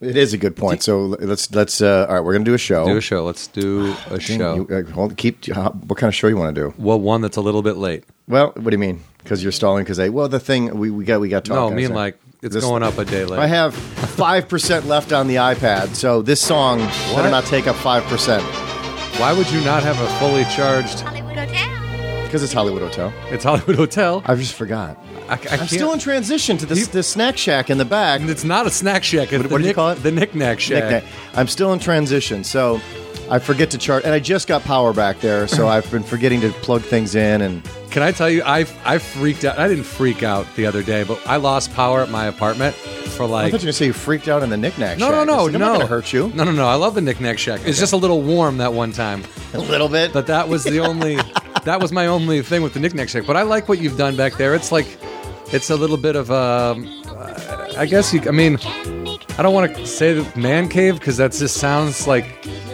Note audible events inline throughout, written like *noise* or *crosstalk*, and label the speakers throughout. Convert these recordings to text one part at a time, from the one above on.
Speaker 1: It is a good point. So let's let's. Uh, all right, we're gonna do a show.
Speaker 2: Do a show. Let's do a
Speaker 1: Dang,
Speaker 2: show.
Speaker 1: you, uh, hold, keep. uh, What kind of show you want to do?
Speaker 2: well, one that's a little bit late.
Speaker 1: Well, what do you mean? Because you're stalling? Because I well, the thing we, we got we got talking. No.
Speaker 2: I mean like it's
Speaker 1: This-
Speaker 2: going up a day late.
Speaker 1: I have five percent left on the iPad, so this song better not take up five percent
Speaker 2: Why would you not have a fully charged?
Speaker 3: Hollywood Hotel.
Speaker 1: because it's Hollywood Hotel.
Speaker 2: It's Hollywood Hotel.
Speaker 1: I just forgot.
Speaker 2: I,
Speaker 1: I'm still in transition to this the snack shack in the back.
Speaker 2: it's not a snack shack. It's
Speaker 1: What- what do you call it?
Speaker 2: The knick-knack shack.
Speaker 1: Knick-knack. I'm still in transition, so I forget to chart. And I just got power back there, so *laughs* I've been forgetting to plug things in. And
Speaker 2: Can I tell you, I I freaked out. I didn't freak out the other day, but I lost power at my apartment for like.
Speaker 1: I thought you were gonna say you freaked out in the knickknack
Speaker 2: no,
Speaker 1: shack.
Speaker 2: no, no, no.
Speaker 1: gonna hurt you.
Speaker 2: No, no, no. I love the knick-knack shack. It's just a little warm that one time, *laughs*
Speaker 1: A little bit.
Speaker 2: but that was the only. that was my only thing with the knick-knack shack. But I like what you've done back there. It's like, it's a little bit of um, uh, I guess you. I mean, I don't want to say the man cave because that just sounds like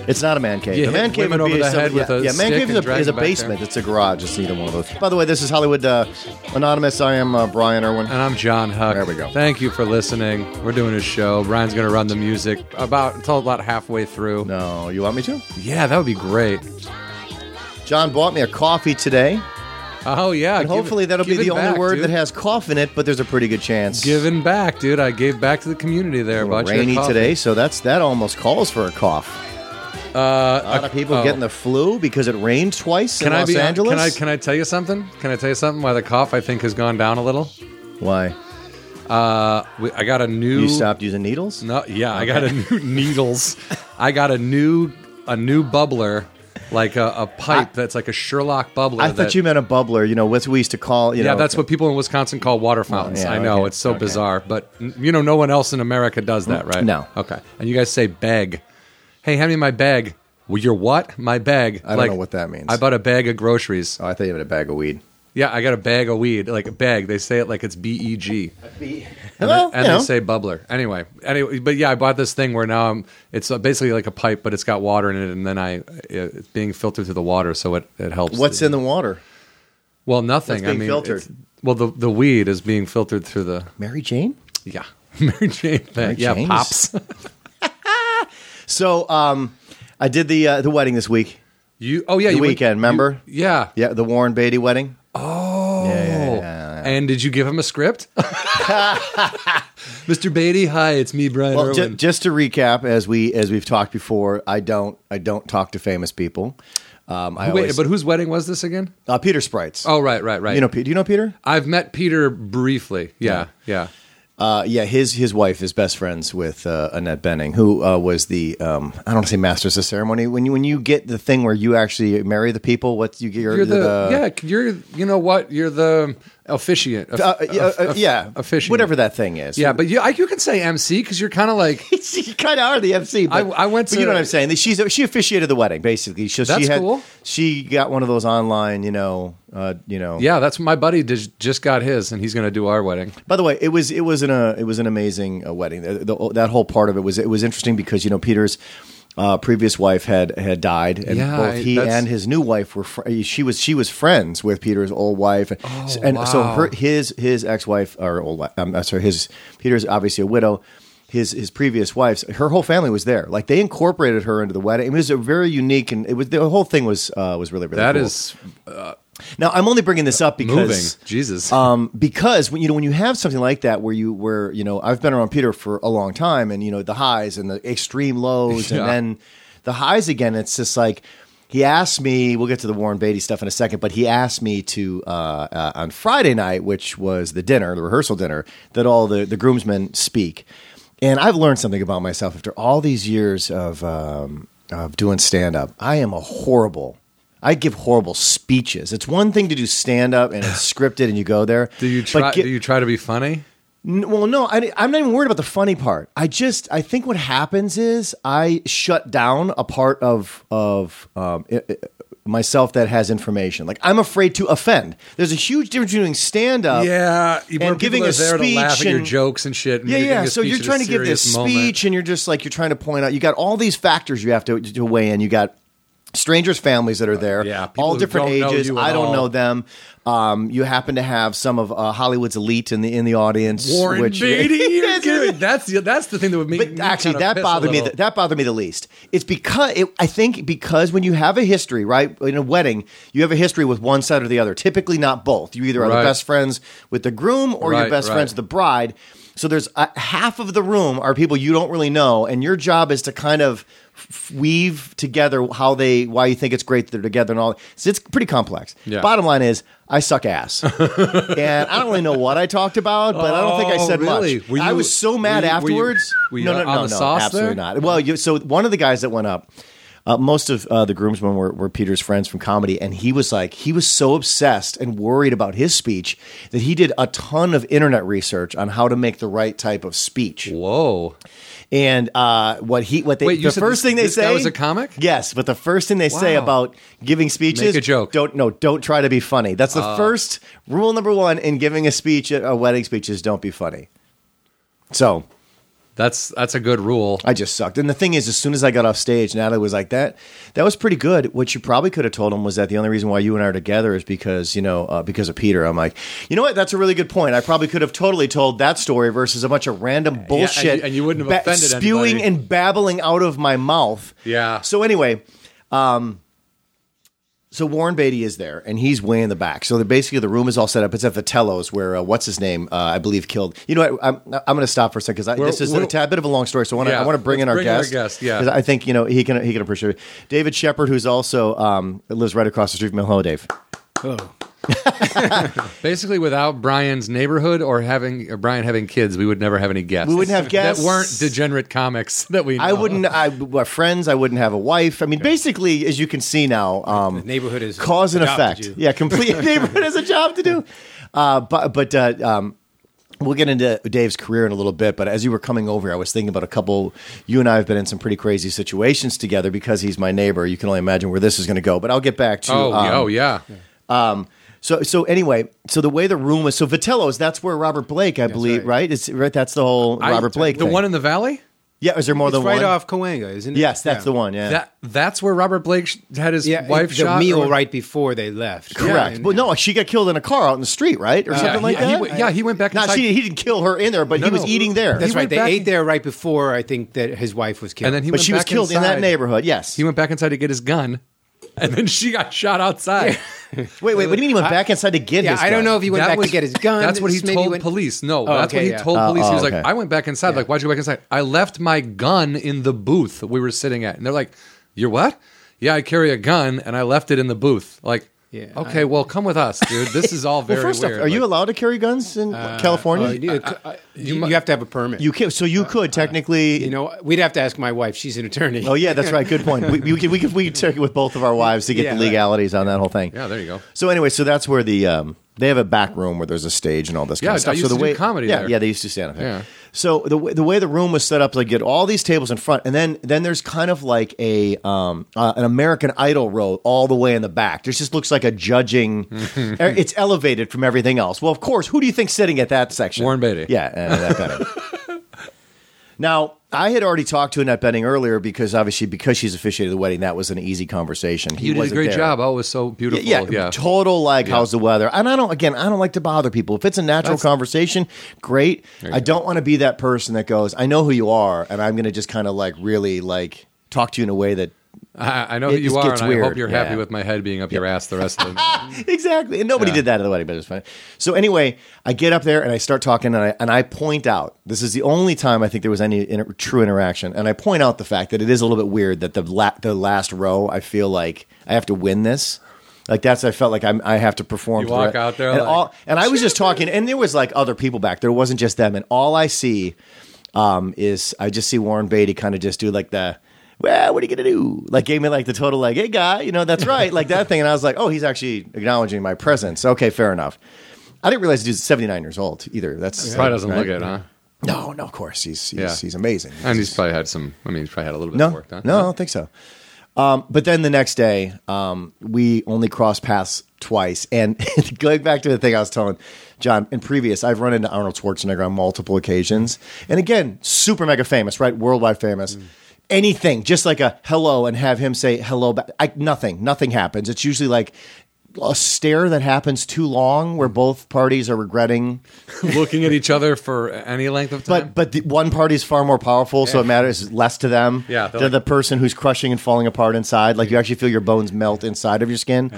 Speaker 1: It's not a man cave.
Speaker 2: You
Speaker 1: the man cave would be
Speaker 2: over
Speaker 1: a-
Speaker 2: the head
Speaker 1: yeah,
Speaker 2: a
Speaker 1: yeah. Man cave is a, is a basement. It's a garage. It's either one of those. By the way, this is Hollywood uh, Anonymous. I am uh, Brian Irwin.
Speaker 2: And I'm John Huck.
Speaker 1: There we go.
Speaker 2: Thank you for listening. We're doing a show. Brian's going to run the music about until about halfway through.
Speaker 1: No, you want me to?
Speaker 2: Yeah, that would be great.
Speaker 1: John bought me a coffee today,
Speaker 2: Oh yeah,
Speaker 1: and
Speaker 2: give
Speaker 1: hopefully
Speaker 2: it-
Speaker 1: that'll be
Speaker 2: give
Speaker 1: the only
Speaker 2: back,
Speaker 1: word
Speaker 2: dude.
Speaker 1: that has cough in it. But there's a pretty good chance.
Speaker 2: Giving back, dude. I gave back to the community there.
Speaker 1: Little
Speaker 2: About your
Speaker 1: rainy
Speaker 2: coffee.
Speaker 1: today, so that's that almost calls for a cough.
Speaker 2: Uh,
Speaker 1: A lot of people
Speaker 2: oh.
Speaker 1: getting the flu because it rained twice
Speaker 2: Can
Speaker 1: in
Speaker 2: I
Speaker 1: Los
Speaker 2: be?
Speaker 1: Angeles.
Speaker 2: Can I? Can I tell you something? Can I tell you something? Why the cough I think has gone down a little.
Speaker 1: Why?
Speaker 2: Uh, we- I got a new.
Speaker 1: You stopped using needles?
Speaker 2: No, yeah, I got a new *laughs* needles. *laughs* I got a new a new bubbler, like a, a pipe that's like a Sherlock bubbler.
Speaker 1: I thought
Speaker 2: that-
Speaker 1: you meant a bubbler. You know what we used to call. You
Speaker 2: yeah,
Speaker 1: know,
Speaker 2: that's what people in Wisconsin call water fountains.
Speaker 1: Oh, yeah,
Speaker 2: I know
Speaker 1: okay,
Speaker 2: it's so
Speaker 1: okay.
Speaker 2: bizarre, but you know, no one else in America does that, mm, right?
Speaker 1: No.
Speaker 2: Okay. And you guys say bag. Hey, hand me my bag. Well, your what? My bag.
Speaker 1: I don't know what that means.
Speaker 2: I bought a bag of groceries.
Speaker 1: Oh, I thought you had a bag of weed.
Speaker 2: Yeah, I got a bag of weed, like a bag. They say it like it's B E G. And,
Speaker 1: Well,
Speaker 2: they, and they say bubbler. Anyway, anyway, but yeah, I bought this thing where now I'm. It's uh, basically like a pipe, but it's got water in it, and then I it's being filtered through the water, so it, it helps.
Speaker 1: What's in the water?
Speaker 2: Well, nothing.
Speaker 1: What's
Speaker 2: I mean,
Speaker 1: filtered?
Speaker 2: Well, the the weed is being filtered through the
Speaker 1: Mary Jane.
Speaker 2: yeah *laughs* Mary Jane.
Speaker 1: Mary
Speaker 2: yeah,
Speaker 1: Jane's?
Speaker 2: pops. *laughs* *laughs*
Speaker 1: So, um, I did the uh, the wedding this week.
Speaker 2: you oh yeah,
Speaker 1: The
Speaker 2: you went-
Speaker 1: weekend, remember?
Speaker 2: you- yeah.
Speaker 1: Yeah, the Warren Beatty wedding.
Speaker 2: Oh.
Speaker 1: Yeah, yeah.
Speaker 2: And did you give him a script? *laughs* Mr. Beatty, hi, it's me, Brian
Speaker 1: Well,
Speaker 2: Irwin.
Speaker 1: just to recap, as we as we've talked before, I don't I don't talk to famous people. Um, I
Speaker 2: Wait,
Speaker 1: always,
Speaker 2: but whose wedding was this again?
Speaker 1: uh, Peter Sprites.
Speaker 2: Oh, right, right, right.
Speaker 1: you know, do you know Peter?
Speaker 2: I've met Peter briefly. Yeah, yeah.
Speaker 1: Uh, yeah, his his wife is best friends with uh, Annette Bening, who uh, was the um, I don't say masters of ceremony. When you when you get the thing where you actually marry the people, what you get? You're,
Speaker 2: You're the, yeah. You're you know what? You're the officiant.
Speaker 1: Uh, uh, yeah, uh, yeah,
Speaker 2: officiant.
Speaker 1: whatever that thing is.
Speaker 2: Yeah, but you I, you can say MC because you're kind of like *laughs*
Speaker 1: you kind of are the MC. But,
Speaker 2: I- I went
Speaker 1: but
Speaker 2: to-
Speaker 1: you know what I'm saying. She's she officiated the wedding basically. So
Speaker 2: That's
Speaker 1: she had,
Speaker 2: cool.
Speaker 1: She got one of those online, you know, uh, you know.
Speaker 2: yeah. That's my buddy did, just got his and he's going to do our wedding.
Speaker 1: By the way, it was it was an uh, it was an amazing uh, wedding. The, the, that whole part of it was it was interesting because you know Peter's uh, previous wife had had died, and
Speaker 2: Yeah,
Speaker 1: both he
Speaker 2: that's-
Speaker 1: and his new wife were fr- she was she was friends with Peter's old wife, and, and so
Speaker 2: Oh,
Speaker 1: her his his ex wife or old wife, um, sorry his Peter's obviously a widow. His his previous wife's her whole family was there. Like they incorporated her into the wedding. It was a very unique and it was the whole thing was uh, was really really
Speaker 2: That
Speaker 1: cool.
Speaker 2: is
Speaker 1: now I'm only bringing this up because
Speaker 2: moving. Jesus.
Speaker 1: um, because when you know when you have something like that where you where you know I've been around Peter for a long time and you know the highs and the extreme lows
Speaker 2: Yeah.
Speaker 1: and then the highs again it's just like he asked me we'll get to the Warren Beatty stuff in a second but he asked me to uh, uh, on Friday night which was the dinner the rehearsal dinner that all the the groomsmen speak and I've learned something about myself after all these years of um, of doing stand up I am a horrible I give horrible speeches. It's one thing to do stand up and it's *sighs* scripted and you go there.
Speaker 2: do you try?
Speaker 1: get-
Speaker 2: do you try to be funny?
Speaker 1: N- well, no, I, I'm not even worried about the funny part. I just, I think what happens is I shut down a part of of um, i- i- myself that has information. Like I'm afraid to offend. There's a huge difference between doing stand up.
Speaker 2: Yeah,
Speaker 1: and giving a
Speaker 2: are there to laugh
Speaker 1: speech
Speaker 2: at your jokes and shit. And
Speaker 1: Yeah, yeah. So you're trying to give this
Speaker 2: moment.
Speaker 1: speech, and you're just like you're trying to point out. You got all these factors you have to to weigh in. You got strangers' families that are there,
Speaker 2: yeah,
Speaker 1: all different ages. I don't
Speaker 2: all.
Speaker 1: know them. Um, you happen to have some of uh, Hollywood's elite in the in the audience.
Speaker 2: Warren
Speaker 1: which,
Speaker 2: Beatty. *laughs* That's the, that's the thing that would make.
Speaker 1: but
Speaker 2: me
Speaker 1: actually, that bothered me.
Speaker 2: little.
Speaker 1: That bothered me the least. It's because it, I think because when you have a history, right, in a wedding, you have a history with one side or the other. Typically, not both. You either are
Speaker 2: Right.
Speaker 1: the best friends with the groom or you're best
Speaker 2: right.
Speaker 1: friends with the bride. So there's a, half of the room are people you don't really know, and your job is to kind of f- weave together how they, why you think it's great that they're together, and all. So it's pretty complex.
Speaker 2: Yeah.
Speaker 1: Bottom line is, I suck ass, *laughs* and I don't really know what I talked about, but I don't think I
Speaker 2: Oh,
Speaker 1: said
Speaker 2: really?
Speaker 1: much.
Speaker 2: Were
Speaker 1: I
Speaker 2: you-
Speaker 1: was so mad
Speaker 2: were you- were you-
Speaker 1: afterwards.
Speaker 2: were you
Speaker 1: no, no,
Speaker 2: on
Speaker 1: no,
Speaker 2: the
Speaker 1: no,
Speaker 2: sauce
Speaker 1: absolutely
Speaker 2: there?
Speaker 1: not. Well, you, so one of the guys that went up, uh, most of uh, the groomsmen were, were Peter's friends from comedy, and he was like, he was so obsessed and worried about his speech that he did a ton of internet research on how to make the right type of speech.
Speaker 2: Whoa.
Speaker 1: And uh, what he, what they,
Speaker 2: Wait,
Speaker 1: the first
Speaker 2: this-
Speaker 1: thing they say
Speaker 2: guy was a comic?
Speaker 1: Yes, but the first thing they say about giving speeches,
Speaker 2: Make a joke.
Speaker 1: Don't no, don't try to be funny. That's the
Speaker 2: Oh.
Speaker 1: first rule number one in giving a speech, a wedding speech, is don't be funny. So
Speaker 2: That's that's a good rule.
Speaker 1: I just sucked. And the thing is, as soon as I got off stage, Natalie was like, "That that was pretty good." What you probably could have told him was that the only reason why you and I are together is because you know uh, because of Peter. I'm like, you know what? That's a really good point. I probably could have totally told that story versus a bunch of random bullshit,
Speaker 2: and you wouldn't have offended
Speaker 1: spewing
Speaker 2: anybody.
Speaker 1: and babbling out of my mouth.
Speaker 2: Yeah.
Speaker 1: So anyway, um, so Warren Beatty is there, and he's way in the back. So the, basically, the room is all set up. It's at Vitello's, where uh, what's his name, uh, I believe, killed. You know, what? I'm I'm going to stop for a second because this is a tad bit of a long story. So I want to
Speaker 2: Yeah,
Speaker 1: I want to bring in our
Speaker 2: bring in our
Speaker 1: guest.
Speaker 2: guest, yeah.
Speaker 1: 'Cause I think you know he can he can appreciate it. David Shepard, who's also um, lives right across the street from me. Hello, Dave.
Speaker 3: Hello. *laughs*
Speaker 2: Basically, without Brian's neighborhood or having or Brian having kids, we would never have any guests.
Speaker 1: We wouldn't have guests.
Speaker 2: that weren't degenerate comics *laughs* that we. Know.
Speaker 1: I wouldn't. I uh, friends. I wouldn't have a wife. I mean, basically, as you can see now, um,
Speaker 3: The neighborhood is
Speaker 1: cause and effect. Yeah, complete *laughs* neighborhood has a job to do. Uh, but but uh, um, we'll get into Dave's career in a little bit. But as you were coming over, I was thinking about a couple. You and I have been in some pretty crazy situations together because he's my neighbor. You can only imagine where this is going to go. But I'll get back to.
Speaker 2: Oh,
Speaker 1: um,
Speaker 2: oh yeah.
Speaker 1: So so anyway, so the way the room was. So Vitello's. That's where Robert Blake, I believe, right.
Speaker 3: right.
Speaker 1: It's right. That's the whole
Speaker 2: I-
Speaker 1: Robert Blake.
Speaker 2: the
Speaker 1: thing.
Speaker 2: one in the valley.
Speaker 1: Yeah. Is there more
Speaker 3: It's
Speaker 1: than
Speaker 3: right
Speaker 1: one?
Speaker 3: Right off Cahuenga, isn't it?
Speaker 1: Yes, that's
Speaker 3: Yeah.
Speaker 1: the one. Yeah.
Speaker 2: That that's where Robert Blake sh- had his
Speaker 3: Yeah,
Speaker 2: wife
Speaker 3: the
Speaker 2: shot.
Speaker 3: meal
Speaker 2: or-
Speaker 3: right before they left.
Speaker 1: Correct.
Speaker 3: Yeah,
Speaker 1: but no, she got killed in a car out in the street, right, or
Speaker 2: Yeah,
Speaker 1: something
Speaker 2: he-
Speaker 1: like
Speaker 2: he
Speaker 1: that.
Speaker 2: went- yeah, he went back
Speaker 1: Not
Speaker 2: inside-
Speaker 1: she. He didn't kill her in there, but
Speaker 2: No,
Speaker 1: he was
Speaker 2: no.
Speaker 1: eating there.
Speaker 3: That's
Speaker 2: He
Speaker 3: right. They
Speaker 2: back-
Speaker 3: ate there right before I think that his wife was killed.
Speaker 2: and then he
Speaker 1: but
Speaker 2: went
Speaker 1: she was
Speaker 2: back
Speaker 1: killed in that neighborhood. Yes.
Speaker 2: He went back inside to get his gun, and then she got shot outside. *laughs* *laughs*
Speaker 1: wait, wait. What do you mean he went back inside to get
Speaker 3: yeah,
Speaker 1: his?
Speaker 3: I don't know if he went
Speaker 2: That
Speaker 3: back
Speaker 2: was-
Speaker 3: to get his gun.
Speaker 2: That's what he
Speaker 3: Maybe
Speaker 2: told
Speaker 3: went-
Speaker 2: police. No,
Speaker 3: Oh,
Speaker 2: that's what he
Speaker 3: yeah.
Speaker 2: told
Speaker 1: Oh,
Speaker 2: police.
Speaker 1: oh,
Speaker 2: he was oh,
Speaker 1: okay.
Speaker 2: like, I went back inside. Like, why'd you go back inside? I left my gun in the booth we were sitting at. And they're like, You're what? Yeah, I carry a gun and I left it in the booth. Like,
Speaker 3: Yeah,
Speaker 2: okay,
Speaker 3: I-
Speaker 2: well, come with us, dude. This is all *laughs* very
Speaker 1: Well, first
Speaker 2: weird.
Speaker 1: off, are you allowed to carry guns in
Speaker 3: Uh,
Speaker 1: California?
Speaker 3: uh, you, uh, you, you have to have a permit.
Speaker 1: you can. So you could technically.
Speaker 3: You know, we'd have to ask my wife. She's an attorney.
Speaker 1: Oh yeah, that's right. Good point. We, we could we could we could check it with both of our wives to get
Speaker 3: Yeah,
Speaker 1: the
Speaker 3: right.
Speaker 1: legalities on that whole thing.
Speaker 2: Yeah, there you go.
Speaker 1: So anyway, so that's where the um, they have a back room where there's a stage and all this kind of stuff. So the
Speaker 2: to do
Speaker 1: way
Speaker 2: comedy
Speaker 1: yeah,
Speaker 2: there.
Speaker 1: yeah, they used to stand up. there.
Speaker 2: Yeah.
Speaker 1: So the way, the way the room was set up, like get all these tables in front, and then then there's kind of like a um, uh, an American Idol row all the way in the back. There just looks like a judging. *laughs* er, it's elevated from everything else. Well, of course, who do you think sitting at that section?
Speaker 2: Warren Beatty.
Speaker 1: Yeah, uh, that Bening. Now, I had already talked to Annette Bening earlier because obviously because she's officiated the wedding, that was an easy conversation. He
Speaker 2: You did a great
Speaker 1: there.
Speaker 2: job. Oh, it was so beautiful.
Speaker 1: Yeah,
Speaker 2: Yeah.
Speaker 1: total like how's the weather? And I don't again, I don't like to bother people. If it's a natural
Speaker 2: That's-
Speaker 1: conversation, great. I don't want to be that person that goes, I know who you are, and I'm going to just kind of like really like talk to you in a way that
Speaker 2: I, I know
Speaker 1: It
Speaker 2: who you are, and I hope you're happy
Speaker 1: Yeah.
Speaker 2: with my head being up your ass the rest of the *laughs* night.
Speaker 1: exactly. And nobody
Speaker 2: Yeah.
Speaker 1: did that at the wedding, but it's fine. So anyway, I get up there and I start talking, and I and I point out this is the only time I think there was any inter- true interaction, and I point out the fact that it is a little bit weird that the la- the last row, I feel like I have to win this. Like that's I felt like I'm, I have to perform.
Speaker 2: You walk out there
Speaker 1: and,
Speaker 2: like,
Speaker 1: all, and I was just talking, and there was like other people back there. It wasn't just them, and all I see um, is I just see Warren Beatty kind of just do like the. Well, what are you gonna do? Like, gave me like the total, like, hey, guy, you know, that's *laughs* right, like that thing, and I was like, oh, he's actually acknowledging my presence. Okay, fair enough. I didn't realize the dude's seventy nine years old either. That's
Speaker 2: Probably doesn't
Speaker 1: right?
Speaker 2: look it, huh?
Speaker 1: No, no, of course he's he's,
Speaker 2: Yeah.
Speaker 1: he's amazing.
Speaker 2: And he's probably had some. I mean, he's probably had a little bit
Speaker 1: no,
Speaker 2: of work done.
Speaker 1: no, I don't think so. Um, but then the next day, um, we only crossed paths twice. And *laughs* going back to the thing I was telling John in previous, I've run into Arnold Schwarzenegger on multiple occasions. And again, super mega famous, right? Worldwide famous. Anything, just like a hello, and have him say hello back. I, nothing, nothing happens. It's usually like a stare that happens too long, where both parties are regretting. *laughs*
Speaker 2: Looking at each other for any length of time.
Speaker 1: But but the one party's far more powerful, so it matters less to them.
Speaker 2: Yeah, they're
Speaker 1: to
Speaker 2: like-
Speaker 1: the person who's crushing and falling apart inside. Like you actually feel your bones melt inside of your skin.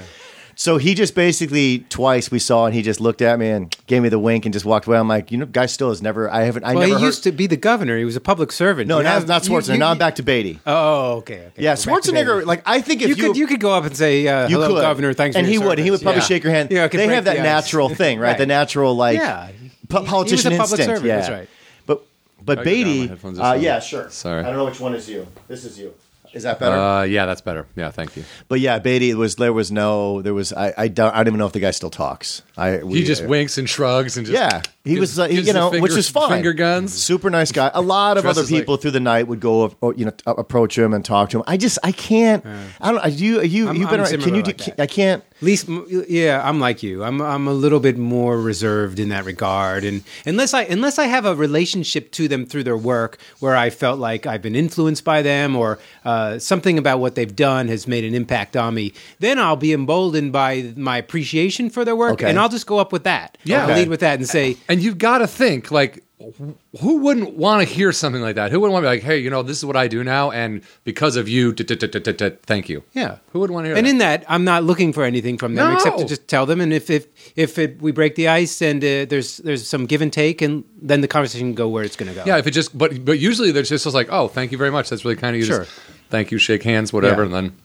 Speaker 1: So he just basically twice we saw, and he just looked at me and gave me the wink and just walked away. I'm like, you know, guy still has never. I haven't. I
Speaker 3: well,
Speaker 1: never.
Speaker 3: he
Speaker 1: heard-
Speaker 3: used to be the governor. He was a public servant.
Speaker 1: No,
Speaker 3: You
Speaker 1: not,
Speaker 3: have-
Speaker 1: not Schwarzenegger.
Speaker 3: you-
Speaker 1: now I'm back to Beatty.
Speaker 3: Oh, okay. okay.
Speaker 1: yeah,
Speaker 3: Go back
Speaker 1: Schwarzenegger. Like I think if
Speaker 3: you,
Speaker 1: you,
Speaker 3: could you could go up and say, uh,
Speaker 1: you
Speaker 3: "Hello,
Speaker 1: could.
Speaker 3: governor. Thanks."
Speaker 1: and
Speaker 3: for
Speaker 1: he
Speaker 3: your
Speaker 1: would. He would probably
Speaker 3: Yeah.
Speaker 1: shake your hand. *laughs*
Speaker 3: Yeah,
Speaker 1: they have that
Speaker 3: the
Speaker 1: natural *laughs* thing, right?
Speaker 3: Right.
Speaker 1: The natural like
Speaker 3: Yeah.
Speaker 1: po-
Speaker 3: He- he was a
Speaker 1: politician
Speaker 3: public
Speaker 1: instinct.
Speaker 3: servant,
Speaker 1: yeah,
Speaker 3: that's right.
Speaker 1: But but
Speaker 2: I get down, my
Speaker 1: Beatty. Uh, yeah, sure.
Speaker 2: Sorry.
Speaker 1: I don't know which one is you. This is you. Is that better?
Speaker 2: uh, yeah, that's better. Yeah, thank you.
Speaker 1: but yeah, Beatty was there was no there was I I don't I don't even know if the guy still talks. I we,
Speaker 2: He just winks and shrugs and just
Speaker 1: Yeah, he
Speaker 2: gives-
Speaker 1: was, uh, he, you know,
Speaker 2: finger-
Speaker 1: which is fine.
Speaker 2: Finger guns.
Speaker 1: super nice guy. A lot of other
Speaker 2: Dresses like-
Speaker 1: people through the night would go, up, or, you know, approach him and talk to him. I just, I can't. I don't. You, you,
Speaker 3: I'm-
Speaker 1: you've been. Around- Can you? do
Speaker 3: like.
Speaker 1: I can't.
Speaker 3: At least, yeah, I'm like you. I'm I'm a little bit more reserved in that regard, and unless I unless I have a relationship to them through their work, where I felt like I've been influenced by them, or uh, something about what they've done has made an impact on me, then I'll be emboldened by my appreciation for their work,
Speaker 1: Okay.
Speaker 3: and I'll just go up with that.
Speaker 2: Yeah.
Speaker 3: I'll lead with that and say,
Speaker 2: And you've got to think like, who wouldn't want to hear something like that? Who wouldn't want to be like, hey, you know, this is what I do now, and because of you, thank you.
Speaker 3: Yeah.
Speaker 2: Who would want to hear
Speaker 3: And
Speaker 2: that?
Speaker 3: in that, I'm not looking for anything from them
Speaker 2: No.
Speaker 3: except to just tell them. And if if if it, we break the ice and uh, there's there's some give and take, and then the conversation can go where it's going to go.
Speaker 2: yeah, if it just, but but usually there's just like, oh, thank you very much. That's really kind of you.
Speaker 3: Sure.
Speaker 2: Just, thank you, shake hands, whatever,
Speaker 3: Yeah.
Speaker 2: and then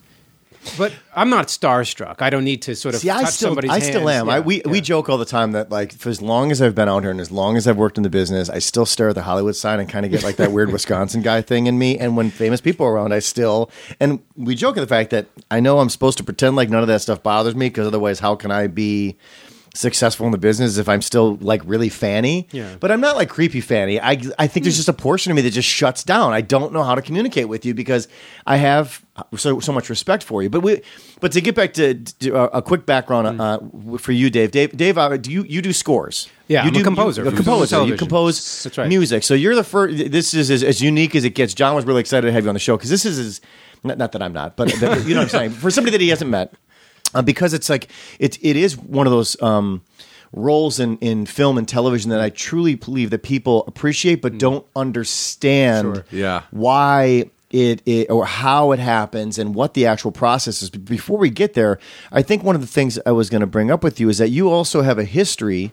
Speaker 3: But I'm not starstruck. I don't need to sort of
Speaker 1: See, I
Speaker 3: touch
Speaker 1: still,
Speaker 3: somebody's
Speaker 1: I still
Speaker 3: hands.
Speaker 1: am. I,
Speaker 3: Yeah,
Speaker 1: we we
Speaker 3: yeah.
Speaker 1: joke all the time that like for as long as I've been out here and as long as I've worked in the business, I still stare at the Hollywood sign and kind of get like that weird *laughs* Wisconsin guy thing in me. And when famous people are around, I still and we joke at the fact that I know I'm supposed to pretend like none of that stuff bothers me because otherwise, how can I be? successful in the business if I'm still like really fanny.
Speaker 3: Yeah.
Speaker 1: But I'm not like creepy fanny. I I think there's hmm. just a portion of me that just shuts down. I don't know how to communicate with you because I have so so much respect for you. But we but to get back to, to uh, a quick background uh, for you, Dave. Dave, Dave, uh, do you you do scores?
Speaker 3: Yeah,
Speaker 1: you
Speaker 3: I'm a composer
Speaker 1: You, a composer. You compose
Speaker 3: right.
Speaker 1: music. So you're the first. This is as, as unique as it gets. John was really excited to have you on the show because this is as not, not that I'm not, but the, you know what I'm saying. For somebody that he hasn't met, uh, because it's like it it is one of those um, roles in in film and television that I truly believe that people appreciate but don't understand.
Speaker 3: Sure.
Speaker 2: Yeah.
Speaker 1: why. It, it or how it happens and what the actual process is. But before we get there, I think one of the things I was going to bring up with you is that you also have a history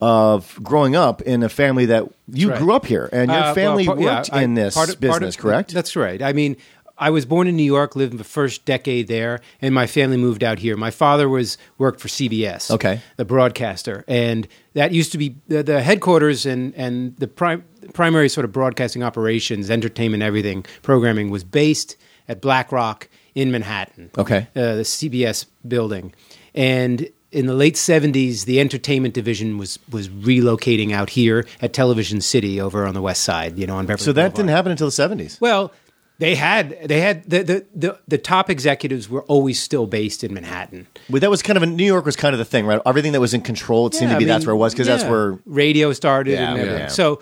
Speaker 1: of growing up in a family that you
Speaker 3: Right.
Speaker 1: grew up here and your
Speaker 3: Uh, well,
Speaker 1: family
Speaker 3: part- yeah,
Speaker 1: worked
Speaker 3: I-
Speaker 1: in this
Speaker 3: part of- part
Speaker 1: business,
Speaker 3: of-
Speaker 1: correct?
Speaker 3: That's right. I mean, I was born in New York, lived the first decade there, and my family moved out here. My father was worked for CBS,
Speaker 1: Okay.
Speaker 3: the broadcaster, and that used to be the, the headquarters and and the prim, primary sort of broadcasting operations, entertainment, everything, programming was based at Black Rock in Manhattan.
Speaker 1: Okay.
Speaker 3: uh, the CBS building, and in the late '70s, the entertainment division was was relocating out here at Television City over on the west side. You know, on Beverly.
Speaker 1: so that
Speaker 3: Boulevard.
Speaker 1: didn't happen until the seventies.
Speaker 3: Well, they had they had the, the the the top executives were always still based in Manhattan.
Speaker 1: Well, that was kind of a, New York was kind of the thing, right? Everything that was in control, it seemed
Speaker 3: Yeah,
Speaker 1: to be
Speaker 3: I
Speaker 1: that's where it was because that's where
Speaker 3: radio started
Speaker 1: Yeah,
Speaker 3: and everything.
Speaker 1: yeah.
Speaker 3: So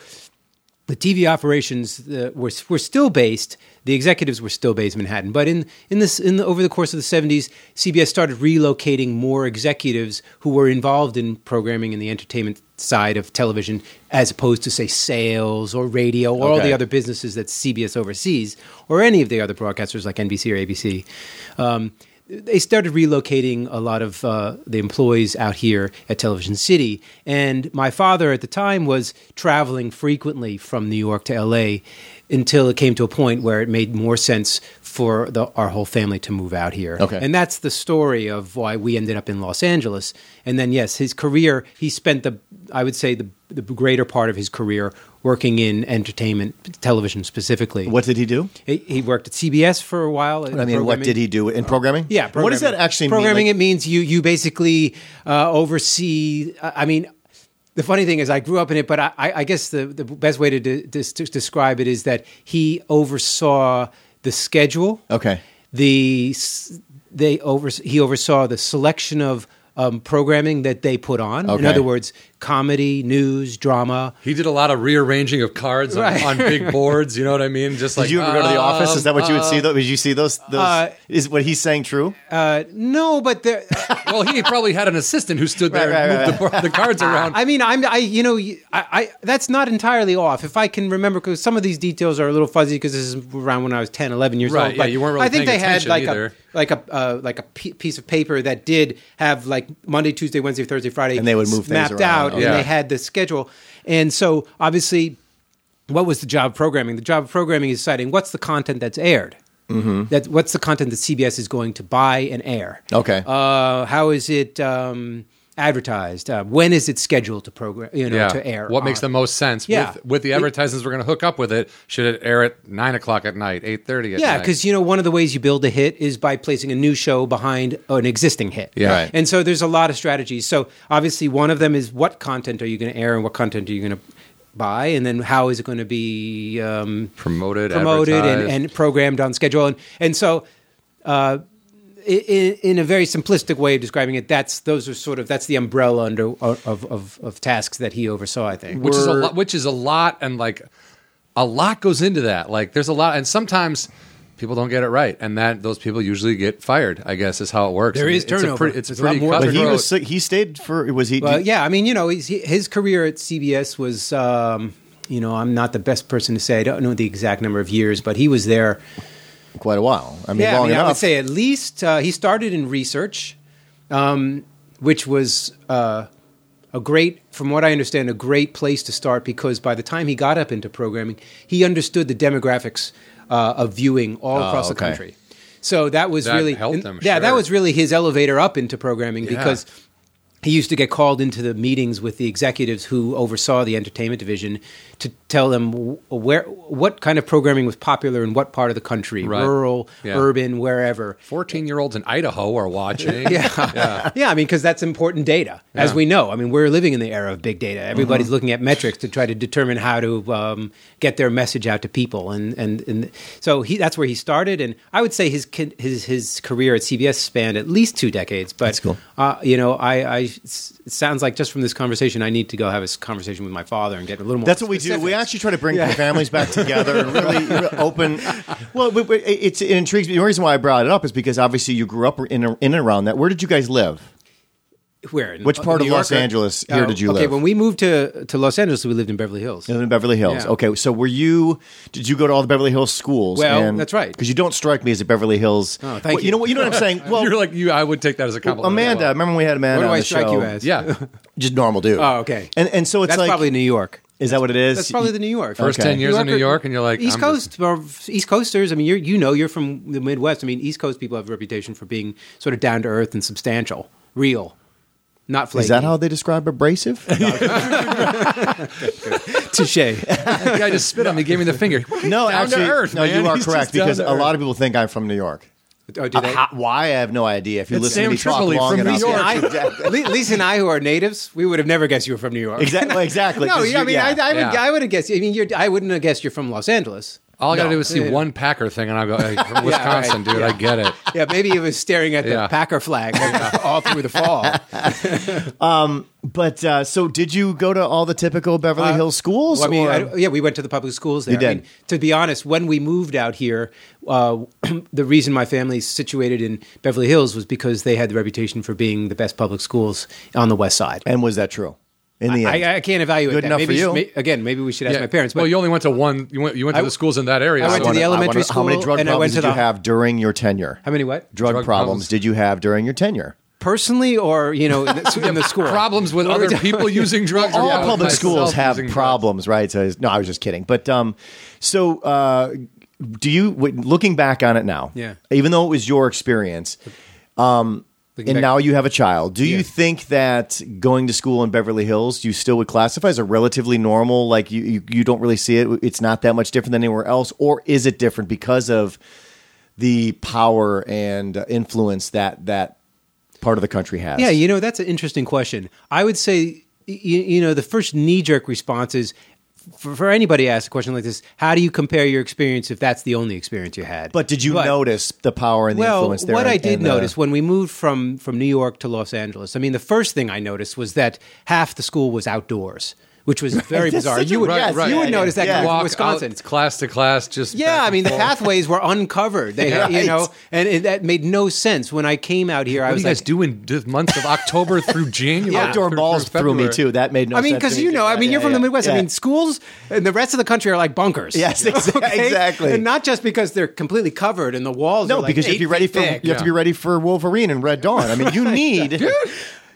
Speaker 3: the TV operations uh, were were still based. The executives were still based in Manhattan, but in in this in the, over the course of the seventies, CBS started relocating more executives who were involved in programming in the entertainment side of television, as opposed to say sales or radio or all the other businesses that CBS oversees, or any of the other broadcasters like NBC or ABC. Um, they started relocating a lot of uh, the employees out here at Television City. And my father at the time was traveling frequently from New York to LA until it came to a point where it made more sense for the, our whole family to move out here.
Speaker 1: Okay.
Speaker 3: And that's the story of why we ended up in Los Angeles. And then, yes, his career, he spent the, I would say, the, the greater part of his career working in entertainment, television specifically.
Speaker 1: what did he do?
Speaker 3: He, he worked at CBS for a while.
Speaker 1: I mean, what did he do in programming?
Speaker 3: Yeah,
Speaker 1: What does that
Speaker 3: programming.
Speaker 1: mean?
Speaker 3: programming?
Speaker 1: mean?
Speaker 3: it means you you basically uh, oversee. I I mean, the funny thing is, I grew up in it, but I, I guess the the best way to, de- to describe it is that he oversaw the schedule.
Speaker 1: Okay.
Speaker 3: The they over he oversaw the selection of um, programming that they put on. In other words, comedy, news, drama.
Speaker 2: He did a lot of rearranging of cards on,
Speaker 3: Right.
Speaker 2: on big *laughs* boards. You know what I mean? Just like
Speaker 1: Did you ever go to the office? Is that what you would see?
Speaker 2: um,
Speaker 1: Those? Did you see those? those
Speaker 3: uh,
Speaker 1: is what he's saying true?
Speaker 3: Uh, no, but there. *laughs*
Speaker 2: well, he probably had an assistant who stood there
Speaker 1: Right,
Speaker 2: and
Speaker 1: right,
Speaker 2: moved The, board- the cards around.
Speaker 3: I mean, I'm, I, you know, I, I, that's not entirely off. If I can remember, because some of these details are a little fuzzy, because this is around when I was 10, 11 years
Speaker 2: Right,
Speaker 3: old.
Speaker 2: yeah,
Speaker 3: but
Speaker 2: you weren't really
Speaker 3: I think they had like
Speaker 2: either.
Speaker 3: a like a uh, like a p- piece of paper that did have like Monday, Tuesday, Wednesday, Thursday, Friday,
Speaker 1: And they would move things
Speaker 3: mapped
Speaker 1: around.
Speaker 3: out,
Speaker 1: Okay.
Speaker 3: and they had the schedule. And so, obviously, what was the job of programming? The job of programming is deciding what's the content that's aired. Mm-hmm. That what's the content that CBS is going to buy and air.
Speaker 1: Okay.
Speaker 3: Uh, how is it um, advertised? Uh, when is it scheduled to program? You know,
Speaker 2: yeah.
Speaker 3: to air.
Speaker 2: What makes the most sense?
Speaker 3: Yeah.
Speaker 2: With, with the advertisements we're going to hook up with it, should it air at nine o'clock at night, eight thirty at
Speaker 3: Yeah, because you know one of the ways you build a hit is by placing a new show behind an existing hit.
Speaker 2: Yeah.
Speaker 1: Right.
Speaker 3: and so there's a lot of strategies. So obviously, one of them is what content are you going to air and what content are you going to buy, and then how is it going to be um,
Speaker 2: promoted,
Speaker 3: promoted and, and programmed on schedule. And and so, uh, in, in a very simplistic way of describing it, that's those are sort of that's the umbrella under of of, of tasks that he oversaw. I think.
Speaker 2: which is a lot, which is a lot, and like a lot goes into that. Like there's a lot, and sometimes people don't get it right, and that those people usually get fired. I guess is how it works.
Speaker 3: There
Speaker 2: I mean,
Speaker 3: is
Speaker 2: it's a
Speaker 3: turnover.
Speaker 2: pretty- It's,
Speaker 3: There's a
Speaker 2: pretty
Speaker 3: lot more
Speaker 1: but he was he stayed for was he?
Speaker 3: Well, yeah, I mean, you know, he's, he, his career at CBS was, um, you know, I'm not the best person to say. I don't know the exact number of years, but he was there.
Speaker 1: Quite a while. I mean,
Speaker 3: yeah,
Speaker 1: long
Speaker 3: I, mean, I would say at least uh, he started in research, um, which was uh, a great, from what I understand, a great place to start because by the time he got up into programming, he understood the demographics uh, of viewing all
Speaker 1: Oh,
Speaker 3: across
Speaker 1: okay.
Speaker 3: the country. So that was
Speaker 2: That
Speaker 3: really,
Speaker 2: helped
Speaker 3: and-
Speaker 2: him,
Speaker 3: yeah, that was really his elevator up into programming because he used to get called into the meetings with the executives who oversaw the entertainment division to tell them where what kind of programming was popular in what part of the country,
Speaker 2: Right.
Speaker 3: rural,
Speaker 2: Yeah.
Speaker 3: urban, wherever.
Speaker 2: Fourteen-year-olds in Idaho are watching. *laughs*
Speaker 3: Yeah, yeah. I mean, because that's important data, as
Speaker 2: Yeah.
Speaker 3: we know. I mean, we're living in the era of big data. Everybody's
Speaker 2: Mm-hmm.
Speaker 3: looking at metrics to try to determine how to um, get their message out to people, and and, and so he that's where he started. And I would say his his his career at CBS spanned at least two decades. But
Speaker 1: That's cool.
Speaker 3: uh, you know, I, I it sounds like just from this conversation, I need to go have a conversation with my father and get a little more.
Speaker 1: That's what we do. We
Speaker 3: specifics.
Speaker 1: Actually try to bring families back *laughs* together and really, really open. *laughs* Well, but- but it's, it intrigues me. The reason why I brought it up is because obviously you grew up in, in and around that. Where did you guys live?
Speaker 3: Where? In-
Speaker 1: Which part
Speaker 3: New
Speaker 1: of Los
Speaker 3: or-
Speaker 1: Angeles here
Speaker 3: Uh,
Speaker 1: did you
Speaker 3: okay,
Speaker 1: live?
Speaker 3: Okay, when we moved to to Los Angeles, we lived in Beverly Hills.
Speaker 1: You live in Beverly Hills.
Speaker 3: Yeah.
Speaker 1: Okay, so were you? Did you go to all the Beverly Hills schools?
Speaker 3: Well, that's right.
Speaker 1: Because you don't strike me as a Beverly Hills.
Speaker 3: Oh, thank
Speaker 1: Well,
Speaker 3: you.
Speaker 1: You know what? You know what I'm saying? *laughs* Well,
Speaker 2: You're like you. I would take that as a compliment.
Speaker 1: Amanda.
Speaker 2: well.
Speaker 1: Remember when we had Amanda
Speaker 3: What do
Speaker 1: on
Speaker 3: I strike
Speaker 1: show?
Speaker 3: you as?
Speaker 2: Yeah.
Speaker 1: just normal dude.
Speaker 3: Oh, okay.
Speaker 1: And and so it's
Speaker 3: That's
Speaker 1: like
Speaker 3: probably New York.
Speaker 1: Is that what it is?
Speaker 3: That's probably the New York.
Speaker 2: First
Speaker 1: Okay.
Speaker 2: ten years in New York, and you're like
Speaker 3: East
Speaker 2: I'm
Speaker 3: Coast or East Coasters. I mean, you you know, you're from the Midwest. I mean, East Coast people have a reputation for being sort of down to earth and substantial, real, not flaky.
Speaker 1: Is that how they describe abrasive? *laughs* *laughs*
Speaker 3: touche?
Speaker 2: the guy just spit on me, gave me the finger.
Speaker 1: no,
Speaker 2: Down to
Speaker 1: actually,
Speaker 2: earth,
Speaker 1: no.
Speaker 2: man.
Speaker 1: You are
Speaker 2: He's
Speaker 1: correct
Speaker 2: down
Speaker 1: because
Speaker 2: to
Speaker 1: a lot of people think I'm from New York.
Speaker 3: Oh, do
Speaker 1: Uh,
Speaker 3: they?
Speaker 1: how- why? I have no idea. If you
Speaker 2: It's
Speaker 1: listen to
Speaker 2: Sam
Speaker 1: me talk long
Speaker 2: from New York.
Speaker 3: Lisa and, I, Lisa and I, who are natives, we would have never guessed you were from New York.
Speaker 1: Exactly. Exactly. *laughs*
Speaker 3: no,
Speaker 1: 'cause
Speaker 3: yeah, I mean,
Speaker 1: yeah.
Speaker 3: I, I would,
Speaker 2: Yeah.
Speaker 3: I would have guessed. I mean, you're, I wouldn't have guessed you're from Los Angeles.
Speaker 2: All I got to
Speaker 3: No.
Speaker 2: do is see
Speaker 3: Yeah.
Speaker 2: one Packer thing, and I'll go, hey, from *laughs*
Speaker 3: Yeah,
Speaker 2: Wisconsin,
Speaker 3: right.
Speaker 2: dude. I get it.
Speaker 3: Yeah, maybe he was staring at the
Speaker 2: Yeah.
Speaker 3: Packer flag *laughs* all through the fall. *laughs*
Speaker 1: But uh, so, did you go to all the typical Beverly Hills schools?
Speaker 3: Uh, Well, I mean,
Speaker 1: or-
Speaker 3: I, yeah, we went to the public schools there.
Speaker 1: You did.
Speaker 3: I mean, to be honest, when we moved out here, uh, *clears throat* the reason my family's situated in Beverly Hills was because they had the reputation for being the best public schools on the West Side.
Speaker 1: and was that true? In the end,
Speaker 3: I, I can't evaluate
Speaker 1: Good
Speaker 3: that.
Speaker 1: enough
Speaker 3: maybe
Speaker 1: for you.
Speaker 3: should- may- again, maybe we should ask my parents. But
Speaker 2: well, you only went to one. You went. You went to
Speaker 3: I-
Speaker 2: the schools in that area.
Speaker 3: I went to the
Speaker 1: I wanna-
Speaker 3: elementary
Speaker 1: How many
Speaker 3: school,
Speaker 1: drug
Speaker 3: and I
Speaker 1: problems
Speaker 3: went to
Speaker 1: did you
Speaker 3: the-
Speaker 1: have during your tenure?
Speaker 3: how many what?
Speaker 1: Drug,
Speaker 2: Drug
Speaker 1: problems
Speaker 2: problems.
Speaker 1: did you have during your tenure?
Speaker 3: Personally, or you know, in the, *laughs* in the school?
Speaker 2: problems with
Speaker 3: What were
Speaker 2: other
Speaker 3: we
Speaker 2: people using drugs. or
Speaker 1: All
Speaker 2: yeah,
Speaker 1: public
Speaker 2: myself
Speaker 1: schools have
Speaker 2: using drugs.
Speaker 1: problems, right? So, no, I was just kidding. But um, so uh, do you? w- Looking back on it now,
Speaker 3: Yeah.
Speaker 1: Even though it was your experience,
Speaker 3: Looking
Speaker 1: and
Speaker 3: back-
Speaker 1: now you have a child. Do you think that going to school in Beverly Hills, you still would classify as a relatively normal? Like you, you, you don't really see it. It's not that much different than anywhere else, or is it different because of the power and uh, influence that that part of the country has?
Speaker 3: Yeah, you know, that's an interesting question. I would say, you, you know, the first knee jerk response is for, for anybody asks a question like this, how do you compare your experience if that's the only experience you had?
Speaker 1: But did you notice the power and the
Speaker 3: well,
Speaker 1: influence there?
Speaker 3: what I
Speaker 1: and-
Speaker 3: did
Speaker 1: and, uh,
Speaker 3: notice when we moved from from New York to Los Angeles, I mean, the first thing I noticed was that half the school was outdoors, which was very *laughs*
Speaker 1: That's
Speaker 3: bizarre.
Speaker 1: such a-
Speaker 3: You would
Speaker 1: Right,
Speaker 3: you
Speaker 1: right.
Speaker 3: would notice that
Speaker 1: Yeah.
Speaker 3: coming from
Speaker 2: Walk
Speaker 3: Wisconsin.
Speaker 2: out class to class, just
Speaker 3: Yeah,
Speaker 2: back
Speaker 3: I
Speaker 2: and
Speaker 3: mean the
Speaker 2: forth.
Speaker 3: pathways were uncovered. They,
Speaker 1: Right.
Speaker 3: you know, and it, that made no sense when I came out here. I
Speaker 2: What are
Speaker 3: was
Speaker 2: you guys
Speaker 3: like,
Speaker 2: doing the months of October through *laughs* January?
Speaker 3: Yeah.
Speaker 1: outdoor
Speaker 2: through-
Speaker 1: balls
Speaker 2: through
Speaker 1: threw me
Speaker 2: February?
Speaker 1: too. That made no. Sense.
Speaker 3: I mean,
Speaker 1: sense to
Speaker 3: because
Speaker 1: me,
Speaker 3: you
Speaker 1: too.
Speaker 3: know, I mean, you're from
Speaker 1: yeah,
Speaker 3: the Midwest. I
Speaker 1: yeah.
Speaker 3: mean, schools and the rest of the country are like bunkers.
Speaker 1: Yes, *laughs* exa- exactly.
Speaker 3: And not just because they're completely covered and the walls.
Speaker 1: no,
Speaker 3: are like
Speaker 1: because you have to be ready
Speaker 3: feet
Speaker 1: for
Speaker 3: thick.
Speaker 1: you have to be ready for Wolverine and Red Dawn. I mean, you need.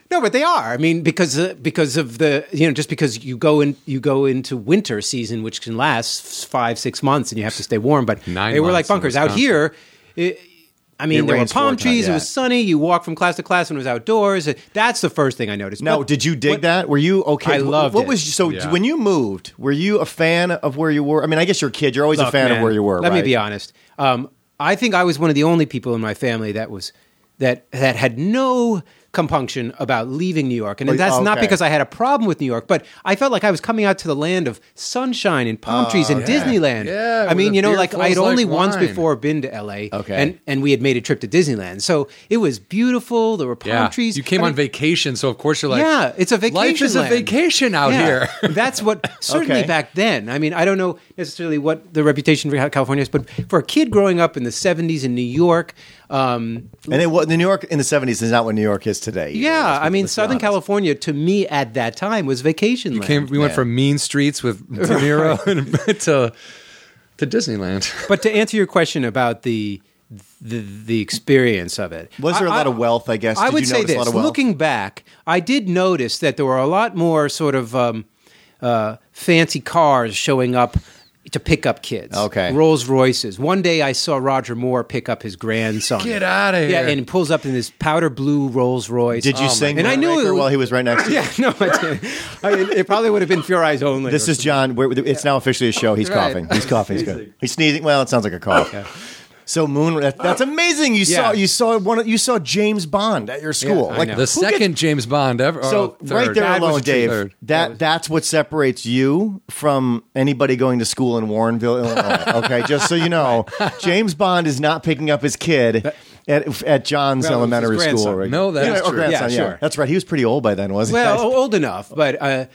Speaker 3: No, but they are. I mean, because uh, because of the you know just because you go in you go into winter season, which can last five six months, and you have to stay warm. But
Speaker 2: Nine
Speaker 3: they were like bunkers out here. It, I mean,
Speaker 1: It
Speaker 3: there were palm trees. It
Speaker 1: yeah.
Speaker 3: was sunny. You walk from class to class when it was outdoors. That's the first thing I noticed.
Speaker 1: Now,
Speaker 3: But
Speaker 1: did you dig
Speaker 3: what-
Speaker 1: that? Were you okay?
Speaker 3: I loved
Speaker 1: What
Speaker 3: it.
Speaker 1: was so
Speaker 2: Yeah.
Speaker 1: when you moved? Were you a fan of where you were? I mean, I guess you're a kid. You're always a fan
Speaker 3: man,
Speaker 1: of where you were.
Speaker 3: Let me be honest. Um, I think I was one of the only people in my family that was that that had no compunction about leaving New York, and
Speaker 1: Oh,
Speaker 3: that's not because I had a problem with New York, but I felt like I was coming out to the land of sunshine and palm trees and ah, Disneyland.
Speaker 2: Yeah,
Speaker 3: I mean, you know, like I had only
Speaker 2: like
Speaker 3: once before been to L.A.
Speaker 1: Okay.
Speaker 3: and and we had made a trip to Disneyland, so it was beautiful. There were palm
Speaker 2: Yeah,
Speaker 3: trees.
Speaker 2: you came
Speaker 3: I
Speaker 2: on
Speaker 3: mean,
Speaker 2: vacation, so of course you're like,
Speaker 3: yeah, it's a vacation.
Speaker 2: Life is a vacation out
Speaker 3: Yeah.
Speaker 2: here. *laughs*
Speaker 3: That's what certainly
Speaker 1: Okay.
Speaker 3: back then. I mean, I don't know necessarily what the reputation for California is, but for a kid growing up in the '70s in New York, um,
Speaker 1: And it, was New York in the '70s is not what New York is today.
Speaker 3: yeah, I mean, Southern
Speaker 1: honest.
Speaker 3: California to me at that time was vacation land.
Speaker 2: Came, we went from mean streets with *laughs* De Niro *laughs* to to Disneyland. *laughs*
Speaker 3: but to answer your question about the the, the experience of it,
Speaker 1: Was there a
Speaker 3: a
Speaker 1: lot of wealth, I guess?
Speaker 3: I
Speaker 1: Did
Speaker 3: would
Speaker 1: you
Speaker 3: say
Speaker 1: notice a lot
Speaker 3: this.
Speaker 1: of wealth?
Speaker 3: Looking back, I did notice that there were a lot more sort of um, uh, fancy cars showing up to pick up kids.
Speaker 1: Okay.
Speaker 3: Rolls Royces. One day I saw Roger Moore pick up his grandson.
Speaker 2: Get out
Speaker 3: of
Speaker 2: here.
Speaker 3: Yeah, and he pulls up in this powder blue Rolls Royce.
Speaker 1: Did you
Speaker 2: Oh my
Speaker 1: sing?
Speaker 3: And I knew
Speaker 1: Moonraker
Speaker 3: it-
Speaker 1: while he was right next to you. *laughs*
Speaker 3: Yeah, no, I didn't. I mean, it probably would have been Pure Eyes only.
Speaker 1: This
Speaker 3: or
Speaker 1: is John. We're, it's now officially a show. He's
Speaker 3: Right.
Speaker 1: coughing. He's coughing. He's good. He's sneezing. Well, it sounds like a cough. So Moon, that, that's *gasps* amazing. You saw you saw one. of- You saw James Bond at your school.
Speaker 3: I
Speaker 1: like
Speaker 3: know.
Speaker 2: The
Speaker 1: who
Speaker 2: second James Bond ever.
Speaker 1: so
Speaker 2: oh,
Speaker 1: right
Speaker 2: third.
Speaker 1: there
Speaker 3: That was
Speaker 1: alone,
Speaker 3: a.
Speaker 1: Dave.
Speaker 2: Third.
Speaker 1: That that's what separates you from anybody going to school in Warrenville, Illinois. *laughs* Okay, just so you know, James Bond is not picking up his kid. At, at John's
Speaker 3: Well, it was
Speaker 1: elementary school,
Speaker 3: grandson.
Speaker 1: right?
Speaker 2: No, that's
Speaker 1: Yeah,
Speaker 2: true.
Speaker 1: grandson,
Speaker 3: Yeah,
Speaker 1: yeah,
Speaker 3: sure.
Speaker 1: that's right. He was pretty old by then, wasn't he?
Speaker 3: well,
Speaker 1: he? *laughs*
Speaker 3: old enough, but uh,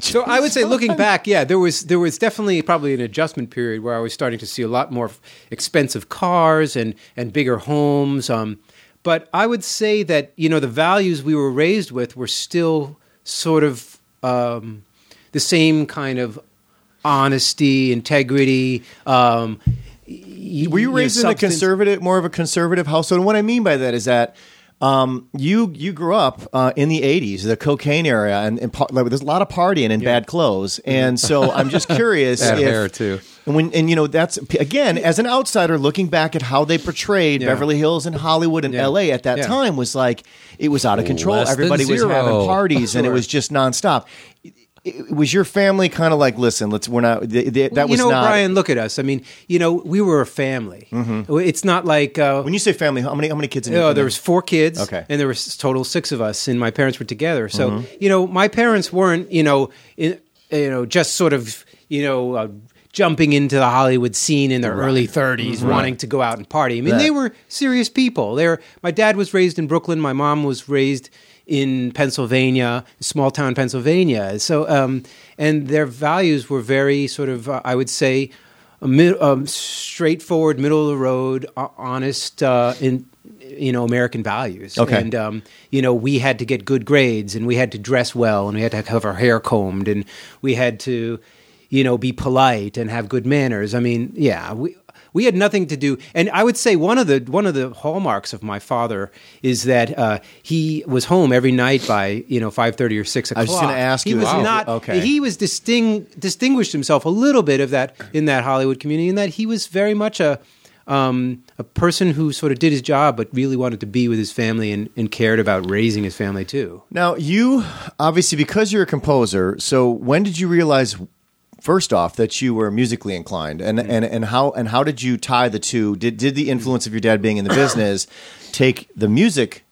Speaker 3: so I would say, looking back, yeah, there was there was definitely probably an adjustment period where I was starting to see a lot more expensive cars and and bigger homes. Um, but I would say that you know the values we were raised with were still sort of um, the same kind of honesty, integrity. Um,
Speaker 1: Were you
Speaker 3: know,
Speaker 1: raised in a conservative, more of a conservative household? And what I mean by that is that um, you you grew up uh, in the '80s, the cocaine era, and, and par- like, there's a lot of partying and bad clothes. And so *laughs* I'm just curious
Speaker 2: Bad
Speaker 1: if
Speaker 2: hair, too.
Speaker 1: And when and you know that's again as an outsider looking back at how they portrayed
Speaker 3: Yeah.
Speaker 1: Beverly Hills and Hollywood and
Speaker 3: Yeah.
Speaker 1: L.A. at that
Speaker 3: Yeah.
Speaker 1: time was like it was out of control.
Speaker 2: Less
Speaker 1: Everybody was having parties *laughs* and it was just nonstop. It- Was your family kind of like, listen, let's we're not th- th- that
Speaker 3: you
Speaker 1: was
Speaker 3: know,
Speaker 1: not
Speaker 3: Brian, look at us. I mean, you know, we were a family. It's not like uh,
Speaker 1: when you say family, how many how many kids? In your
Speaker 3: Oh, there was four kids.
Speaker 1: Okay. Mm-hmm.
Speaker 3: and there was total six of us, and my parents were together. So you know, my parents weren't you know, in, you know, just sort of you know. Uh, Jumping into the Hollywood scene in their early 30s, wanting to go out and party. I mean,
Speaker 1: That-
Speaker 3: they were serious people. They were, my dad was raised in Brooklyn. My mom was raised in Pennsylvania, small town Pennsylvania. So, um, and their values were very sort of, uh, I would say, mid, um, straightforward, middle of the road, uh, honest, uh, in you know American values.
Speaker 1: Okay.
Speaker 3: and um, you know we had to get good grades, and we had to dress well, and we had to have our hair combed, and we had to, you know, be polite and have good manners. I mean, yeah, we. We had nothing to do, and I would say one of the one of the hallmarks of my father is that uh, he was home every night by you know five thirty or six o'clock.
Speaker 1: I was just gonna ask
Speaker 3: he
Speaker 1: you
Speaker 3: was
Speaker 1: that.
Speaker 3: not.
Speaker 1: Okay.
Speaker 3: He was disting, distinguished himself a little bit of that in that Hollywood community, in that he was very much a um, a person who sort of did his job, but really wanted to be with his family and, and cared about raising his family too.
Speaker 1: Now, you obviously because you're a composer. So when did you realize? First off, that you were musically inclined, and, and, and how and how did you tie the two? Did did the influence of your dad being in the *coughs* business take the music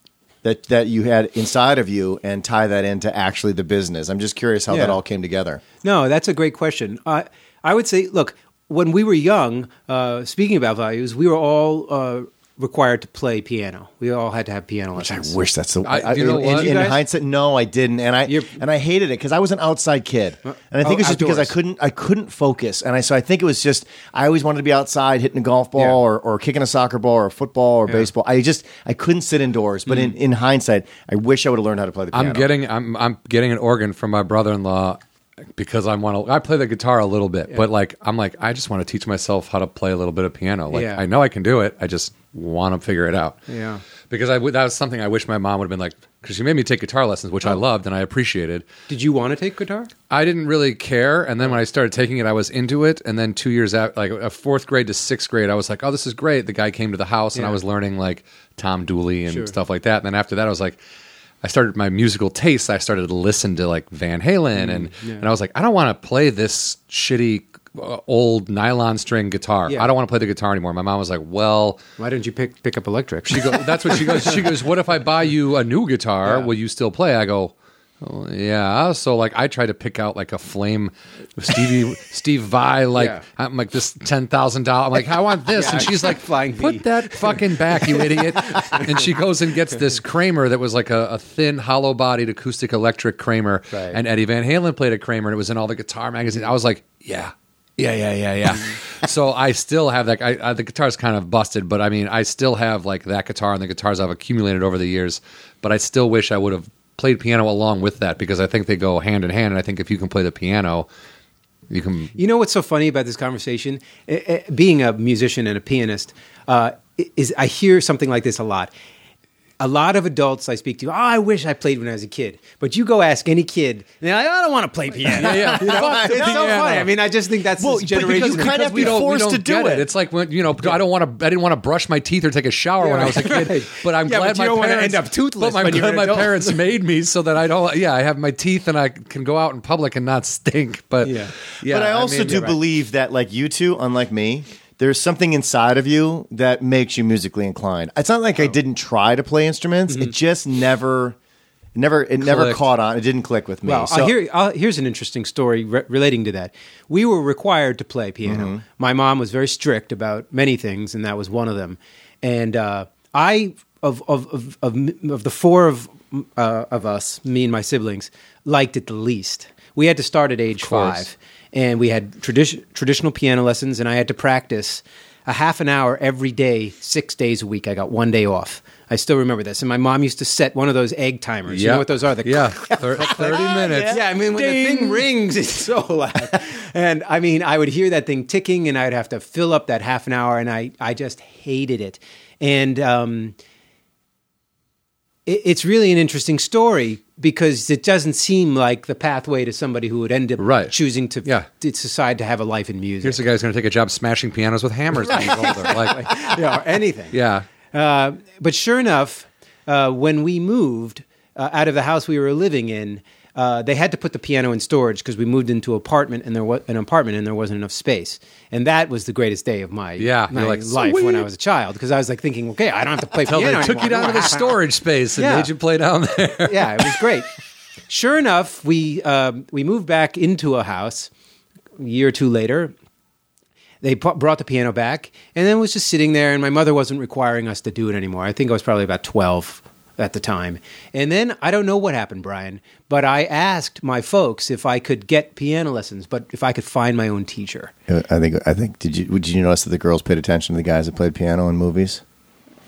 Speaker 1: that that you had inside of you and tie that into actually the business. I'm just curious how that all came together.
Speaker 3: No, that's a great question. Uh, I would say, look, when we were young, uh, speaking about values, we were all uh, required to play piano. We all had to have piano
Speaker 1: I
Speaker 3: lessons.
Speaker 1: wish that's the.
Speaker 2: I-
Speaker 1: I,
Speaker 2: you know
Speaker 1: in,
Speaker 2: what?
Speaker 1: in,
Speaker 3: You guys-
Speaker 1: hindsight, no, I didn't, and I
Speaker 3: You're-
Speaker 1: and I hated it because I was an outside kid, and I think
Speaker 3: oh,
Speaker 1: it's just because I couldn't I couldn't focus, and I so I think it was just I always wanted to be outside hitting a golf ball
Speaker 3: Yeah.
Speaker 1: or, or kicking a soccer ball or football or baseball. I just I couldn't sit indoors. But in, mm. in hindsight, I wish I would have learned how to play the piano.
Speaker 2: I'm getting I'm I'm getting an organ from my brother-in-law because I want to. I play the guitar a little bit, but like I'm like I just want to teach myself how to play a little bit of piano. Like
Speaker 3: Yeah.
Speaker 2: I know I can do it. I just want to figure it out.
Speaker 3: Yeah.
Speaker 2: Because I that was something I wish my mom would have been like because she made me take guitar lessons, which I oh. loved and I appreciated.
Speaker 3: Did you want to take guitar?
Speaker 2: I didn't really care, and then when I started taking it, I was into it. And then two years out, like a fourth grade to sixth grade, I was like, "Oh, this is great." The guy came to the house, and I was learning like Tom Dooley and
Speaker 3: Sure.
Speaker 2: stuff like that. And then after that, I was like, I started my musical taste. I started to listen to like Van Halen, and and I was like, I don't want to play this shitty uh, old nylon string guitar.
Speaker 3: Yeah.
Speaker 2: I don't want to play the guitar anymore. My mom was like, Well,
Speaker 3: Why didn't you pick pick up electric?
Speaker 2: she goes, that's what she goes. She goes, what if I buy you a new guitar?
Speaker 3: Yeah.
Speaker 2: Will you still play? I go, oh, yeah. So like, I try to pick out like a flame, Stevie, *laughs* Steve Vai, like
Speaker 3: Yeah.
Speaker 2: I'm like this ten thousand dollar. I'm like, I want this,
Speaker 3: Yeah,
Speaker 2: and she's like,
Speaker 3: Flying
Speaker 2: put that fucking back, you idiot. *laughs* and she goes and gets this Kramer that was like a, a thin, hollow bodied acoustic electric Kramer,
Speaker 3: Right.
Speaker 2: and Eddie Van Halen played a Kramer, and it was in all the guitar magazines. I was like, yeah. Yeah, yeah, yeah, yeah. *laughs* so I still have that. I, I, the guitar's kind of busted, but I mean, I still have like that guitar and the guitars I've accumulated over the years. But I still wish I would have played piano along with that because I think they go hand in hand. And I think if you can play the piano, you can.
Speaker 3: You know what's so funny about this conversation? Eh, eh, Being a musician and a pianist, uh, is I hear something like this a lot. A lot of adults I speak to, oh, I wish I played when I was a kid. But you go ask any kid, and they're like, oh, I don't want to play piano.
Speaker 2: Yeah, yeah. *laughs*
Speaker 3: You know?
Speaker 2: Fuck the
Speaker 3: it's so
Speaker 2: piano.
Speaker 3: funny. I mean, I just think that's
Speaker 1: Well,
Speaker 3: this
Speaker 1: but because
Speaker 3: generation.
Speaker 1: you kinda have to
Speaker 2: we
Speaker 1: be
Speaker 2: don't,
Speaker 1: forced to do
Speaker 2: get
Speaker 1: it.
Speaker 2: It's like when you know I don't want to. I didn't want to brush my teeth or take a shower when I was a kid.
Speaker 3: Right.
Speaker 2: But I'm
Speaker 3: Yeah,
Speaker 2: glad
Speaker 3: but you
Speaker 2: my
Speaker 3: don't
Speaker 2: parents
Speaker 3: end up toothless
Speaker 2: But I'm
Speaker 3: when
Speaker 2: glad *laughs* my
Speaker 3: adult.
Speaker 2: parents made me so that I don't. Yeah, I have my teeth and I can go out in public and not stink. But
Speaker 3: Yeah.
Speaker 2: yeah.
Speaker 1: but I also
Speaker 2: mean,
Speaker 1: do
Speaker 2: right.
Speaker 1: believe that, like you two, unlike me, there's something inside of you that makes you musically inclined. It's not like
Speaker 2: Oh.
Speaker 1: I didn't try to play instruments;
Speaker 3: Mm-hmm.
Speaker 1: it just never, it never, it never caught on. It didn't click with me.
Speaker 3: Well,
Speaker 1: So-
Speaker 3: I'll hear, here's an interesting story re- relating to that. We were required to play piano.
Speaker 1: Mm-hmm.
Speaker 3: My mom was very strict about many things, and that was one of them. And uh, I, of, of, of, of, of the four of, uh, of us, me and my siblings, liked it the least. We had to start at age five, and we had tradi- traditional piano lessons, and I had to practice a half an hour every day, six days a week. I got one day off. I still remember this. And my mom used to set one of those egg timers. You know what those are? The
Speaker 2: yeah, *laughs* Thir- thirty minutes.
Speaker 3: yeah, I mean, when the thing rings, it's so loud. *laughs* and I mean, I would hear that thing ticking, and I'd have to fill up that half an hour, and I, I just hated it. And um, it, it's really an interesting story because it doesn't seem like the pathway to somebody who would end up
Speaker 2: Right.
Speaker 3: choosing to,
Speaker 2: Yeah.
Speaker 3: to decide to have a life in music.
Speaker 2: Here's a guy who's going to take a job smashing pianos with hammers when he's older. *laughs* Like, *laughs*
Speaker 3: yeah, or anything.
Speaker 2: yeah.
Speaker 3: Uh, but sure enough, uh, when we moved uh, out of the house we were living in, uh, they had to put the piano in storage because we moved into apartment and there was an apartment and there wasn't enough space. And that was the greatest day of my,
Speaker 2: Yeah,
Speaker 3: my
Speaker 2: like,
Speaker 3: life when I was a child because I was like thinking, okay, I don't have to play *laughs* piano.
Speaker 2: they took you
Speaker 3: anymore.
Speaker 2: down to the storage space and *laughs*
Speaker 3: Yeah.
Speaker 2: made you play down there. *laughs*
Speaker 3: yeah, it was great. Sure enough, we um, we moved back into a house a year or two later. They pu- brought the piano back, and then it was just sitting there. And my mother wasn't requiring us to do it anymore. I think I was probably about twelve at the time. And then I don't know what happened, Brian, but I asked my folks if I could get piano lessons, but if I could find my own teacher.
Speaker 1: I think. I think. Did you? Did you notice that the girls paid attention to the guys that played piano in movies?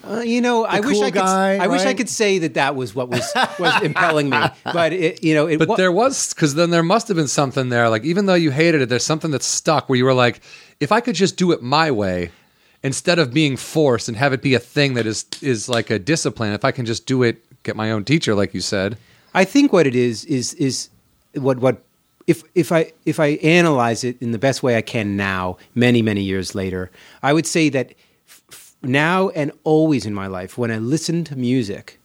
Speaker 3: Uh, you know, I wish I could.
Speaker 1: guy,
Speaker 3: I wish I could say that that was what was was impelling me, *laughs* but it, you know, it
Speaker 2: But
Speaker 3: wa-
Speaker 2: there was because then there must have been something there. Like even though you hated it, there's something that stuck where you were like, if I could just do it my way instead of being forced and have it be a thing that is is like a discipline. If I can just do it, get my own teacher, like you said.
Speaker 3: I think what it is is is what what if if I if I analyze it in the best way I can now, many many years later, I would say that f- f- now and always in my life, when I listen to music,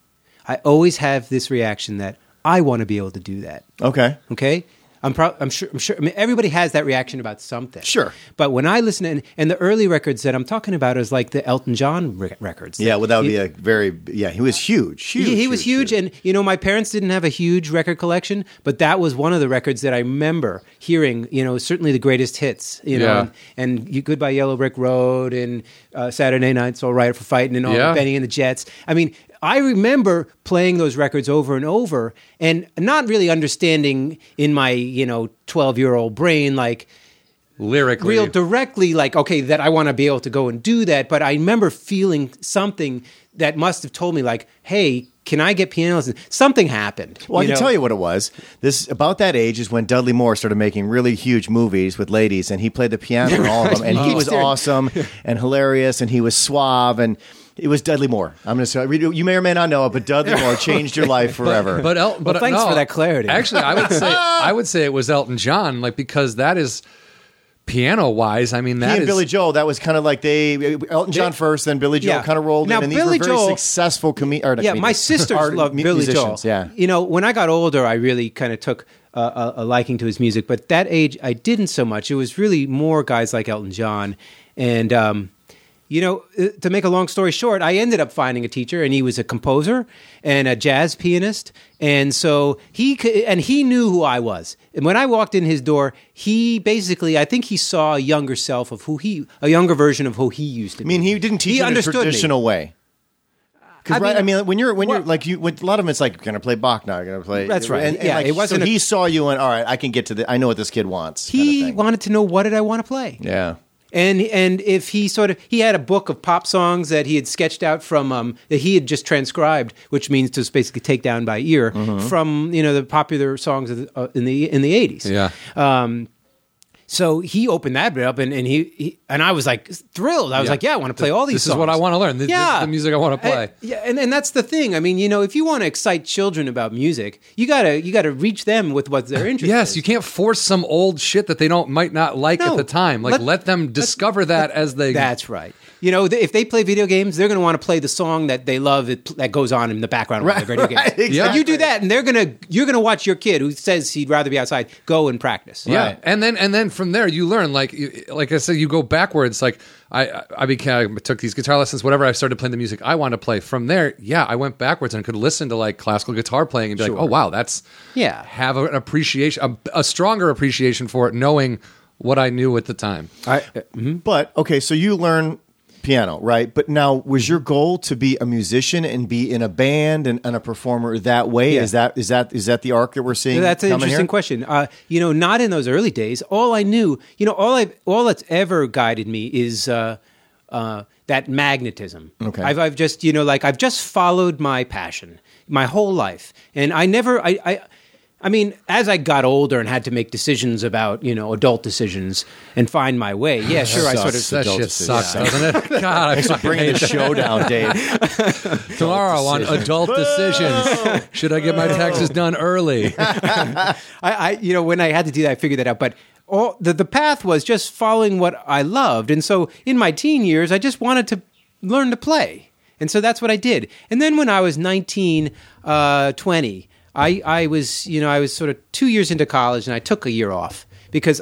Speaker 3: I always have this reaction that I want to be able to do that.
Speaker 1: Okay.
Speaker 3: Okay, I'm, pro- I'm sure. I'm sure. I mean, everybody has that reaction about something.
Speaker 1: Sure.
Speaker 3: But when I listen, and, and the early records that I'm talking about is like the Elton John re- records.
Speaker 1: Yeah, well, that would
Speaker 3: He-
Speaker 1: be a very yeah. He was huge, huge.
Speaker 3: he, he was huge, and you know, my parents didn't have a huge record collection, but that was one of the records that I remember hearing. You know, certainly the greatest hits. You know,
Speaker 2: Yeah.
Speaker 3: and, and you, Goodbye Yellow Brick Road, and uh, Saturday Night's All Right for Fighting, and all
Speaker 2: Yeah.
Speaker 3: Bennie and the Jets. I mean, I remember playing those records over and over, and not really understanding in my you know twelve year old brain like
Speaker 2: lyrically.
Speaker 3: real directly like okay that i want to be able to go and do that but i remember feeling something that must have told me like hey can i get piano lessons something happened
Speaker 1: Well, I can
Speaker 3: know?
Speaker 1: tell you what it was. This about that age is when Dudley Moore started making really huge movies with ladies, and he played the piano in all of *laughs* them, and he oh.
Speaker 3: was
Speaker 1: awesome *laughs* and hilarious, and he was suave, and it was Dudley Moore. I'm going to say you may or may not know it, but Dudley Moore *laughs* changed your life forever.
Speaker 2: But El- but
Speaker 3: thanks
Speaker 2: no,
Speaker 3: for that clarity.
Speaker 2: Actually, I would say *laughs* I would say it was Elton John, like because that is piano wise. I mean,
Speaker 1: he and
Speaker 2: is
Speaker 1: Billy Joel, that was kind of like they Elton John first, then Billy Joel
Speaker 3: Yeah.
Speaker 1: kind of rolled
Speaker 3: Now,
Speaker 1: in, and these
Speaker 3: Billy
Speaker 1: were very
Speaker 3: Joel-
Speaker 1: successful com- or not
Speaker 3: yeah my
Speaker 1: comedians,
Speaker 3: sisters
Speaker 1: art-
Speaker 3: love
Speaker 1: mu-
Speaker 3: billy joel
Speaker 1: Yeah,
Speaker 3: you know when i got older i really kind of took uh, a, a liking to his music but that age i didn't so much it was really more guys like elton john and um, you know, uh, to make a long story short, I ended up finding a teacher, and he was a composer and a jazz pianist, and so he and he knew who I was. And when I walked in his door, he basically, I think he saw a younger self of who he, a younger version of who he used to be.
Speaker 1: I mean, he didn't teach
Speaker 3: He
Speaker 1: in a
Speaker 3: understood me.
Speaker 1: traditional way.
Speaker 3: I
Speaker 1: right,
Speaker 3: mean,
Speaker 1: I mean, when you're when you're like you, when, a lot of them, it's like you're gonna play Bach now, you're gonna play.
Speaker 3: That's right.
Speaker 1: And, and
Speaker 3: Yeah,
Speaker 1: like,
Speaker 3: it wasn't
Speaker 1: So
Speaker 3: a-
Speaker 1: he saw you and all right, I can get to the. I know what this kid wants. kind of
Speaker 3: he wanted to know what did I want to play.
Speaker 1: Yeah.
Speaker 3: And and if he sort of he had a book of pop songs that he had sketched out from um, that he had just transcribed, which means to basically take down by ear
Speaker 1: Mm-hmm.
Speaker 3: from you know the popular songs of the, uh, in the in the eighties.
Speaker 2: Yeah.
Speaker 3: Um, so he opened that bit up, and, and he, he and I was like thrilled. I was
Speaker 2: Yeah.
Speaker 3: like, yeah, I want to play all these.
Speaker 2: This is what. I want to learn. This- this is the music I wanna play.
Speaker 3: And- yeah, and, and that's the thing. I mean, you know, if you want to excite children about music, you gotta you gotta reach them with what they're *laughs* interested.
Speaker 2: Yes, you can't force some old shit that they don't might not like
Speaker 3: No.
Speaker 2: at the time. Like let,
Speaker 3: Let-
Speaker 2: them discover that as they.
Speaker 3: That's right. You know, if they play video games, they're going to want to play the song that they love that, that goes on in the background of
Speaker 1: Right,
Speaker 3: the video game.
Speaker 1: right, exactly.
Speaker 3: You do that, and they're going to you're going to watch your kid who says he'd rather be outside go and practice.
Speaker 2: Yeah,
Speaker 1: Right.
Speaker 2: and then and then from there you learn like like I said you go backwards. Like I I- I became I took these guitar lessons. Whatever I started playing the music I want to play. From there, yeah, I went backwards and could listen to like classical guitar playing and be like, oh wow, that's
Speaker 3: Yeah.
Speaker 2: have an appreciation, a, a stronger appreciation for it, knowing what I knew at the time.
Speaker 3: I, uh,
Speaker 1: But okay, so you learn piano, right? But now, was your goal to be a musician and be in a band and, and a performer that way?
Speaker 3: Yeah.
Speaker 1: Is that is that is that the arc that we're seeing?
Speaker 3: That's an interesting
Speaker 1: here?
Speaker 3: question. Uh, you know, not in those early days. All I knew, you know, all I all that's ever guided me is uh, uh, that magnetism.
Speaker 1: Okay.
Speaker 3: I've I've just you know like I've just followed my passion my whole life, and I never I. I I mean, as I got older and had to make decisions about, you know, adult decisions and find my way, yeah, sure, I sort
Speaker 1: sucks.
Speaker 3: of
Speaker 2: That
Speaker 1: adult
Speaker 2: shit
Speaker 1: decision.
Speaker 2: sucks, doesn't it? *laughs* God, I
Speaker 1: Thanks for bringing
Speaker 2: hate
Speaker 1: the
Speaker 2: it.
Speaker 1: show down, Dave. *laughs*
Speaker 2: tomorrow on adult decisions. Should I get my taxes done early? *laughs*
Speaker 3: I, I, you know, when I had to do that, I figured that out. But all the, the path was just following what I loved. And so in my teen years, I just wanted to learn to play. And so that's what I did. And then when I was 19, uh, 20, I, I was, you know, I was sort of two years into college and I took a year off because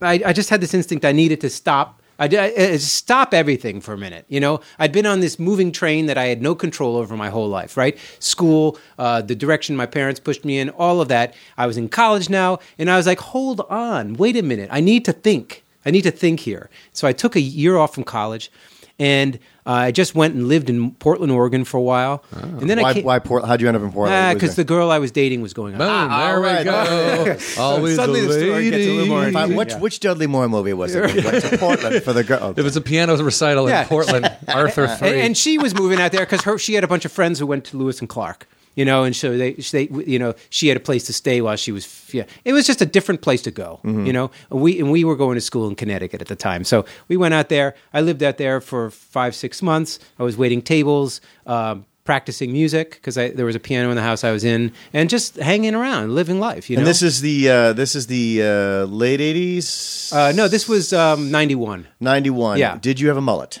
Speaker 3: I, I just had this instinct I needed to stop. I I- I- stop everything for a minute. You know, I'd been on this moving train that I had no control over my whole life. Right, school, uh, the direction my parents pushed me in, all of that. I was in college now, and I was like, hold on, wait a minute. I need to think. I need to think here. So I took a year off from college, and uh, I just went and lived in Portland, Oregon for a while. Ah. And then I came,
Speaker 1: Why? Port, how'd you end up in Portland?
Speaker 3: Ah, because the girl I was dating was going on.
Speaker 2: Boom, ah, there
Speaker 1: all right.
Speaker 2: we go. Always *laughs*
Speaker 3: Suddenly
Speaker 2: a
Speaker 3: the story gets a little more
Speaker 2: lady.
Speaker 1: Fine,
Speaker 3: Yeah.
Speaker 1: which which Dudley Moore movie was it? We went to *laughs* Portland for the girl.
Speaker 2: It was a piano recital
Speaker 3: Yeah.
Speaker 2: in Portland, *laughs* Arthur
Speaker 3: and,
Speaker 2: three.
Speaker 3: and she was moving out there because she had a bunch of friends who went to Lewis and Clark. You know, and so they, they, you know, she had a place to stay while she was. Yeah, it was just a different place to go. You know, and we and we were going to school in Connecticut at the time, so we went out there. I lived out there for five, six months. I was waiting tables, um, practicing music because there was a piano in the house I was in, and just hanging around, living life. You know,
Speaker 1: and this is the uh, this is the uh, late eighties.
Speaker 3: uh, no, this was um, ninety one.
Speaker 1: ninety one.
Speaker 3: Yeah.
Speaker 1: Did you have a mullet?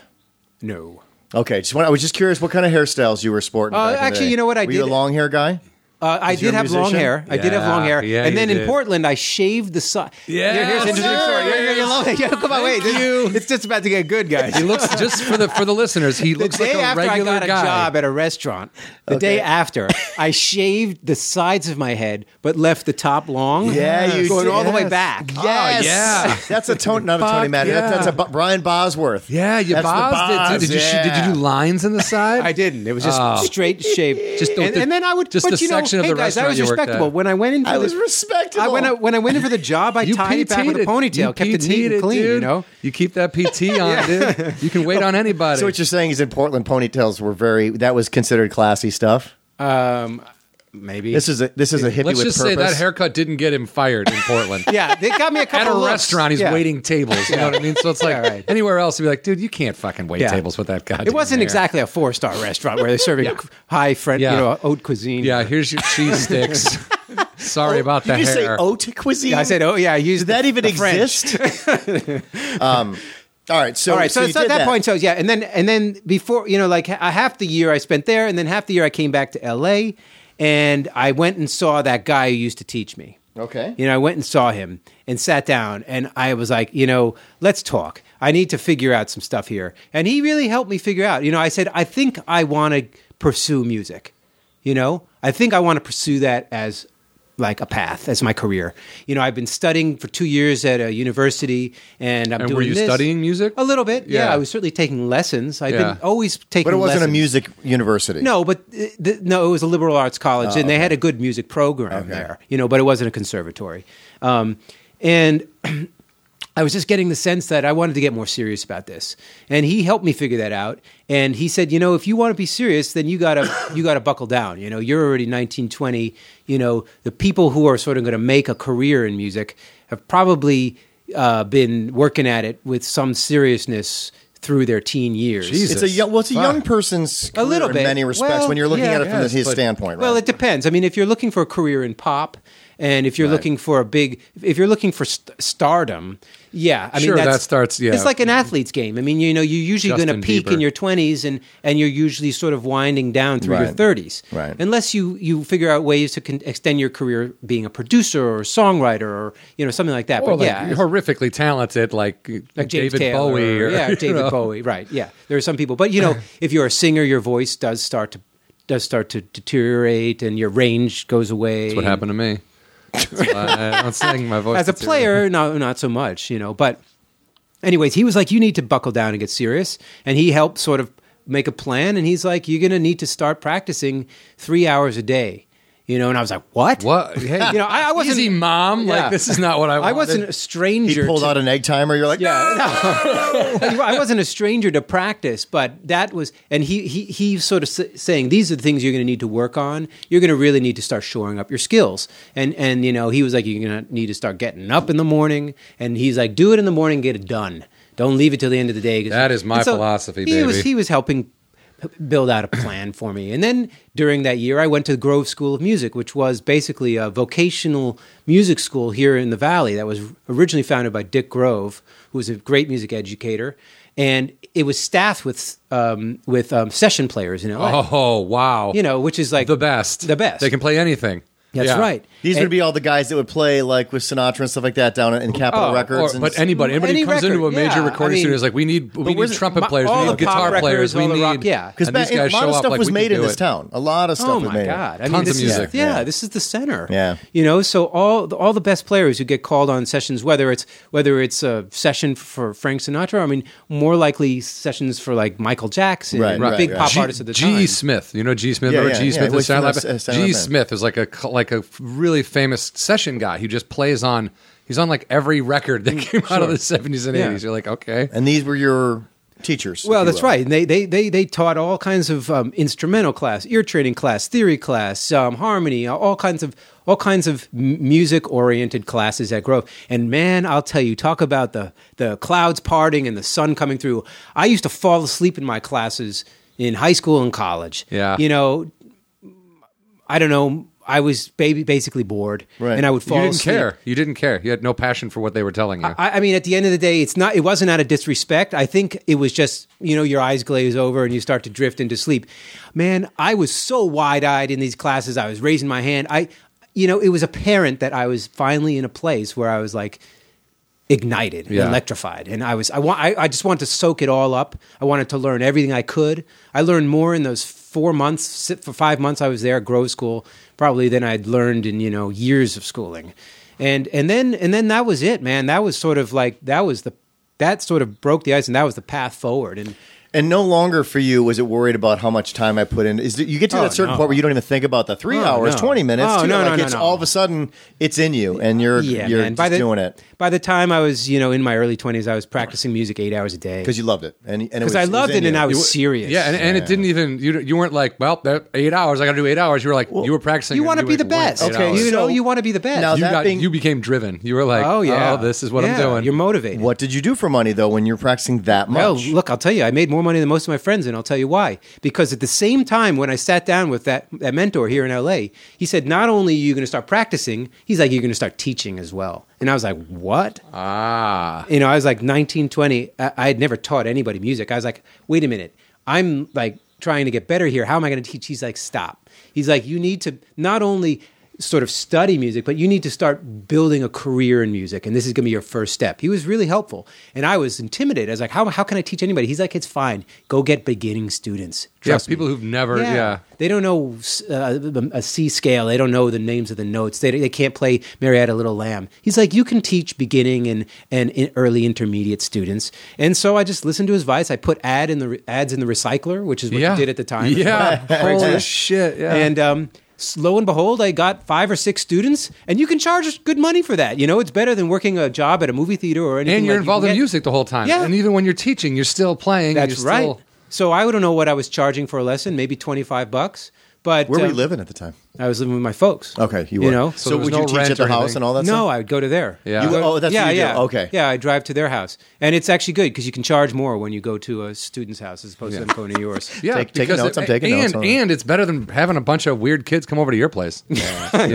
Speaker 3: No.
Speaker 1: Okay, just want, I was just curious what kind of hairstyles you were sporting.
Speaker 3: Uh,
Speaker 1: back in the
Speaker 3: actually, you know what I
Speaker 1: were You a long hair guy.
Speaker 3: Uh, I did have long
Speaker 1: musician?
Speaker 3: hair. I did have long hair.
Speaker 2: yeah,
Speaker 3: and
Speaker 2: you
Speaker 3: then in
Speaker 2: did.
Speaker 3: Portland, I shaved the side.
Speaker 2: Yeah,
Speaker 3: here's an interesting
Speaker 2: sir.
Speaker 3: story. You're- you're- you're long- *laughs* yeah, come on, wait. This- It's just about to get good, guys.
Speaker 2: He looks *laughs* just for the for the listeners. He
Speaker 3: the
Speaker 2: looks
Speaker 3: day
Speaker 2: like a
Speaker 3: after I
Speaker 2: regular
Speaker 3: got a
Speaker 2: guy.
Speaker 3: job at a restaurant, the day after, I *laughs* shaved the sides of my head, but left the top long.
Speaker 1: Yeah, you
Speaker 3: going
Speaker 1: did.
Speaker 3: all the way
Speaker 1: Yes.
Speaker 3: back.
Speaker 1: Yes.
Speaker 2: yeah.
Speaker 1: That's a Tony, not a Tony
Speaker 2: Fuck
Speaker 1: Matter. That-
Speaker 2: yeah.
Speaker 1: That's a Bo- Brian Bosworth.
Speaker 2: yeah, you
Speaker 1: That's the
Speaker 2: bossed it.
Speaker 1: Boz,
Speaker 2: Did you
Speaker 1: yeah.
Speaker 2: did you do lines in the side?
Speaker 3: I didn't. It was just
Speaker 2: Oh.
Speaker 3: straight shaved.
Speaker 2: Just the-
Speaker 3: and, and then I would
Speaker 2: just
Speaker 3: but
Speaker 2: the
Speaker 3: you know,
Speaker 2: section of
Speaker 3: hey
Speaker 2: the
Speaker 3: guys, I
Speaker 2: restaurant
Speaker 3: was
Speaker 2: you worked
Speaker 3: respectable
Speaker 2: at.
Speaker 3: when I went in. For
Speaker 1: I
Speaker 3: the,
Speaker 1: was respectable.
Speaker 3: I, when I when I went in for the job, I *laughs*
Speaker 2: You
Speaker 3: tied it back with a
Speaker 2: PT'd
Speaker 3: ponytail,
Speaker 2: You
Speaker 3: kept it neat
Speaker 2: PT'd
Speaker 3: and clean.
Speaker 2: dude.
Speaker 3: You know.
Speaker 2: you keep that PT on, *laughs* dude. You can wait on *laughs* anybody.
Speaker 1: So what you're saying is in Portland, ponytails were very. That was considered classy stuff.
Speaker 3: Um, maybe
Speaker 1: This is a this is a hippie
Speaker 2: Let's
Speaker 1: with
Speaker 2: just
Speaker 1: purpose.
Speaker 2: say that haircut didn't get him fired in Portland. *laughs*
Speaker 3: Yeah, they got me a
Speaker 2: At
Speaker 3: couple.
Speaker 2: a
Speaker 3: looks.
Speaker 2: restaurant, he's
Speaker 3: Yeah.
Speaker 2: waiting tables. You know what I mean? So it's like
Speaker 3: Yeah, right.
Speaker 2: anywhere else, he'd be like, dude, you can't fucking wait
Speaker 3: Yeah.
Speaker 2: tables with that guy.
Speaker 3: It wasn't exactly a four star restaurant where they're serving high French,
Speaker 2: Yeah.
Speaker 3: you know, haute cuisine.
Speaker 2: Yeah, here's your cheese sticks. *laughs* Sorry about the
Speaker 1: Did you say
Speaker 2: hair.
Speaker 1: haute cuisine?
Speaker 3: I said, oh yeah, I used
Speaker 1: Did that even
Speaker 3: the
Speaker 1: exist? *laughs* um, all right. So
Speaker 3: All right, so,
Speaker 1: you
Speaker 3: so
Speaker 1: did
Speaker 3: at that, point, so yeah, and then and then before you know, like ha- half the year I spent there, and then half the year I came back to L.A. and I went and saw that guy who used to teach me.
Speaker 1: Okay.
Speaker 3: You know, I went and saw him and sat down, and I was like, you know, let's talk. I need to figure out some stuff here, and he really helped me figure out. You know, I said, I think I want to pursue music. You know, I think I want to pursue that as like a path as my career. You know, I've been studying for two years at a university, and I'm
Speaker 2: And
Speaker 3: doing
Speaker 2: were you
Speaker 3: this.
Speaker 2: studying music?
Speaker 3: A little bit, yeah.
Speaker 2: Yeah.
Speaker 3: I was certainly taking lessons. I've
Speaker 2: Yeah.
Speaker 3: been always taking.
Speaker 1: But it wasn't a music university.
Speaker 3: No, but uh, th- no, it was a liberal arts college,
Speaker 1: Oh,
Speaker 3: and they had a good music program there. You know, but it wasn't a conservatory. Um, and *clears throat* I was just getting the sense that I wanted to get more serious about this, and he helped me figure that out. And he said, you know, if you want to be serious, then you gotta *coughs* you gotta buckle down. You know, you're already 19, 20. You know, the people who are sort of going to make a career in music have probably uh, been working at it with some seriousness through their teen years.
Speaker 2: Jesus.
Speaker 1: It's a young, well, it's a
Speaker 2: Fuck.
Speaker 1: young person's career
Speaker 3: little
Speaker 1: in many respects
Speaker 3: Well,
Speaker 1: when you're looking
Speaker 3: yeah.
Speaker 1: at it from
Speaker 2: Yes,
Speaker 1: his
Speaker 2: but-
Speaker 1: standpoint. Right?
Speaker 3: Well, it depends. I mean, if you're looking for a career in pop, and if you're
Speaker 1: Right.
Speaker 3: looking for a big, if you're looking for st- stardom, yeah, I mean,
Speaker 2: Sure, that starts- yeah.
Speaker 3: It's like an athlete's game. I mean, you know, you're usually going to peak
Speaker 2: Bieber.
Speaker 3: in your 20s, and and you're usually sort of winding down through your 30s,
Speaker 1: Right.
Speaker 3: Unless you you figure out ways to con- extend your career, being a producer or a songwriter or you know something like that.
Speaker 2: or
Speaker 3: but
Speaker 2: like
Speaker 3: yeah,
Speaker 2: horrifically talented, like,
Speaker 3: like
Speaker 2: David
Speaker 3: Taylor,
Speaker 2: Bowie, or
Speaker 3: yeah, *laughs* David
Speaker 2: know.
Speaker 3: Bowie, right? Yeah, there are some people, but you know, *laughs* if you're a singer, your voice does start to does start to deteriorate, and your range goes away.
Speaker 2: That's what happened to me. That's why I don't *laughs* sing. My voice
Speaker 3: As a player, no, not so much, you know. But, anyways, he was like, "You need to buckle down and get serious," and he helped sort of make a plan. And he's like, "You're going to need to start practicing three hours a day." You know, and I was like, "What?
Speaker 2: What? *laughs* Hey,
Speaker 3: You know, I, I wasn't
Speaker 2: easy, mom.
Speaker 3: Yeah.
Speaker 2: Like this is not what I.
Speaker 3: I wasn't a stranger.
Speaker 1: he pulled
Speaker 3: to-
Speaker 1: out an egg timer. You're like,
Speaker 3: yeah, no. *laughs* I wasn't a stranger to practice, but that was, and he he he sort of s- saying these are the things you're going to need to work on. You're going to really need to start shoring up your skills, and and you know he was like you're going to need to start getting up in the morning, and he's like do it in the morning, get it done. Don't leave it till the end of the day.
Speaker 2: That is my
Speaker 3: and
Speaker 2: philosophy,
Speaker 3: he Was,
Speaker 2: baby.
Speaker 3: he was helping build out a plan for me. And then during that year, I went to the Grove School of Music, which was basically a vocational music school here in the Valley that was originally founded by Dick Grove, who was a great music educator. And it was staffed with um, with um, session players in LA.
Speaker 2: Oh wow!
Speaker 3: You know, which is like
Speaker 2: the best.
Speaker 3: The best.
Speaker 2: They can play anything.
Speaker 3: That's
Speaker 2: Yeah.
Speaker 3: right.
Speaker 1: These
Speaker 3: And-
Speaker 1: would be all the guys that would play like with Sinatra and stuff like that down in Capitol
Speaker 3: Oh,
Speaker 1: Records.
Speaker 2: Or,
Speaker 1: and
Speaker 2: but anybody, anybody
Speaker 3: Any
Speaker 2: who comes
Speaker 3: record,
Speaker 2: into a major
Speaker 3: yeah.
Speaker 2: recording
Speaker 3: I mean-
Speaker 2: studio is like, we need, we need
Speaker 1: was
Speaker 2: trumpet
Speaker 3: my-
Speaker 2: players,
Speaker 3: all
Speaker 2: we
Speaker 3: the
Speaker 2: need guitar
Speaker 3: pop
Speaker 2: players,
Speaker 3: records,
Speaker 2: we
Speaker 3: all the
Speaker 2: need.
Speaker 3: rock- yeah.
Speaker 1: because
Speaker 2: and these guys
Speaker 1: a lot
Speaker 2: show
Speaker 1: of
Speaker 2: up
Speaker 1: stuff
Speaker 2: like
Speaker 1: was
Speaker 2: we
Speaker 1: made
Speaker 2: can
Speaker 1: in
Speaker 2: do
Speaker 1: this
Speaker 2: it.
Speaker 1: town. A lot of stuff
Speaker 3: Oh
Speaker 1: was
Speaker 3: my
Speaker 1: made.
Speaker 3: god! I mean,
Speaker 2: Tons
Speaker 3: this
Speaker 2: of
Speaker 3: is-
Speaker 2: music.
Speaker 3: yeah,
Speaker 1: Yeah.
Speaker 3: this is the center.
Speaker 1: Yeah.
Speaker 3: you know, so all all the best players who get called on sessions, whether it's whether it's a session for Frank Sinatra, I mean, more likely sessions for like Michael Jackson,
Speaker 1: Right,
Speaker 3: and
Speaker 1: right,
Speaker 3: big
Speaker 1: right.
Speaker 3: pop
Speaker 2: G,
Speaker 3: artists at the time.
Speaker 2: G.
Speaker 3: time.
Speaker 2: Smith, you know G. Smith.
Speaker 1: Yeah,
Speaker 2: Remember
Speaker 1: yeah,
Speaker 2: G.
Speaker 1: yeah.
Speaker 2: Smith
Speaker 1: He was from
Speaker 2: Sound
Speaker 1: that, uh,
Speaker 2: Lab?
Speaker 1: Sound
Speaker 2: G.
Speaker 1: Lab.
Speaker 2: Smith is like a like a really famous session guy who just plays on. He's on like every record that *laughs* came out of the seventies and
Speaker 3: Yeah.
Speaker 2: eighties. You're like, okay,
Speaker 1: And these were your teachers.
Speaker 3: Well, that's
Speaker 1: will.
Speaker 3: right. And they, they, they, they taught all kinds of um, instrumental class, ear training class, theory class, um, harmony, all kinds of all kinds of music oriented classes at Grove. And man, I'll tell you, talk about the the clouds parting and the sun coming through. I used to fall asleep in my classes in high school and college.
Speaker 2: Yeah.
Speaker 3: you know, I don't know. I was baby, basically bored,
Speaker 1: Right.
Speaker 3: and I would fall.
Speaker 2: You didn't
Speaker 3: asleep.
Speaker 2: care. You didn't care. You had no passion for what they were telling you.
Speaker 3: I, I mean, at the end of the day, it's not. It wasn't out of disrespect. I think it was just you know your eyes glaze over and you start to drift into sleep. Man, I was so wide eyed in these classes. I was raising my hand. I, you know, it was apparent that I was finally in a place where I was like ignited,
Speaker 2: Yeah.
Speaker 3: electrified, and I was. I want. I, I just wanted to soak it all up. I wanted to learn everything I could. I learned more in those four months. For five months, I was there at Grove School, probably than I'd learned in you know years of schooling, and and then and then that was it, man. That was sort of like that was the that sort of broke the ice, and that was the path forward. And
Speaker 1: And no longer for you was it worried about how much time I put in. Is it, you get to
Speaker 3: Oh,
Speaker 1: that certain
Speaker 3: no.
Speaker 1: point where you don't even think about the three
Speaker 3: Oh,
Speaker 1: hours,
Speaker 3: no.
Speaker 1: twenty minutes.
Speaker 3: Oh,
Speaker 1: two,
Speaker 3: no, no,
Speaker 1: like
Speaker 3: no,
Speaker 1: it's
Speaker 3: no.
Speaker 1: all of a sudden it's in you, and you're
Speaker 3: yeah,
Speaker 1: you're just
Speaker 3: By the,
Speaker 1: doing it
Speaker 3: By the time I was you know in my early twenties, I was practicing music eight hours a day
Speaker 1: because you loved it, and and
Speaker 3: because I loved it, and I was serious.
Speaker 2: Yeah, and, and it didn't even you you weren't like, well, that eight hours. I got to do eight hours. You were like, you were practicing.
Speaker 3: you want to be the best.
Speaker 1: Okay,
Speaker 2: hours.
Speaker 3: you know
Speaker 1: so-
Speaker 3: you want to be the best.
Speaker 1: Now
Speaker 2: you
Speaker 1: that
Speaker 2: got
Speaker 1: being-
Speaker 2: you became driven. You were like,
Speaker 3: oh yeah,
Speaker 2: oh, this is what I'm doing.
Speaker 3: You're motivated.
Speaker 1: What did you do for money though when you're practicing that much?
Speaker 3: Well, look, I'll tell you, I made more money than most of my friends, and I'll tell you why. Because at the same time, when I sat down with that, that mentor here in LA, he said, not only are you going to start practicing, he's like, you're going to start teaching as well. And I was like, what?
Speaker 2: ah,
Speaker 3: You know, I was like 19, 20. I, I had never taught anybody music. I was like, wait a minute. I'm like trying to get better here. How am I going to teach? He's like, stop. He's like, you need to not only sort of study music, but you need to start building a career in music. And this is going to be your first step. He was really helpful. And I was intimidated. I was like, how, how can I teach anybody? He's like, it's fine. Go get beginning students.
Speaker 2: yeah,
Speaker 3: Trust me."
Speaker 2: people who've never, yeah.
Speaker 3: They don't know uh, a C scale. They don't know the names of the notes. They, they can't play Mary Had a Little Lamb. He's like, you can teach beginning and, and in early intermediate students. And so I just listened to his advice. I put ad in the ads in the recycler, which is what
Speaker 2: yeah,
Speaker 3: you did at the time.
Speaker 2: Yeah, *laughs* holy shit, yeah.
Speaker 3: And um, lo and behold, I got five or six students, and you can charge good money for that. You know, it's better than working a job at a movie theater or anything.
Speaker 2: and you're
Speaker 3: like
Speaker 2: involved
Speaker 3: can
Speaker 2: in music the whole time.
Speaker 3: Yeah.
Speaker 2: and even when you're teaching, you're still playing.
Speaker 3: That's
Speaker 2: you're
Speaker 3: right.
Speaker 2: still-
Speaker 3: So I don't know what I was charging for a lesson, maybe twenty five bucks. But
Speaker 1: Where were you
Speaker 3: um,
Speaker 1: living at the time?
Speaker 3: I was living with my folks.
Speaker 1: Okay, you
Speaker 3: You
Speaker 1: were.
Speaker 3: know?
Speaker 1: so,
Speaker 2: So there was
Speaker 1: would
Speaker 2: no
Speaker 1: you teach
Speaker 2: rent
Speaker 1: at the
Speaker 2: or
Speaker 1: house
Speaker 2: anything?
Speaker 1: and all that
Speaker 3: no,
Speaker 1: stuff?
Speaker 3: I would go to there.
Speaker 2: Yeah.
Speaker 1: You- oh, that's
Speaker 3: yeah,
Speaker 1: what you do.
Speaker 3: yeah.
Speaker 1: Okay.
Speaker 3: Yeah, I drive to their house, and it's actually good because you can charge more when you go to a student's house as opposed to them going to yours.
Speaker 2: Yeah,
Speaker 1: Take- taking
Speaker 2: because
Speaker 1: notes, I'm taking
Speaker 2: and,
Speaker 1: notes on.
Speaker 2: And it's better than having a bunch of weird kids come over to your place. *laughs* *laughs* you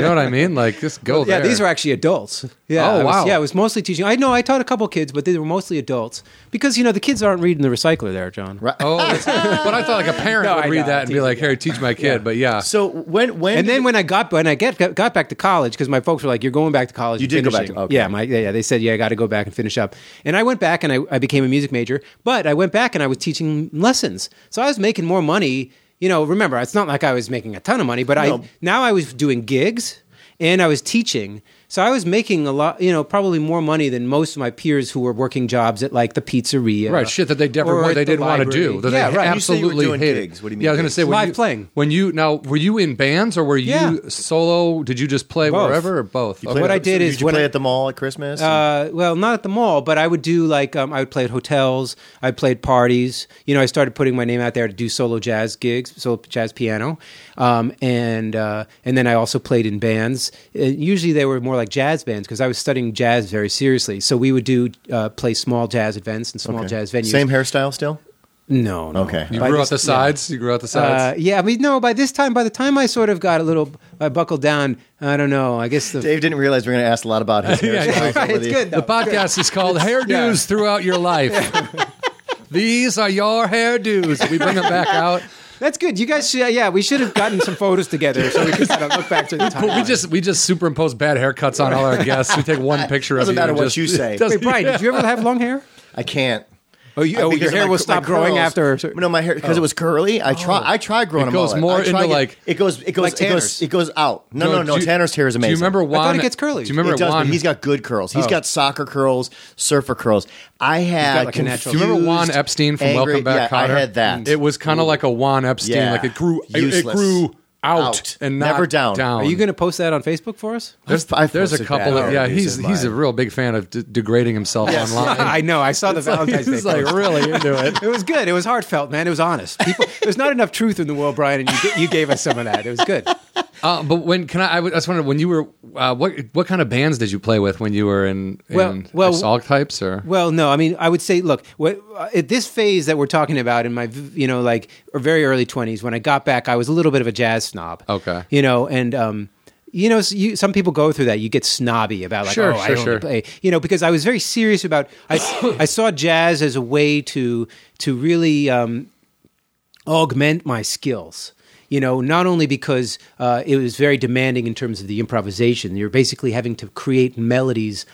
Speaker 2: know what I mean? Like, just go there.
Speaker 3: Yeah, these are actually adults. Yeah.
Speaker 2: Oh,
Speaker 3: I was-
Speaker 2: wow.
Speaker 3: yeah, it was mostly teaching. I know I taught a couple kids, but they were mostly adults because you know the kids aren't reading the recycler there, John.
Speaker 1: Right.
Speaker 2: Oh, that's- *laughs* but I thought like a parent
Speaker 3: No,
Speaker 2: would
Speaker 3: I
Speaker 2: read
Speaker 3: know,
Speaker 2: that and be like,
Speaker 3: yeah.
Speaker 2: "Here, teach my kid." But yeah,
Speaker 1: So when when
Speaker 3: And
Speaker 1: did-
Speaker 3: then when I got when I get got, got back to college because my folks were like, "You're going back to college."
Speaker 1: You did go back to- okay.
Speaker 3: Yeah, my, yeah, yeah. They said, "Yeah, I got to go back and finish up." And I went back and I, I became a music major, but I went back and I was teaching lessons, so I was making more money. You know, remember, it's not like I was making a ton of money, but
Speaker 1: No.
Speaker 3: I now I was doing gigs and I was teaching. So I was making a lot, you know, probably more money than most of my peers who were working jobs at like the pizzeria,
Speaker 2: right, shit that they never
Speaker 3: or
Speaker 2: they
Speaker 3: the
Speaker 2: didn't want to do. That
Speaker 3: Yeah,
Speaker 2: they
Speaker 3: right.
Speaker 1: You say you were
Speaker 2: absolutely
Speaker 1: doing
Speaker 2: hated.
Speaker 1: gigs. What do you mean
Speaker 2: Yeah, I was going to say when
Speaker 3: Live
Speaker 2: you,
Speaker 3: playing.
Speaker 2: When you now were you in bands or were you
Speaker 3: Yeah.
Speaker 2: solo? Did you just play
Speaker 3: Both.
Speaker 2: wherever or both? Okay.
Speaker 3: What
Speaker 1: at-
Speaker 3: I did
Speaker 1: so
Speaker 3: is
Speaker 1: you
Speaker 3: when
Speaker 1: play
Speaker 3: I-
Speaker 1: at the mall at Christmas.
Speaker 3: Uh, well, not at the mall, but I would do like um, I would play at hotels. I played parties. You know, I started putting my name out there to do solo jazz gigs, solo jazz piano, um, and uh, and then I also played in bands. Uh, usually they were more like jazz bands because I was studying jazz very seriously. So we would do uh, play small jazz events and small
Speaker 1: Okay.
Speaker 3: jazz venues.
Speaker 1: Same hairstyle still.
Speaker 3: No, no.
Speaker 1: Okay.
Speaker 2: You
Speaker 3: By
Speaker 2: grew
Speaker 3: this-
Speaker 2: out the
Speaker 3: yeah.
Speaker 2: sides. You grew out the sides.
Speaker 3: Uh, yeah, I mean, no. By this time, by the time I sort of got a little, I buckled down. I don't know. I guess the
Speaker 1: Dave didn't realize we are going to ask a lot about his *laughs*
Speaker 2: Yeah,
Speaker 1: hairstyle.
Speaker 2: yeah. *laughs*
Speaker 1: over
Speaker 3: it's
Speaker 1: the-
Speaker 3: good.
Speaker 2: the
Speaker 3: Though.
Speaker 2: podcast is called Hairdos Throughout Your Life. *laughs* These are your hairdos. We bring them back out.
Speaker 3: That's good. You guys, should, yeah, we should have gotten some photos together so we could sort of look back to the time.
Speaker 2: But we just we just superimpose bad haircuts on all our guests. We take one *laughs* picture
Speaker 1: Doesn't
Speaker 2: of you.
Speaker 1: matter
Speaker 2: and
Speaker 1: what
Speaker 2: just-
Speaker 1: you say. *laughs*
Speaker 2: doesn't-
Speaker 3: Wait, Brian, did you ever have long hair?
Speaker 1: I can't.
Speaker 3: Oh, you, oh your hair
Speaker 1: my-
Speaker 3: will stop growing after.
Speaker 1: No, my hair because it oh. was curly. I try. Oh. I tried growing
Speaker 2: It goes more into,
Speaker 1: get-
Speaker 2: like-
Speaker 1: it goes. It goes.
Speaker 3: Like
Speaker 1: it goes. It goes out. No, no, no.
Speaker 2: do you-
Speaker 1: Tanner's hair is amazing.
Speaker 2: Do you remember Juan?
Speaker 3: thought it gets curly.
Speaker 2: Do you remember
Speaker 1: it does,
Speaker 2: Juan?
Speaker 1: he's got good curls. He's
Speaker 3: Oh.
Speaker 1: got soccer curls, surfer curls. I had.
Speaker 3: like natural-
Speaker 2: Do you remember Juan Epstein from
Speaker 1: angry-
Speaker 2: Welcome Back,
Speaker 1: yeah,
Speaker 2: Kotter?
Speaker 1: I had that.
Speaker 2: It was kind of like a Juan Epstein. Like it grew. It grew out,
Speaker 1: Out.
Speaker 2: and not
Speaker 1: Never down.
Speaker 3: Are you going to post that on Facebook for us?
Speaker 2: There's,
Speaker 1: I've
Speaker 2: there's a
Speaker 1: posted
Speaker 2: couple
Speaker 1: bad
Speaker 2: of yeah.
Speaker 1: hairdos
Speaker 2: He's
Speaker 1: of
Speaker 2: he's a
Speaker 1: mine.
Speaker 2: real big fan of d- degrading himself online. *laughs*
Speaker 3: I know. I saw the Valentine's Day.
Speaker 2: He's like
Speaker 3: post.
Speaker 2: really into it. *laughs*
Speaker 3: It was good. It was heartfelt, man. It was honest. People, there's not enough truth in the world, Brian, and you, g- you gave us some of that. It was good.
Speaker 2: Uh, but when can I? I was wondering when you were uh, what what kind of bands did you play with when you were in, in
Speaker 3: Well- well-
Speaker 2: Assault types or
Speaker 3: Well, no, I mean, I would say, look, what, uh, at this phase that we're talking about in my, you know, like very early twenties, when I got back, I was a little bit of a jazz snob.
Speaker 2: Okay.
Speaker 3: you know, and um, you know, you, some people go through that. You get snobby about like,
Speaker 2: Sure,
Speaker 3: oh, I
Speaker 2: sure,
Speaker 3: only
Speaker 2: sure.
Speaker 3: play, you know, because I was very serious about. I, I saw jazz as a way to to really um, augment my skills. You know, not only because uh, it was very demanding in terms of the improvisation. You're basically having to create melodies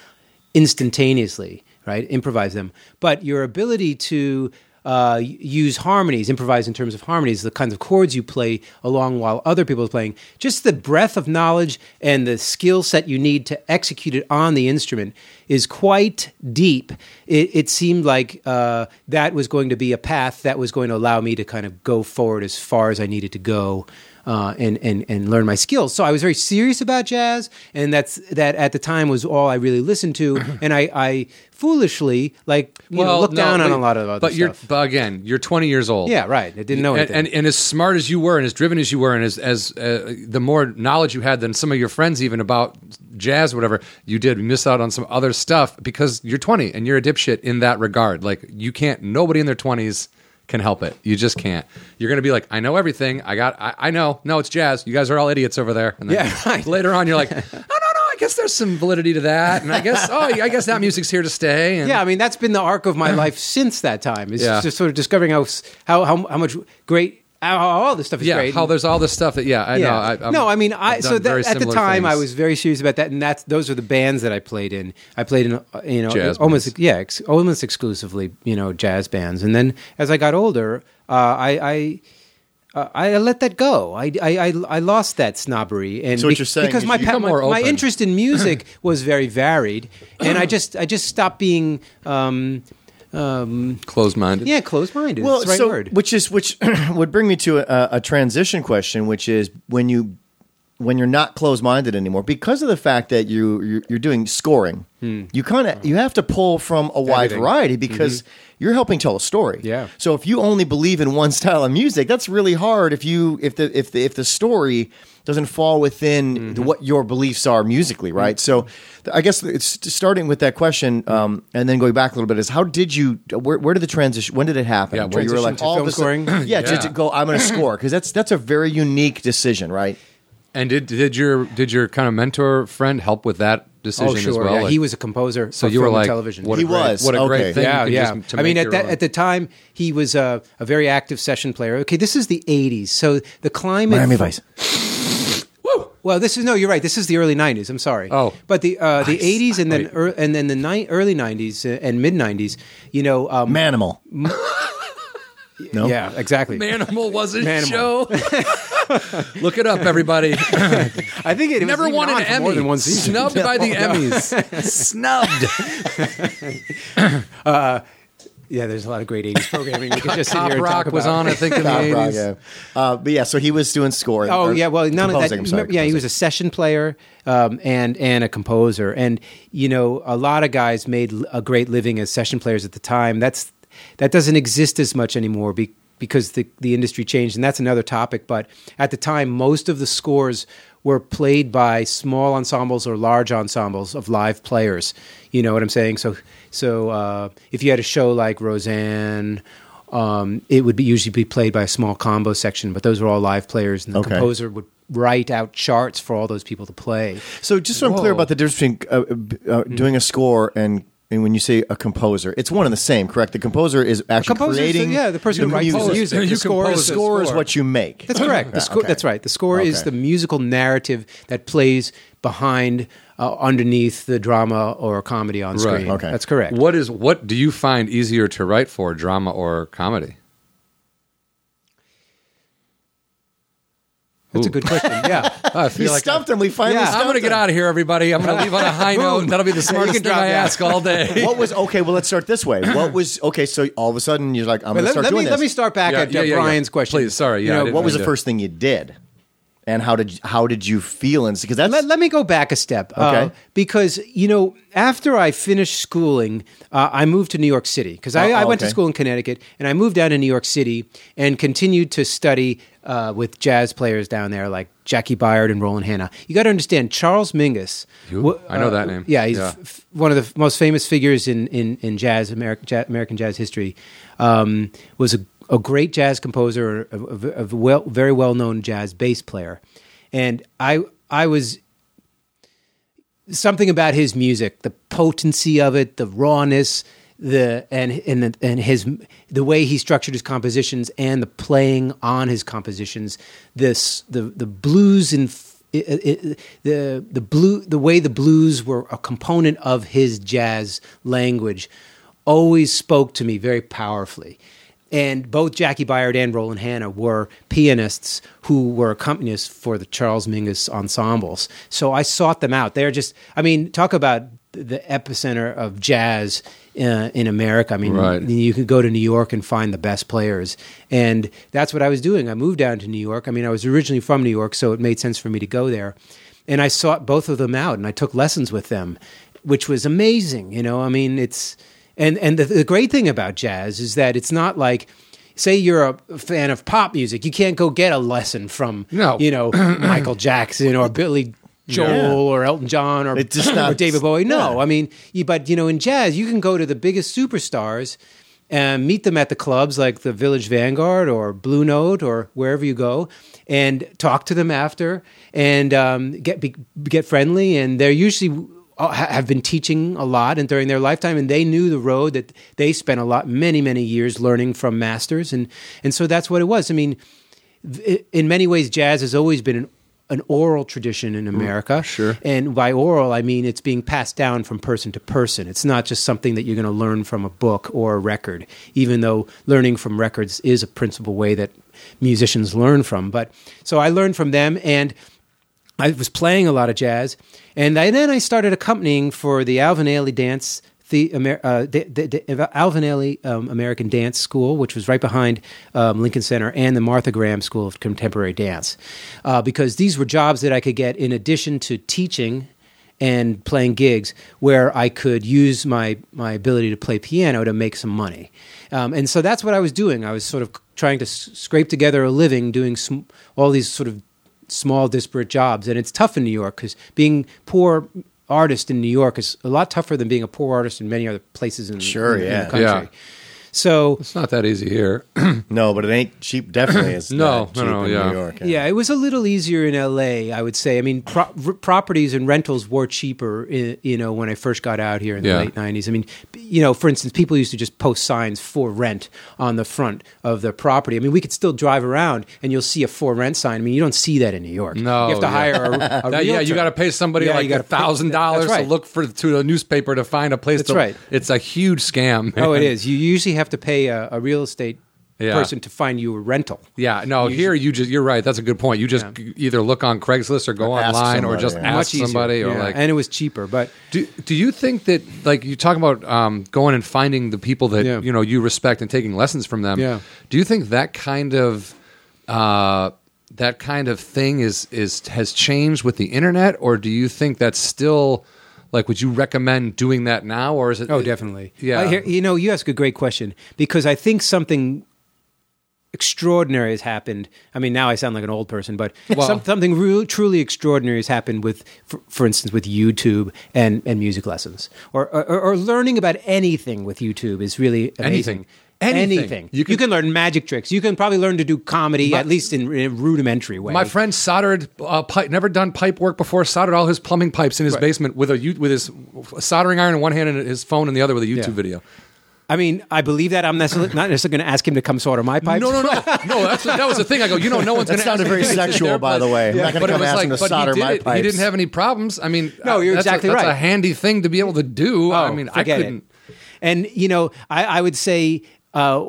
Speaker 3: instantaneously, right? Improvise them, but your ability to uh, use harmonies, improvise in terms of harmonies, the kinds of chords you play along while other people are playing, just the breadth of knowledge and the skill set you need to execute it on the instrument is quite deep. It, it seemed like uh, that was going to be a path that was going to allow me to kind of go forward as far as I needed to go. Uh, and, and and learn my skills. So I was very serious about jazz, and that's that at the time was all I really listened to. *clears throat* And I, I foolishly like you know looked
Speaker 2: no,
Speaker 3: down on a lot of other
Speaker 2: But you're,
Speaker 3: stuff.
Speaker 2: but again, you're 20 years old.
Speaker 3: Yeah, right. I didn't know
Speaker 2: and,
Speaker 3: anything.
Speaker 2: and, and as smart as you were, and as driven as you were, and as, as uh, the more knowledge you had than some of your friends even about jazz, or whatever, you did miss out on some other stuff because you're 20 and you're a dipshit in that regard. Like you can't. Nobody in their 20s can help it. You just can't. You're going to be like, I know everything. I got. I, I know. No, it's jazz. You guys are all idiots over there. And then
Speaker 3: Yeah, *laughs* right.
Speaker 2: later on, you're like, oh no, no. I guess there's some validity to that, and I guess *laughs* oh, I guess that music's here to stay. And
Speaker 3: yeah, I mean that's been the arc of my life since that time. Is
Speaker 2: Yeah.
Speaker 3: just sort of discovering how how how, how much great all this stuff is
Speaker 2: yeah,
Speaker 3: great.
Speaker 2: how there's all this stuff that yeah, I know. I, I'm-
Speaker 3: no, I mean, I so that, at the
Speaker 2: similar
Speaker 3: time I was very serious about that, and that's those are the bands that I played in. I played in, you know,
Speaker 2: Jazz
Speaker 3: almost
Speaker 2: bands.
Speaker 3: yeah, ex- almost exclusively, you know, jazz bands. And then as I got older, uh, I. I uh, I let that go. I, I, I, I lost that snobbery, and
Speaker 1: So what you're saying
Speaker 3: because
Speaker 1: is
Speaker 3: my,
Speaker 1: you
Speaker 3: pa-
Speaker 2: become
Speaker 3: my, my interest in music *clears throat* was very varied, and I just I just stopped being um, um,
Speaker 2: closed-minded.
Speaker 3: yeah closed minded.
Speaker 1: Well,
Speaker 3: That's the right
Speaker 1: so
Speaker 3: word.
Speaker 1: which is which *clears throat* would bring me to a, a transition question, which is when you when you're not closed minded anymore because of the fact that you you're, you're doing scoring, you kind of you have to pull from a wide
Speaker 3: Hmm. Everything.
Speaker 1: variety because you're helping tell a story.
Speaker 3: Yeah.
Speaker 1: So if you only believe in one style of music, that's really hard. If you if the if the if the story doesn't fall within
Speaker 3: Mm-hmm.
Speaker 1: what your beliefs are musically, right? So I guess it's starting with that question, um, and then going back a little bit is how did you where, where did the transition when did it happen?
Speaker 2: Yeah,
Speaker 1: Where you were
Speaker 2: transition
Speaker 1: like all
Speaker 3: film
Speaker 1: of sudden-
Speaker 3: scoring? *clears throat*
Speaker 1: yeah, just to go. I'm going to score because that's that's a very unique decision, right?
Speaker 2: And did did your did your kind of mentor friend help with that decision
Speaker 3: oh sure,
Speaker 2: as well?
Speaker 3: yeah,
Speaker 2: Like-
Speaker 3: he was a composer.
Speaker 2: So
Speaker 3: for
Speaker 2: you were like,
Speaker 3: television.
Speaker 2: What
Speaker 1: He
Speaker 2: great,
Speaker 1: was,
Speaker 2: What a
Speaker 1: okay.
Speaker 2: great thing!
Speaker 3: Yeah, yeah.
Speaker 2: just- to
Speaker 3: I mean, at that,
Speaker 2: own-
Speaker 3: at the time, he was a, a very active session player. Okay, this is the '80s, so the climate.
Speaker 1: Miami Vice.
Speaker 3: Well, this is no. You're right. This is the early '90s. I'm sorry.
Speaker 2: Oh.
Speaker 3: but the uh, the '80s and then er, and then the ni- early '90s and mid '90s. You know, um,
Speaker 1: Manimal. *laughs* no.
Speaker 3: yeah, exactly.
Speaker 2: Manimal was a
Speaker 3: Manimal.
Speaker 2: show. *laughs* Look it up, everybody. *laughs*
Speaker 3: I think it,
Speaker 2: Never
Speaker 3: was
Speaker 2: won an Emmy.
Speaker 3: more than one season.
Speaker 2: Snubbed by the Emmys. Snubbed.
Speaker 3: Yeah, there's a lot of great '80s programming. We could just sit here and
Speaker 2: rock
Speaker 3: talk
Speaker 2: was
Speaker 3: about.
Speaker 2: on, I think, in the
Speaker 1: Bob Rock,
Speaker 2: 80s.
Speaker 1: yeah. Uh, but yeah, so he was doing scoring.
Speaker 3: Oh
Speaker 1: or
Speaker 3: yeah, well, none of that.
Speaker 1: composing, I'm sorry,
Speaker 3: yeah, he was a session player um, and and a composer, and you know, a lot of guys made l- a great living as session players at the time. That's that doesn't exist as much anymore be, because the the industry changed, and that's another topic. But at the time, most of the scores were played by small ensembles or large ensembles of live players. You know what I'm saying? So so uh, if you had a show like Roseanne. Um, it would be usually be played by a small combo section, but those were all live players, and the
Speaker 1: Okay.
Speaker 3: composer would write out charts for all those people to play.
Speaker 1: So just so I'm clear about the difference between uh, uh,
Speaker 3: Mm-hmm.
Speaker 1: doing a score and and when you say a composer, it's one and the same, correct? The composer is actually
Speaker 3: composer is the-
Speaker 1: creating.
Speaker 3: yeah, the person who writes the
Speaker 1: music.
Speaker 3: music. The score
Speaker 2: compose
Speaker 3: is
Speaker 1: The
Speaker 2: the
Speaker 1: score is what you make.
Speaker 3: That's correct. The
Speaker 1: Yeah,
Speaker 3: score,
Speaker 1: okay.
Speaker 3: That's right. The score is the musical narrative that plays behind, uh, underneath the drama or comedy on screen.
Speaker 1: okay.
Speaker 3: That's correct.
Speaker 2: What is what do you find easier to write for, drama or comedy?
Speaker 3: That's a good question. Yeah. *laughs*
Speaker 2: I feel
Speaker 1: You
Speaker 2: like
Speaker 1: stumped him. We finally
Speaker 3: Yeah.
Speaker 2: I'm going to get out of here, everybody. I'm going to leave on a high *laughs* note. That'll be the smartest
Speaker 3: can
Speaker 2: thing
Speaker 3: drop
Speaker 2: I
Speaker 3: down.
Speaker 2: ask all day.
Speaker 1: What was *laughs* okay? Well, let's start this way. What was okay? So all of a sudden you're like, I'm going to
Speaker 3: let,
Speaker 1: start
Speaker 3: let
Speaker 1: doing
Speaker 3: me
Speaker 1: this.
Speaker 3: let me start back
Speaker 2: Yeah,
Speaker 3: at
Speaker 2: yeah, yeah, yeah.
Speaker 3: Brian's question.
Speaker 2: Please, sorry, yeah, I
Speaker 3: know,
Speaker 1: what was the first thing you did, and how did how did you feel? And because that's
Speaker 3: let, let me go back a step. uh,
Speaker 1: Okay.
Speaker 3: because, you know, after I finished schooling, uh, I moved to New York City because I,
Speaker 1: Oh,
Speaker 3: I
Speaker 1: oh,
Speaker 3: went to school in Connecticut and I moved down to New York City and continued to study uh, with jazz players down there like Jaki Byard and Roland Hanna. You got to understand, Charles Mingus.
Speaker 2: Who?
Speaker 3: wa-
Speaker 2: I know that name.
Speaker 3: Yeah, he's
Speaker 2: Yeah.
Speaker 3: f- f- one of the f- most famous figures in, in, in jazz, American, ja- American jazz history. Um, was a, a great jazz composer, a, a, a well, very well known jazz bass player. And I, I was something about his music, the potency of it, the rawness, the and and the, and his the way he structured his compositions and the playing on his compositions. This the the blues and it, it, the the blue the way the blues were a component of his jazz language always spoke to me very powerfully. And both Jaki Byard and Roland Hanna were pianists who were accompanists for the Charles Mingus ensembles. So I sought them out. They're just, I mean, talk about the epicenter of jazz uh, in America. I mean,
Speaker 2: Right.
Speaker 3: you could go to New York and find the best players. And that's what I was doing. I moved down to New York. I mean, I was originally from New York, so it made sense for me to go there. And I sought both of them out and I took lessons with them, which was amazing. You know, I mean, it's, and, and the, the great thing about jazz is that it's not like, say you're a fan of pop music, you can't go get a lesson from,
Speaker 2: No.
Speaker 3: you know, *clears throat* Michael Jackson or Billy Joel
Speaker 1: Yeah.
Speaker 3: or Elton John or,
Speaker 1: It's just
Speaker 3: or David Bowie. No,
Speaker 1: yeah.
Speaker 3: I mean, you, but you know, in jazz, you can go to the biggest superstars and meet them at the clubs like the Village Vanguard or Blue Note or wherever you go, and talk to them after and um, get be, get friendly. And they're usually ha- Uh, have been teaching a lot and during their lifetime, and they knew the road that they spent a lot, many, many years learning from masters, and and so that's what it was. I mean, in many ways, jazz has always been an an oral tradition in mm, America.
Speaker 2: sure.
Speaker 3: And by oral, I mean it's being passed down from person to person. It's not just something that you're going to learn from a book or a record, even though learning from records is a principal way that musicians learn from. But so I learned from them and I was playing a lot of jazz, and I, then I started accompanying for the Alvin Ailey Dance, the, uh, the, the, the Alvin Ailey um, American Dance School, which was right behind um, Lincoln Center, and the Martha Graham School of Contemporary Dance, uh, because these were jobs that I could get in addition to teaching and playing gigs where I could use my my ability to play piano to make some money. Um, and so that's what I was doing. I was sort of trying to s- scrape together a living doing sm- all these sort of small disparate jobs and it's tough in New York because being poor artist in New York is a lot tougher than being a poor artist in many other places in,
Speaker 1: Sure,
Speaker 3: in- in
Speaker 1: yeah.
Speaker 3: the country.
Speaker 2: Yeah.
Speaker 3: So
Speaker 2: It's not that easy here. *clears throat*
Speaker 1: No, but it ain't cheap. Definitely, is *clears throat*
Speaker 2: No,
Speaker 1: not
Speaker 2: no, no,
Speaker 1: in
Speaker 2: yeah.
Speaker 1: New York.
Speaker 3: Yeah, it was a little easier in LA, I would say. I mean, pro- r- properties and rentals were cheaper, i- you know, when I first got out here in the
Speaker 2: Yeah.
Speaker 3: late 90s. I mean, you know, for instance, people used to just post signs for rent on the front of the property. I mean, we could still drive around and you'll see a for rent sign. I mean, you don't see that in New York.
Speaker 2: No,
Speaker 3: You have to
Speaker 2: yeah.
Speaker 3: hire a, a *laughs*
Speaker 2: That- yeah, you got to pay somebody
Speaker 3: Yeah,
Speaker 2: like
Speaker 3: you gotta
Speaker 2: a thousand dollars to look for to a newspaper to find a place.
Speaker 3: That's
Speaker 2: to,
Speaker 3: right.
Speaker 2: It's a huge scam.
Speaker 3: Oh, it
Speaker 2: man.
Speaker 3: is. You usually have to pay a, a real estate
Speaker 2: Yeah.
Speaker 3: person to find you a rental.
Speaker 2: Yeah, no.
Speaker 3: You
Speaker 2: here, you just you're right. That's a good point. You just
Speaker 3: Yeah.
Speaker 2: either look on Craigslist or go
Speaker 1: Or ask
Speaker 2: online or just
Speaker 1: yeah.
Speaker 2: ask
Speaker 3: Much easier.
Speaker 2: somebody or like.
Speaker 3: and it was cheaper, but
Speaker 2: do, do you think that like you talk about um, going and finding the people that
Speaker 3: Yeah.
Speaker 2: you know you respect and taking lessons from them?
Speaker 3: Yeah.
Speaker 2: Do you think that kind of uh, that kind of thing is is has changed with the internet, or do you think that's still like? Would you recommend doing that now, or is it?
Speaker 3: Oh, definitely.
Speaker 2: Yeah.
Speaker 3: I you know, you ask a great question because I think something extraordinary has happened. I mean, now I sound like an old person, but
Speaker 2: Well-
Speaker 3: some, something real, truly extraordinary has happened with, for, for instance, with YouTube and, and music lessons, or, or or learning about anything with YouTube is really amazing.
Speaker 2: Anything. Anything.
Speaker 3: You
Speaker 2: You
Speaker 3: can,
Speaker 2: can-
Speaker 3: learn magic tricks. You can probably learn to do comedy,
Speaker 2: My-
Speaker 3: at least in, in a rudimentary way.
Speaker 2: My friend soldered uh, pipe, never done pipe work before. Soldered all his plumbing pipes in his
Speaker 3: Right.
Speaker 2: basement with a with his soldering iron in one hand and his phone in the other with a YouTube
Speaker 3: Yeah.
Speaker 2: video.
Speaker 3: I mean, I believe that. I'm necessarily, not necessarily going to ask him to come solder my pipes.
Speaker 2: No, no, no, *laughs* no. That's that was the thing. I go, you know, no one's going to.
Speaker 1: sounded very sexual, by the way. I'm not gonna
Speaker 2: but it
Speaker 1: come
Speaker 2: was
Speaker 1: ask
Speaker 2: like,
Speaker 1: him to
Speaker 2: but
Speaker 1: solder
Speaker 2: he did
Speaker 1: my
Speaker 2: it. He
Speaker 1: pipes.
Speaker 2: didn't have any problems. I mean,
Speaker 3: No, you're
Speaker 2: that's a-
Speaker 3: exactly
Speaker 2: that's a handy thing to be able to do. I mean, I
Speaker 3: forget
Speaker 2: couldn't.
Speaker 3: It. And you know, I, I would say uh,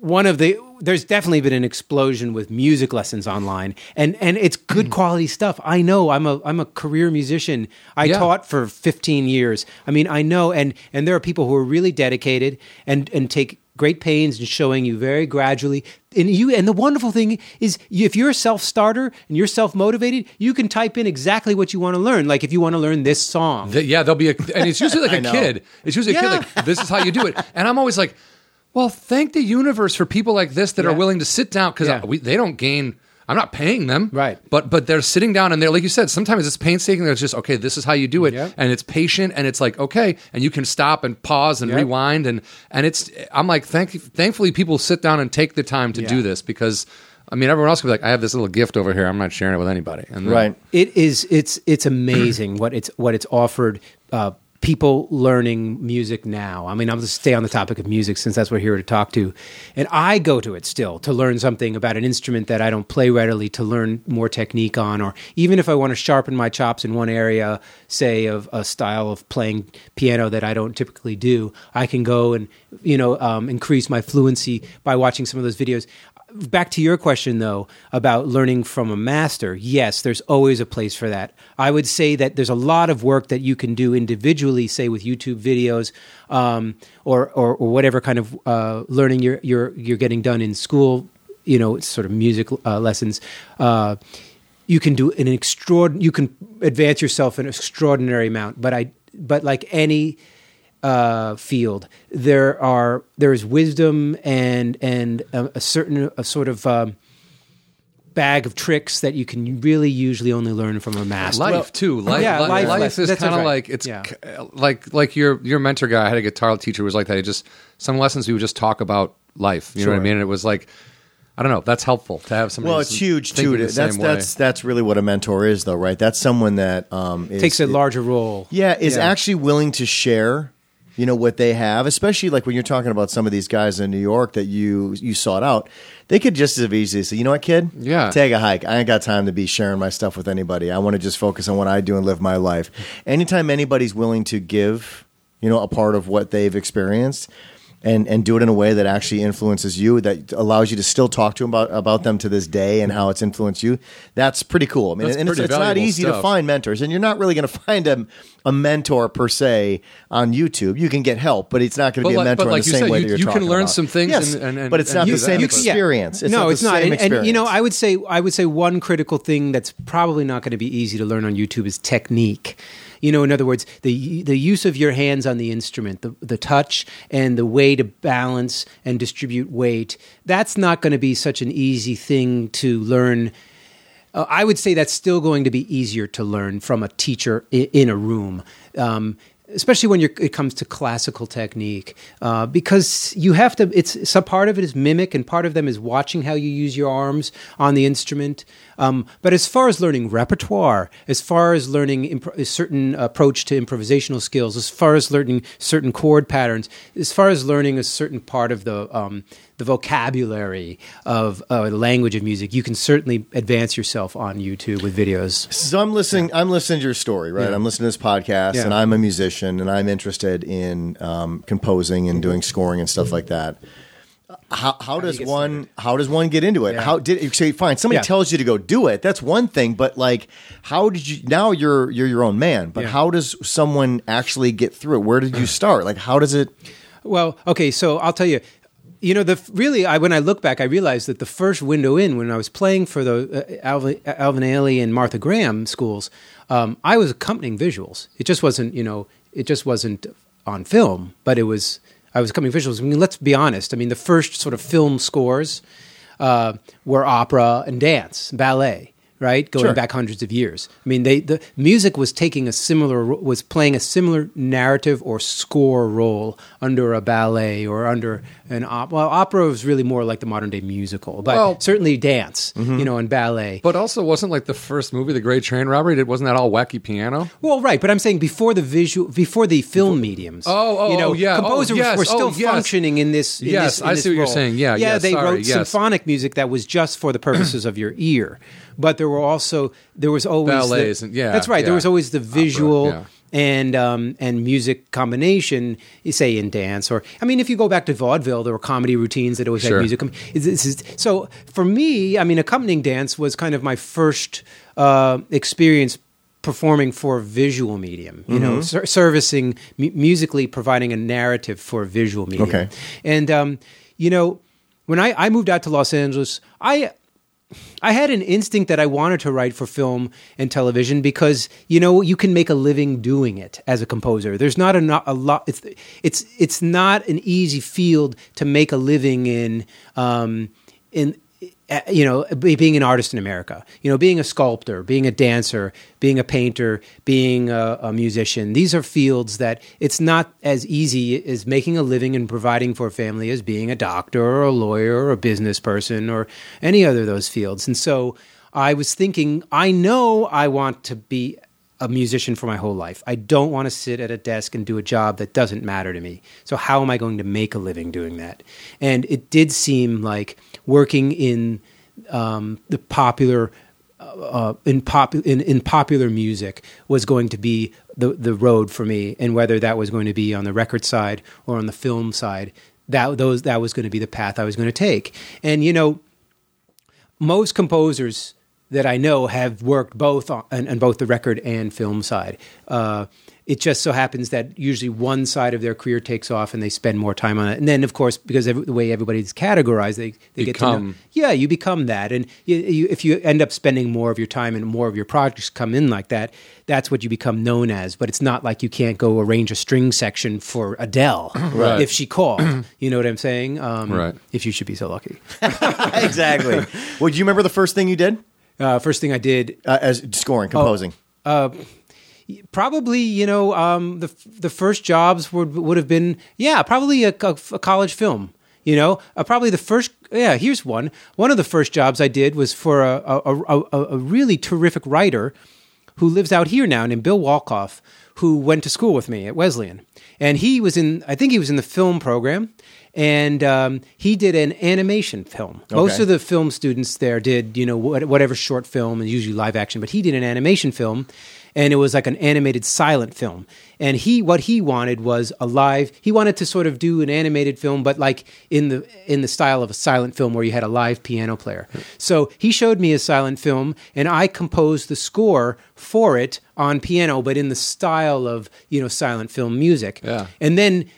Speaker 3: one of the there's definitely been an explosion with music lessons online, and and it's good quality stuff. I know. I'm a I'm a career musician. I
Speaker 2: Yeah.
Speaker 3: taught for 15 years. I mean, I know, and and there are people who are really dedicated and and take great pains in showing you very gradually and you and the wonderful thing is if you're a self-starter and you're self-motivated you can type in exactly what you want to learn like if you want to learn this song
Speaker 2: Th- yeah, there'll be a, and it's usually *laughs* like a
Speaker 1: know.
Speaker 2: kid. It's usually a kid like this is how you do it, and I'm always like, well, thank the universe for people like this that are willing to sit down because
Speaker 3: Yeah.
Speaker 2: they don't gain. I'm not paying them,
Speaker 3: Right.
Speaker 2: But but they're sitting down and they're like you said. Sometimes it's painstaking. It's just okay. This is how you do it,
Speaker 3: Yep.
Speaker 2: and it's patient and it's like okay, and you can stop and pause and
Speaker 3: Yep.
Speaker 2: rewind and and it's. I'm like thank thankfully people sit down and take the time to
Speaker 3: Yeah.
Speaker 2: do this because I mean, everyone else could be like, I have this little gift over here. I'm not sharing it with anybody. And then-
Speaker 1: Right.
Speaker 3: It is. It's it's amazing what it's what it's offered. Uh, people learning music now. I mean, I'm going to stay on the topic of music since that's what we're here to talk to. And I go to it still to learn something about an instrument that I don't play readily, to learn more technique on, or even if I want to sharpen my chops in one area, say of a style of playing piano that I don't typically do, I can go and you know um, increase my fluency by watching some of those videos back to your question though about learning from a master yes there's always a place for that. I would say that there's a lot of work that you can do individually say with youtube videos um, or, or, or whatever kind of uh, learning you're, you're, you're getting done in school you know it's sort of music uh, lessons. Uh, you can do an extraordinary you can advance yourself an extraordinary amount but i but like any uh, field, there are there is wisdom and and a, a certain a sort of um, bag of tricks that you can really usually only learn from a master.
Speaker 2: life too. Life,
Speaker 3: yeah,
Speaker 2: li-
Speaker 3: life
Speaker 2: life, is kind of
Speaker 3: right.
Speaker 2: like it's
Speaker 3: Yeah.
Speaker 2: k- like like your your mentor guy. I had a guitar teacher who was like that. He just some lessons we would just talk about life. You know what I mean? And it was like I don't know. That's helpful to have somebody.
Speaker 1: Well, it's huge too.
Speaker 2: the
Speaker 1: That's
Speaker 2: same way.
Speaker 1: that's that's really what a mentor is, though, right? That's someone that um, is,
Speaker 3: takes a larger role.
Speaker 1: Yeah, is
Speaker 3: Yeah.
Speaker 1: actually willing to share, you know, what they have, especially like when you're talking about some of these guys in New York that you you sought out. They could just as easily say, you know what, kid?
Speaker 2: Yeah.
Speaker 1: Take a hike. I ain't got time to be sharing my stuff with anybody. I want to just focus on what I do and live my life. Anytime anybody's willing to give, you know, a part of what they've experienced and, and do it in a way that actually influences you, that allows you to still talk to them about, about them to this day and how it's influenced you, that's pretty cool. I mean,
Speaker 2: That's
Speaker 1: and it's, it's not
Speaker 2: valuable
Speaker 1: easy to find mentors, and you're not really going *laughs* to find a, a mentor per se on YouTube. You can get help, but it's not going to
Speaker 2: But
Speaker 1: be a mentor
Speaker 2: but
Speaker 1: in the same
Speaker 2: said,
Speaker 1: way
Speaker 2: you-
Speaker 1: that you're
Speaker 2: you can learn
Speaker 1: about.
Speaker 2: some things
Speaker 1: Yes,
Speaker 2: and- and- and-
Speaker 1: but it's not
Speaker 2: do
Speaker 1: the same
Speaker 2: You can-
Speaker 3: Yeah.
Speaker 1: experience. It's
Speaker 3: no,
Speaker 1: not the
Speaker 3: it's not.
Speaker 1: same
Speaker 3: And, and, you know. I would say I would say one critical thing that's probably not going to be easy to learn on YouTube is technique. You know, in other words, the the use of your hands on the instrument, the the touch, and the way to balance and distribute weight. That's not going to be such an easy thing to learn. Uh, I would say that's still going to be easier to learn from a teacher in, in a room. Um, especially when it comes to classical technique, uh, because you have to. It's some part of it is mimic, and part of them is watching how you use your arms on the instrument. Um, but as far as learning repertoire, as far as learning impro- a certain approach to improvisational skills, as far as learning certain chord patterns, as far as learning a certain part of the um, the vocabulary of uh, the language of music, you can certainly advance yourself on YouTube with videos.
Speaker 1: So I'm listening. I'm listening to your story, right?
Speaker 3: Yeah.
Speaker 1: I'm listening to this podcast,
Speaker 3: Yeah.
Speaker 1: and I'm a musician, and I'm interested in um, composing and doing scoring and stuff like that. How, how does
Speaker 3: get
Speaker 1: one how does one get into it?
Speaker 3: Yeah.
Speaker 1: How did so fine? Somebody
Speaker 3: Yeah.
Speaker 1: tells you to go do it. That's one thing, but like, how did you? Now you're you're your own man, but
Speaker 3: Yeah.
Speaker 1: how does someone actually get through it? Where did you start? Like, how does it?
Speaker 3: Well, okay, so I'll tell you. You know, the really, I when I look back, I realized that the first window in, when I was playing for the uh, Alvin, Alvin Ailey and Martha Graham schools, um, I was accompanying visuals. It just wasn't, you know, it just wasn't on film, but it was. I was coming visuals. I mean, let's be honest. I mean, the first sort of film scores uh, were opera and dance, ballet, right? Going
Speaker 1: Sure.
Speaker 3: back hundreds of years. I mean, they the music was taking a similar was playing a similar narrative or score role under a ballet or under an opera. Well, opera was really more like the modern day musical, but
Speaker 2: Well-
Speaker 3: certainly dance, mm-hmm. you know, and ballet.
Speaker 2: But also, wasn't like the first movie, The Great Train Robbery? Did wasn't that all wacky piano?
Speaker 3: well, right, but I'm saying before the visual, before the film mediums.
Speaker 2: Oh, oh,
Speaker 3: you know,
Speaker 2: oh, yeah. Oh,
Speaker 3: composers
Speaker 2: yes.
Speaker 3: were still
Speaker 2: Oh, yes.
Speaker 3: functioning in this. in
Speaker 2: Yes,
Speaker 3: this- in
Speaker 2: I
Speaker 3: this
Speaker 2: see what you're saying. Yeah,
Speaker 3: yeah.
Speaker 2: yeah,
Speaker 3: they
Speaker 2: sorry,
Speaker 3: wrote
Speaker 2: yes.
Speaker 3: symphonic music that was just for the purposes of your ear, but there were also there was always
Speaker 2: Ballets
Speaker 3: the,
Speaker 2: and- yeah,
Speaker 3: that's right. There was always the visual.
Speaker 2: yeah.
Speaker 3: And um, and music combination, you say in dance, or I mean, if you go back to vaudeville, there were comedy routines that always
Speaker 2: Sure.
Speaker 3: had music. So for me, I mean, accompanying dance was kind of my first uh, experience performing for a visual medium. You
Speaker 2: Mm-hmm.
Speaker 3: know, ser- servicing mu- musically, providing a narrative for a visual medium.
Speaker 1: Okay.
Speaker 3: And um, you know, when I, I moved out to Los Angeles, I I had an instinct that I wanted to write for film and television because you know you can make a living doing it as a composer. There's not a, a lot. It's it's it's not an easy field to make a living in. Um, in Uh, you know, being an artist in America, you know, being a sculptor, being a dancer, being a painter, being a, a musician. These are fields that it's not as easy as making a living and providing for a family as being a doctor or a lawyer or a business person or any other of those fields. And so I was thinking, I know I want to be a musician for my whole life. I don't want to sit at a desk and do a job that doesn't matter to me. So how am I going to make a living doing that? And it did seem like working in um, the popular uh, in pop in, in popular music was going to be the the road for me, and whether that was going to be on the record side or on the film side, that those that was going to be the path I was going to take. And you know, most composers that I know have worked both on, on, on both the record and film side. Uh, it just so happens that usually one side of their career takes off and they spend more time on it. And then, of course, because every, the way everybody's categorized, they, they get to know. Yeah, you become that. And you, you, if you end up spending more of your time and more of your projects come in like that, that's what you become known as. But it's not like you can't go arrange a string section for Adele *clears throat*
Speaker 2: Right.
Speaker 3: if she called. *clears throat* you know what I'm saying? Um,
Speaker 2: Right.
Speaker 3: If you should be so lucky. *laughs* *laughs*
Speaker 1: exactly. well, do you remember the first thing you did
Speaker 3: Uh, first thing I did
Speaker 1: uh, as scoring, composing?
Speaker 3: Probably you know um, the the first jobs would would have been yeah probably a, a- a college film you know? Uh, probably the first yeah here's one. One of the first jobs I did was for a a, a, a, really terrific writer who lives out here now named Bill Walkoff who went to school with me at Wesleyan. And he was in I think he was in the film program. And um, he did an animation film. Most of the film students there did you know whatever short film and usually live action but he did an animation film and it was like an animated silent film. And he what he wanted was a live he wanted to sort of do an animated film but like in the in the style of a silent film where you had a live piano player. So he showed me a silent film and i composed the score for it on piano but in the style of you know silent film music.
Speaker 2: Yeah.
Speaker 3: and then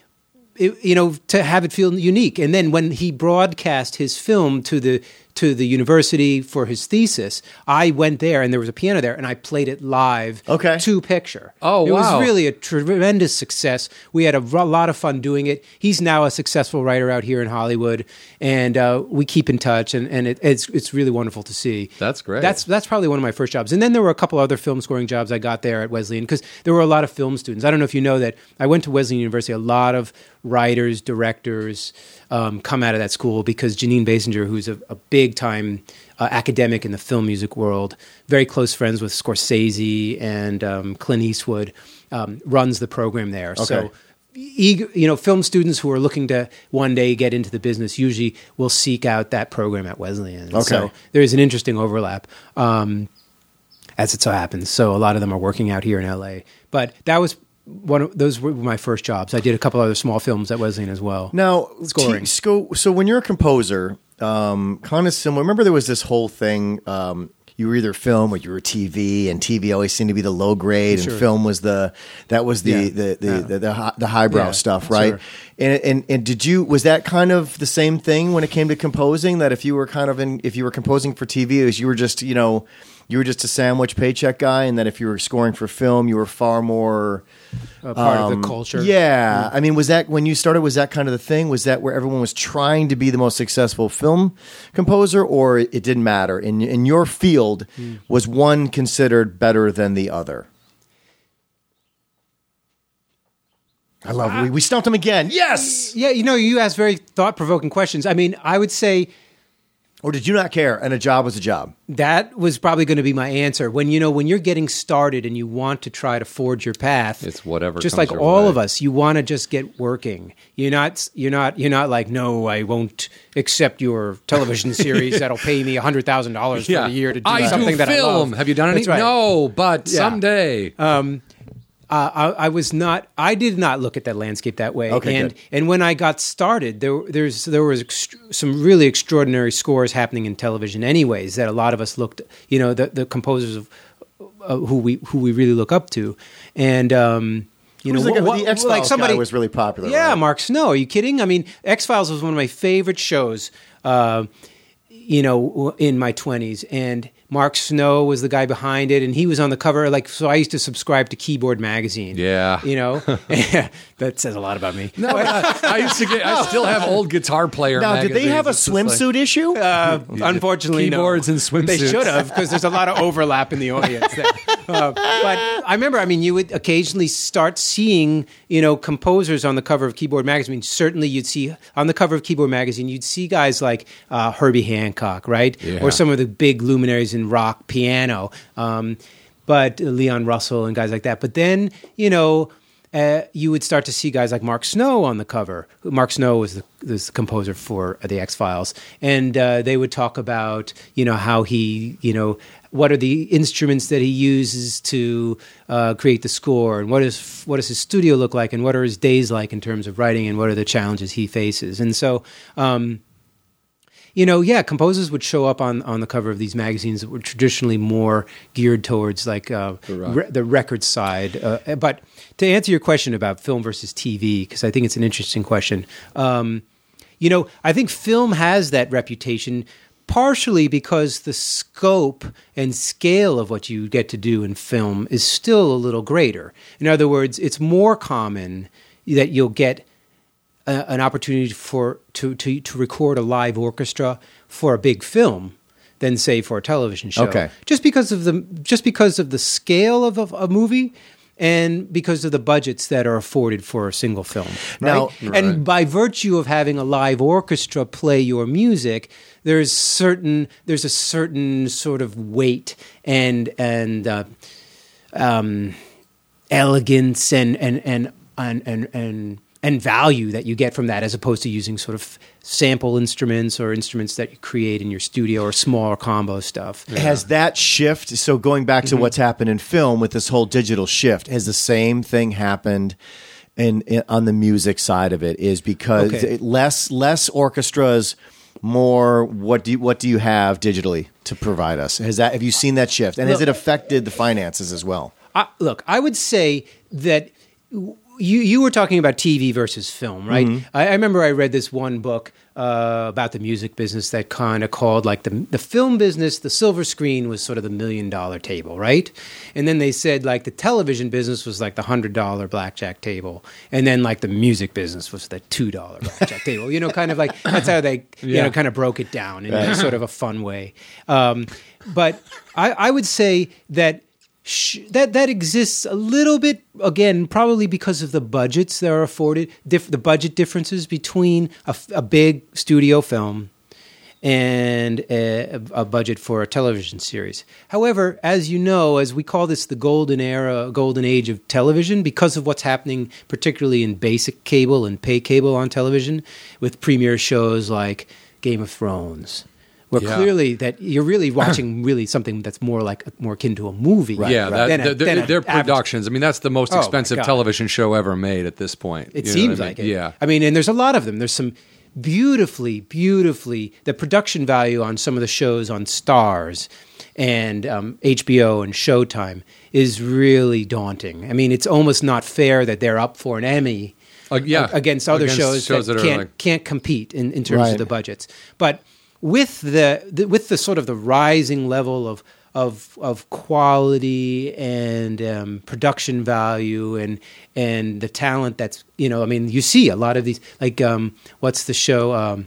Speaker 3: it, you know to have it feel unique. And then when he broadcast his film to the to the university for his thesis i went there and there was a piano there and i played it live
Speaker 1: Okay.
Speaker 3: to picture
Speaker 2: Oh,
Speaker 3: it
Speaker 2: wow.
Speaker 3: was really a tremendous success we had a r- lot of fun doing it he's now a successful writer out here in hollywood and uh, we keep in touch and, and it, it's it's really wonderful to see
Speaker 2: That's great.
Speaker 3: that's that's probably one of my first jobs. And then there were a couple other film scoring jobs I got there at Wesleyan because there were a lot of film students. I don't know if you know that I went to Wesleyan University. A lot of writers, directors um, come out of that school because Jeanine Basinger, who's a, a big time uh, academic in the film music world, very close friends with Scorsese and um, Clint Eastwood, um, runs the program there. So eager, you know, film students who are looking to one day get into the business usually will seek out that program at Wesleyan.
Speaker 1: Okay.
Speaker 3: So there is an interesting overlap, um, as it so happens. So a lot of them are working out here in LA. But that was one of those were my first jobs. I did a couple other small films at Wesleyan as well.
Speaker 1: Now,
Speaker 3: Scoring.
Speaker 1: T- sco- so when you're a composer, um, kind of similar. Remember, there was this whole thing. Um, you were either film or you were TV, and TV always seemed to be the low grade,
Speaker 3: Sure.
Speaker 1: and film was the that was the
Speaker 3: Yeah.
Speaker 1: the the,
Speaker 3: Yeah.
Speaker 1: the, the, the highbrow
Speaker 3: Yeah,
Speaker 1: stuff, right?
Speaker 3: sure.
Speaker 1: And, and and did you was that kind of the same thing when it came to composing? That if you were kind of in if you were composing for TV, is you were just you know you were just a sandwich paycheck guy, and that if you were scoring for film, you were far more
Speaker 3: A part of
Speaker 1: um,
Speaker 3: the culture.
Speaker 1: Yeah, I mean, was that when you started? Was that kind of the thing? Was that where everyone was trying to be the most successful film composer, or it didn't matter? In in your field,
Speaker 3: Hmm.
Speaker 1: was one considered better than the other? I love we, we stumped him again. Yes.
Speaker 3: Yeah, you know, you ask very thought provoking questions. I mean, I would say
Speaker 1: Or did you not care? And a job was a job.
Speaker 3: that was probably going to be my answer. When you know, when you're getting started and you want to try to forge your path,
Speaker 2: It's whatever
Speaker 3: Just
Speaker 2: comes
Speaker 3: like
Speaker 2: your
Speaker 3: all
Speaker 2: way.
Speaker 3: of us, you want to just get working. You're not. You're not. You're not like, no, I won't accept your television *laughs* series that'll pay me hundred thousand dollars for a year to do
Speaker 2: I
Speaker 3: something
Speaker 2: do
Speaker 3: that I love.
Speaker 2: Have you done any?
Speaker 3: That's right.
Speaker 2: No, but
Speaker 3: Yeah.
Speaker 2: someday.
Speaker 3: Um, uh, I, I was not. I did not look at that landscape that way.
Speaker 1: Okay,
Speaker 3: and
Speaker 1: good.
Speaker 3: and when I got started, there there's there was ext- some really extraordinary scores happening in television, anyways. That a lot of us looked. You know, the the composers of uh, who we who we really look up to, and. Um, you know,
Speaker 1: the guy-
Speaker 3: what-
Speaker 1: the X-Files guy was really popular,
Speaker 3: Yeah,
Speaker 1: right?
Speaker 3: Mark Snow. Are you kidding? I mean, X Files was one of my favorite shows. Uh, you know, in my twenties, and Mark Snow was the guy behind it, and he was on the cover. Like, so I used to subscribe to Keyboard Magazine.
Speaker 2: Yeah.
Speaker 3: you know, *laughs* *laughs* that says a lot about me.
Speaker 2: No, I, I used to get. I still have old guitar player.
Speaker 1: Now, did they have a
Speaker 2: It's just like-
Speaker 1: swimsuit issue?
Speaker 3: Uh, unfortunately, no.
Speaker 2: Keyboards and swimsuits.
Speaker 3: They should have because there's a lot of overlap in the audience there. *laughs* Uh, but I remember, I mean, you would occasionally start seeing, you know, composers on the cover of Keyboard Magazine. Certainly, you'd see on the cover of Keyboard Magazine, you'd see guys like uh, Herbie Hancock, right,
Speaker 2: Yeah.
Speaker 3: or some of the big luminaries rock piano. Um, but Leon Russell and guys like that. But then, you know. Uh, you would start to see guys like Mark Snow on the cover. Mark Snow was the, was the composer for the X Files, and uh, they would talk about you know how he you know what are the instruments that he uses to uh, create the score, and what is what does his studio look like, and what are his days like in terms of writing, and what are the challenges he faces, and so. Um, you know, yeah, composers would show up on, on the cover of these magazines that were traditionally more geared towards like uh,
Speaker 2: rock.
Speaker 3: re- the record side. Uh, but to answer your question about film versus TV, because I think it's an interesting question. Um, you know, I think film has that reputation partially because the scope and scale of what you get to do in film is still a little greater. In other words, it's more common that you'll get a, an opportunity for to, to to record a live orchestra for a big film than say for a television show.
Speaker 1: Okay.
Speaker 3: Just because of the just because of the scale of a, a movie and because of the budgets that are afforded for a single film.
Speaker 1: Now-
Speaker 3: right? and by virtue of having a live orchestra play your music, there's certain there's a certain sort of weight and and uh, um, elegance and and and and and and and value that you get from that as opposed to using sort of sample instruments or instruments that you create in your studio or smaller combo stuff.
Speaker 1: Has that shift? So going back
Speaker 3: Mm-hmm.
Speaker 1: to what's happened in film with this whole digital shift, has the same thing happened in, in on the music side of it? Is because
Speaker 3: Okay.
Speaker 1: it- less less orchestras, more what do you, what do you have digitally to provide us? Has that have you seen that shift, and has it affected the finances as well?
Speaker 3: I, look, I would say that you you were talking about TV versus film, right? I, I remember I read this one book uh, about the music business that kind of called like the the film business, the silver screen was sort of the million dollar table, right? And then they said like the television business was like the hundred dollar blackjack table, and then like the music business was the two dollar blackjack *laughs* table. You know, kind of like that's how they you
Speaker 2: Yeah.
Speaker 3: know kind of broke it down in a sort of a fun way. Um, but I, I would say that sh- that that exists a little bit again, probably because of the budgets that are afforded, diff- the budget differences between a, a big studio film and a, a budget for a television series. However, as you know, as we call this the golden era, golden age of television, because of what's happening, particularly in basic cable and pay cable on television, with premiere shows like Game of Thrones. Where
Speaker 2: Yeah.
Speaker 3: clearly that you're really *clears throat* watching really something that's more like more akin to a movie.
Speaker 2: yeah, that,
Speaker 3: than a-
Speaker 2: the- the-
Speaker 3: than a
Speaker 2: their
Speaker 3: average-
Speaker 2: productions. I mean, that's the most
Speaker 3: Oh,
Speaker 2: expensive
Speaker 3: God.
Speaker 2: television show ever made at this point.
Speaker 3: It
Speaker 2: You
Speaker 3: seems
Speaker 2: what I
Speaker 3: like it.
Speaker 2: Yeah.
Speaker 3: I mean, and there's a lot of them. There's some beautifully, beautifully the production value on some of the shows on Starz and um, HBO and Showtime is really daunting. I mean, it's almost not fair that they're up for an Emmy
Speaker 2: Uh, yeah.
Speaker 3: against other
Speaker 2: Against
Speaker 3: shows,
Speaker 2: shows
Speaker 3: that,
Speaker 2: that
Speaker 3: can't
Speaker 2: like-
Speaker 3: can't compete in, in terms
Speaker 1: Right.
Speaker 3: of the budgets. But with the, with the sort of the rising level of of of quality and um, production value and and the talent that's you know I mean you see a lot of these like um, what's the show um,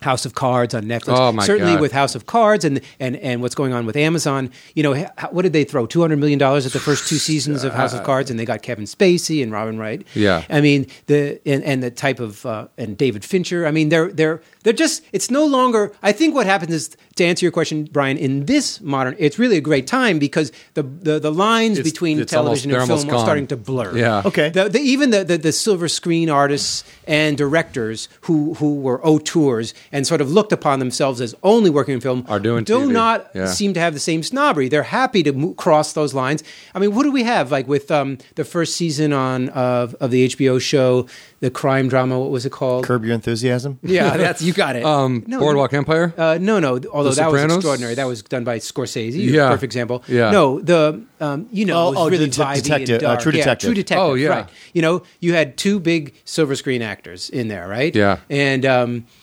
Speaker 3: House of Cards on Netflix.
Speaker 2: Oh, my
Speaker 3: Certainly
Speaker 2: God.
Speaker 3: with House of Cards and and and what's going on with Amazon. You know, h- what did they throw? Two hundred million dollars at the first two *sighs* seasons of House of Cards, and they got Kevin Spacey and Robin Wright.
Speaker 2: Yeah.
Speaker 3: I mean the and, and the type of uh, and David Fincher. I mean they're they're they're just. It's no longer. I think what happens is to answer your question, Brian. In this modern, it's really a great time because the the, the lines
Speaker 2: It's-
Speaker 3: between
Speaker 2: it's
Speaker 3: television
Speaker 2: they're
Speaker 3: and film are starting to blur.
Speaker 2: Yeah.
Speaker 1: Okay.
Speaker 3: The, the, even the, the, the silver screen artists and directors who, who were auteurs and sort of looked upon themselves as only working in film
Speaker 2: Are doing
Speaker 3: do
Speaker 2: TV.
Speaker 3: not
Speaker 2: Yeah.
Speaker 3: seem to have the same snobbery. They're happy to mo- cross those lines. I mean, what do we have like with um, the first season on of, of the HBO show, the crime drama? What was it called?
Speaker 1: Curb Your Enthusiasm. *laughs*
Speaker 3: Yeah, that's you got it. *laughs*
Speaker 2: Um,
Speaker 3: No,
Speaker 2: Boardwalk Empire.
Speaker 3: uh, no, no. Although
Speaker 2: The
Speaker 3: that was extraordinary. That was done by Scorsese.
Speaker 2: Yeah.
Speaker 3: perfect example.
Speaker 2: Yeah.
Speaker 3: No, the um, you know,
Speaker 1: Oh,
Speaker 3: it was
Speaker 1: oh,
Speaker 3: really
Speaker 1: the
Speaker 3: vibey
Speaker 1: detective-
Speaker 3: and
Speaker 1: uh,
Speaker 3: dark.
Speaker 1: True
Speaker 3: Yeah,
Speaker 1: Detective.
Speaker 3: True Detective.
Speaker 2: Oh, yeah.
Speaker 3: Right. You know, you had two big silver screen actors in there, right?
Speaker 2: Yeah.
Speaker 3: And um, i-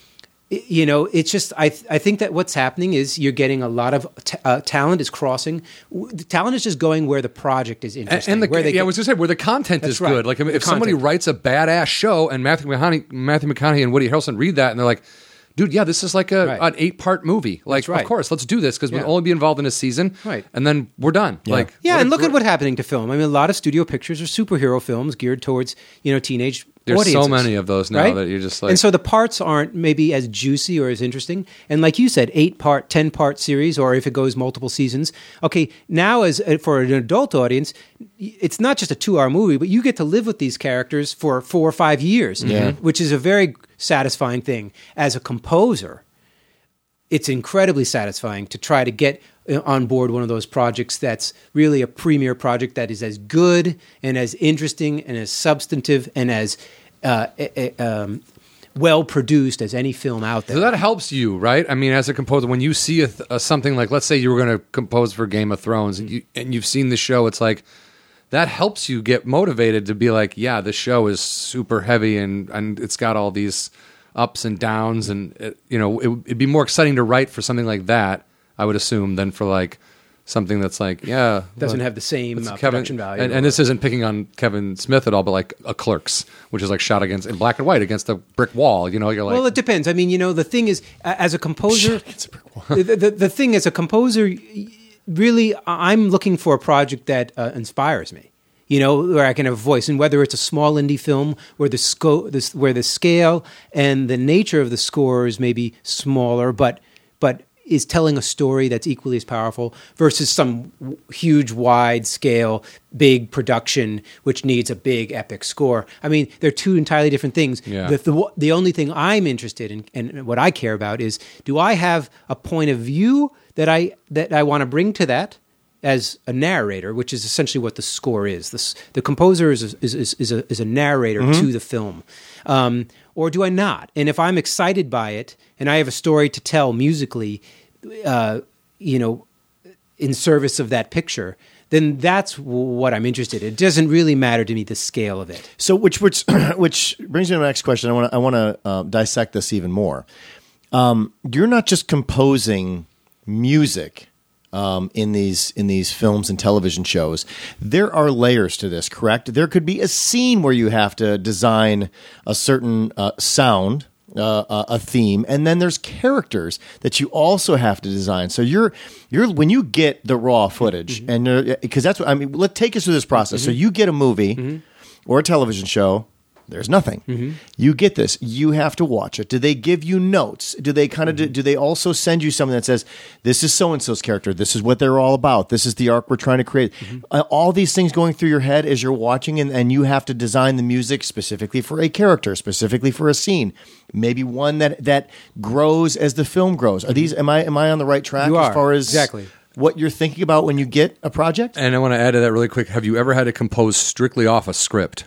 Speaker 3: you know, it's just I th- I think that what's happening is you're getting a lot of t- uh, talent is crossing. W- The talent is just going where the project is interesting.
Speaker 2: and the
Speaker 3: where they
Speaker 2: yeah,
Speaker 3: get-
Speaker 2: I was just say where the content
Speaker 3: That's
Speaker 2: is
Speaker 3: right.
Speaker 2: good. Like I mean,
Speaker 3: The
Speaker 2: if somebody writes a badass show and Matthew McConaughey, Matthew McConaughey and Woody Harrelson read that and they're like, "Dude, yeah, this is like a,
Speaker 3: Right.
Speaker 2: an eight part movie. Like,
Speaker 3: right.
Speaker 2: of course, let's do this because
Speaker 3: Yeah.
Speaker 2: we'll only be involved in a season,
Speaker 3: Right.
Speaker 2: And then we're done. Like,
Speaker 3: Yeah,
Speaker 2: what a
Speaker 3: and look
Speaker 2: gr-
Speaker 3: at what's happening to film. I mean, a lot of studio pictures are superhero films geared towards you know teenage.
Speaker 2: There's so many of those now
Speaker 3: right?
Speaker 2: that you're just like-
Speaker 3: and so the parts aren't maybe as juicy or as interesting. And like you said, eight part, ten part series, or if it goes multiple seasons. Okay, now as uh, for an adult audience, it's not just a two hour movie, but you get to live with these characters for four or five years,
Speaker 1: Yeah.
Speaker 3: which is a very satisfying thing. As a composer, it's incredibly satisfying to try to get uh, on board one of those projects that's really a premier project that is as good and as interesting and as substantive and as uh, uh, um, well produced as any film out there.
Speaker 2: So that helps you, right? I mean, as a composer, when you see a, th- a something like, let's say you were going to compose for Game of Thrones, and, you, and you've seen the show, it's like that helps you get motivated to be like, yeah, the show is super heavy and and it's got all these ups and downs, and it, you know, it, it'd be more exciting to write for something like that, I would assume, than for like something that's like, yeah,
Speaker 3: Doesn't
Speaker 2: look,
Speaker 3: have the same uh,
Speaker 2: Kevin,
Speaker 3: production value.
Speaker 2: And, and this isn't picking on Kevin Smith at all, but like a Clerks, which is like shot against in black and white against a brick wall. You know, you're like,
Speaker 3: well, it depends. I mean, you know, the thing is, a- as a composer, the, the, the thing as a composer, really, I'm looking for a project that uh, inspires me. You know, where I can have a voice, and whether it's a small indie film where the scope, this, where the scale and the nature of the score is maybe smaller, but but is telling a story that's equally as powerful versus some w- huge, wide scale, big production which needs a big epic score. I mean, they're two entirely different things.
Speaker 2: Yeah.
Speaker 3: The, the, the only thing I'm interested in and what I care about is do I have a point of view that I that I want to bring to that as a narrator, which is essentially what the score is. The, the composer is a, is, is, is, a, is a narrator to the film. Um, or do I not? And if I'm excited by it and I have a story to tell musically, uh, you know, in service of that picture, then that's w- what I'm interested in. It doesn't really matter to me the scale of it.
Speaker 1: So, which which *clears throat* which brings me to my next question. I want to I want to uh, dissect this even more. Um, you're not just composing music um, in these in these films and television shows. There are layers to this, correct? There could be a scene where you have to design a certain uh, sound. Uh, a- a theme, and then there's characters that you also have to design. So you're you're when you get the raw footage, and because that's what I mean. Let's take us through this process. So you get a movie or a television show, there's nothing. Mm-hmm. You get this. You have to watch it. Do they give you notes? Do they kind of do, mm-hmm. do they also send you something that says this is so and so's character? This is what they're all about. This is the arc we're trying to create. Mm-hmm. Uh, all these things going through your head as you're watching, and, and you have to design the music specifically for a character, specifically for a scene. Maybe one that that grows as the film grows. Are these? Am I am I on the right track
Speaker 3: You
Speaker 1: as
Speaker 3: are.
Speaker 1: far as
Speaker 3: Exactly.
Speaker 1: what you're thinking about when you get a project?
Speaker 2: And I want to add to that really quick. Have you ever had to compose strictly off a script?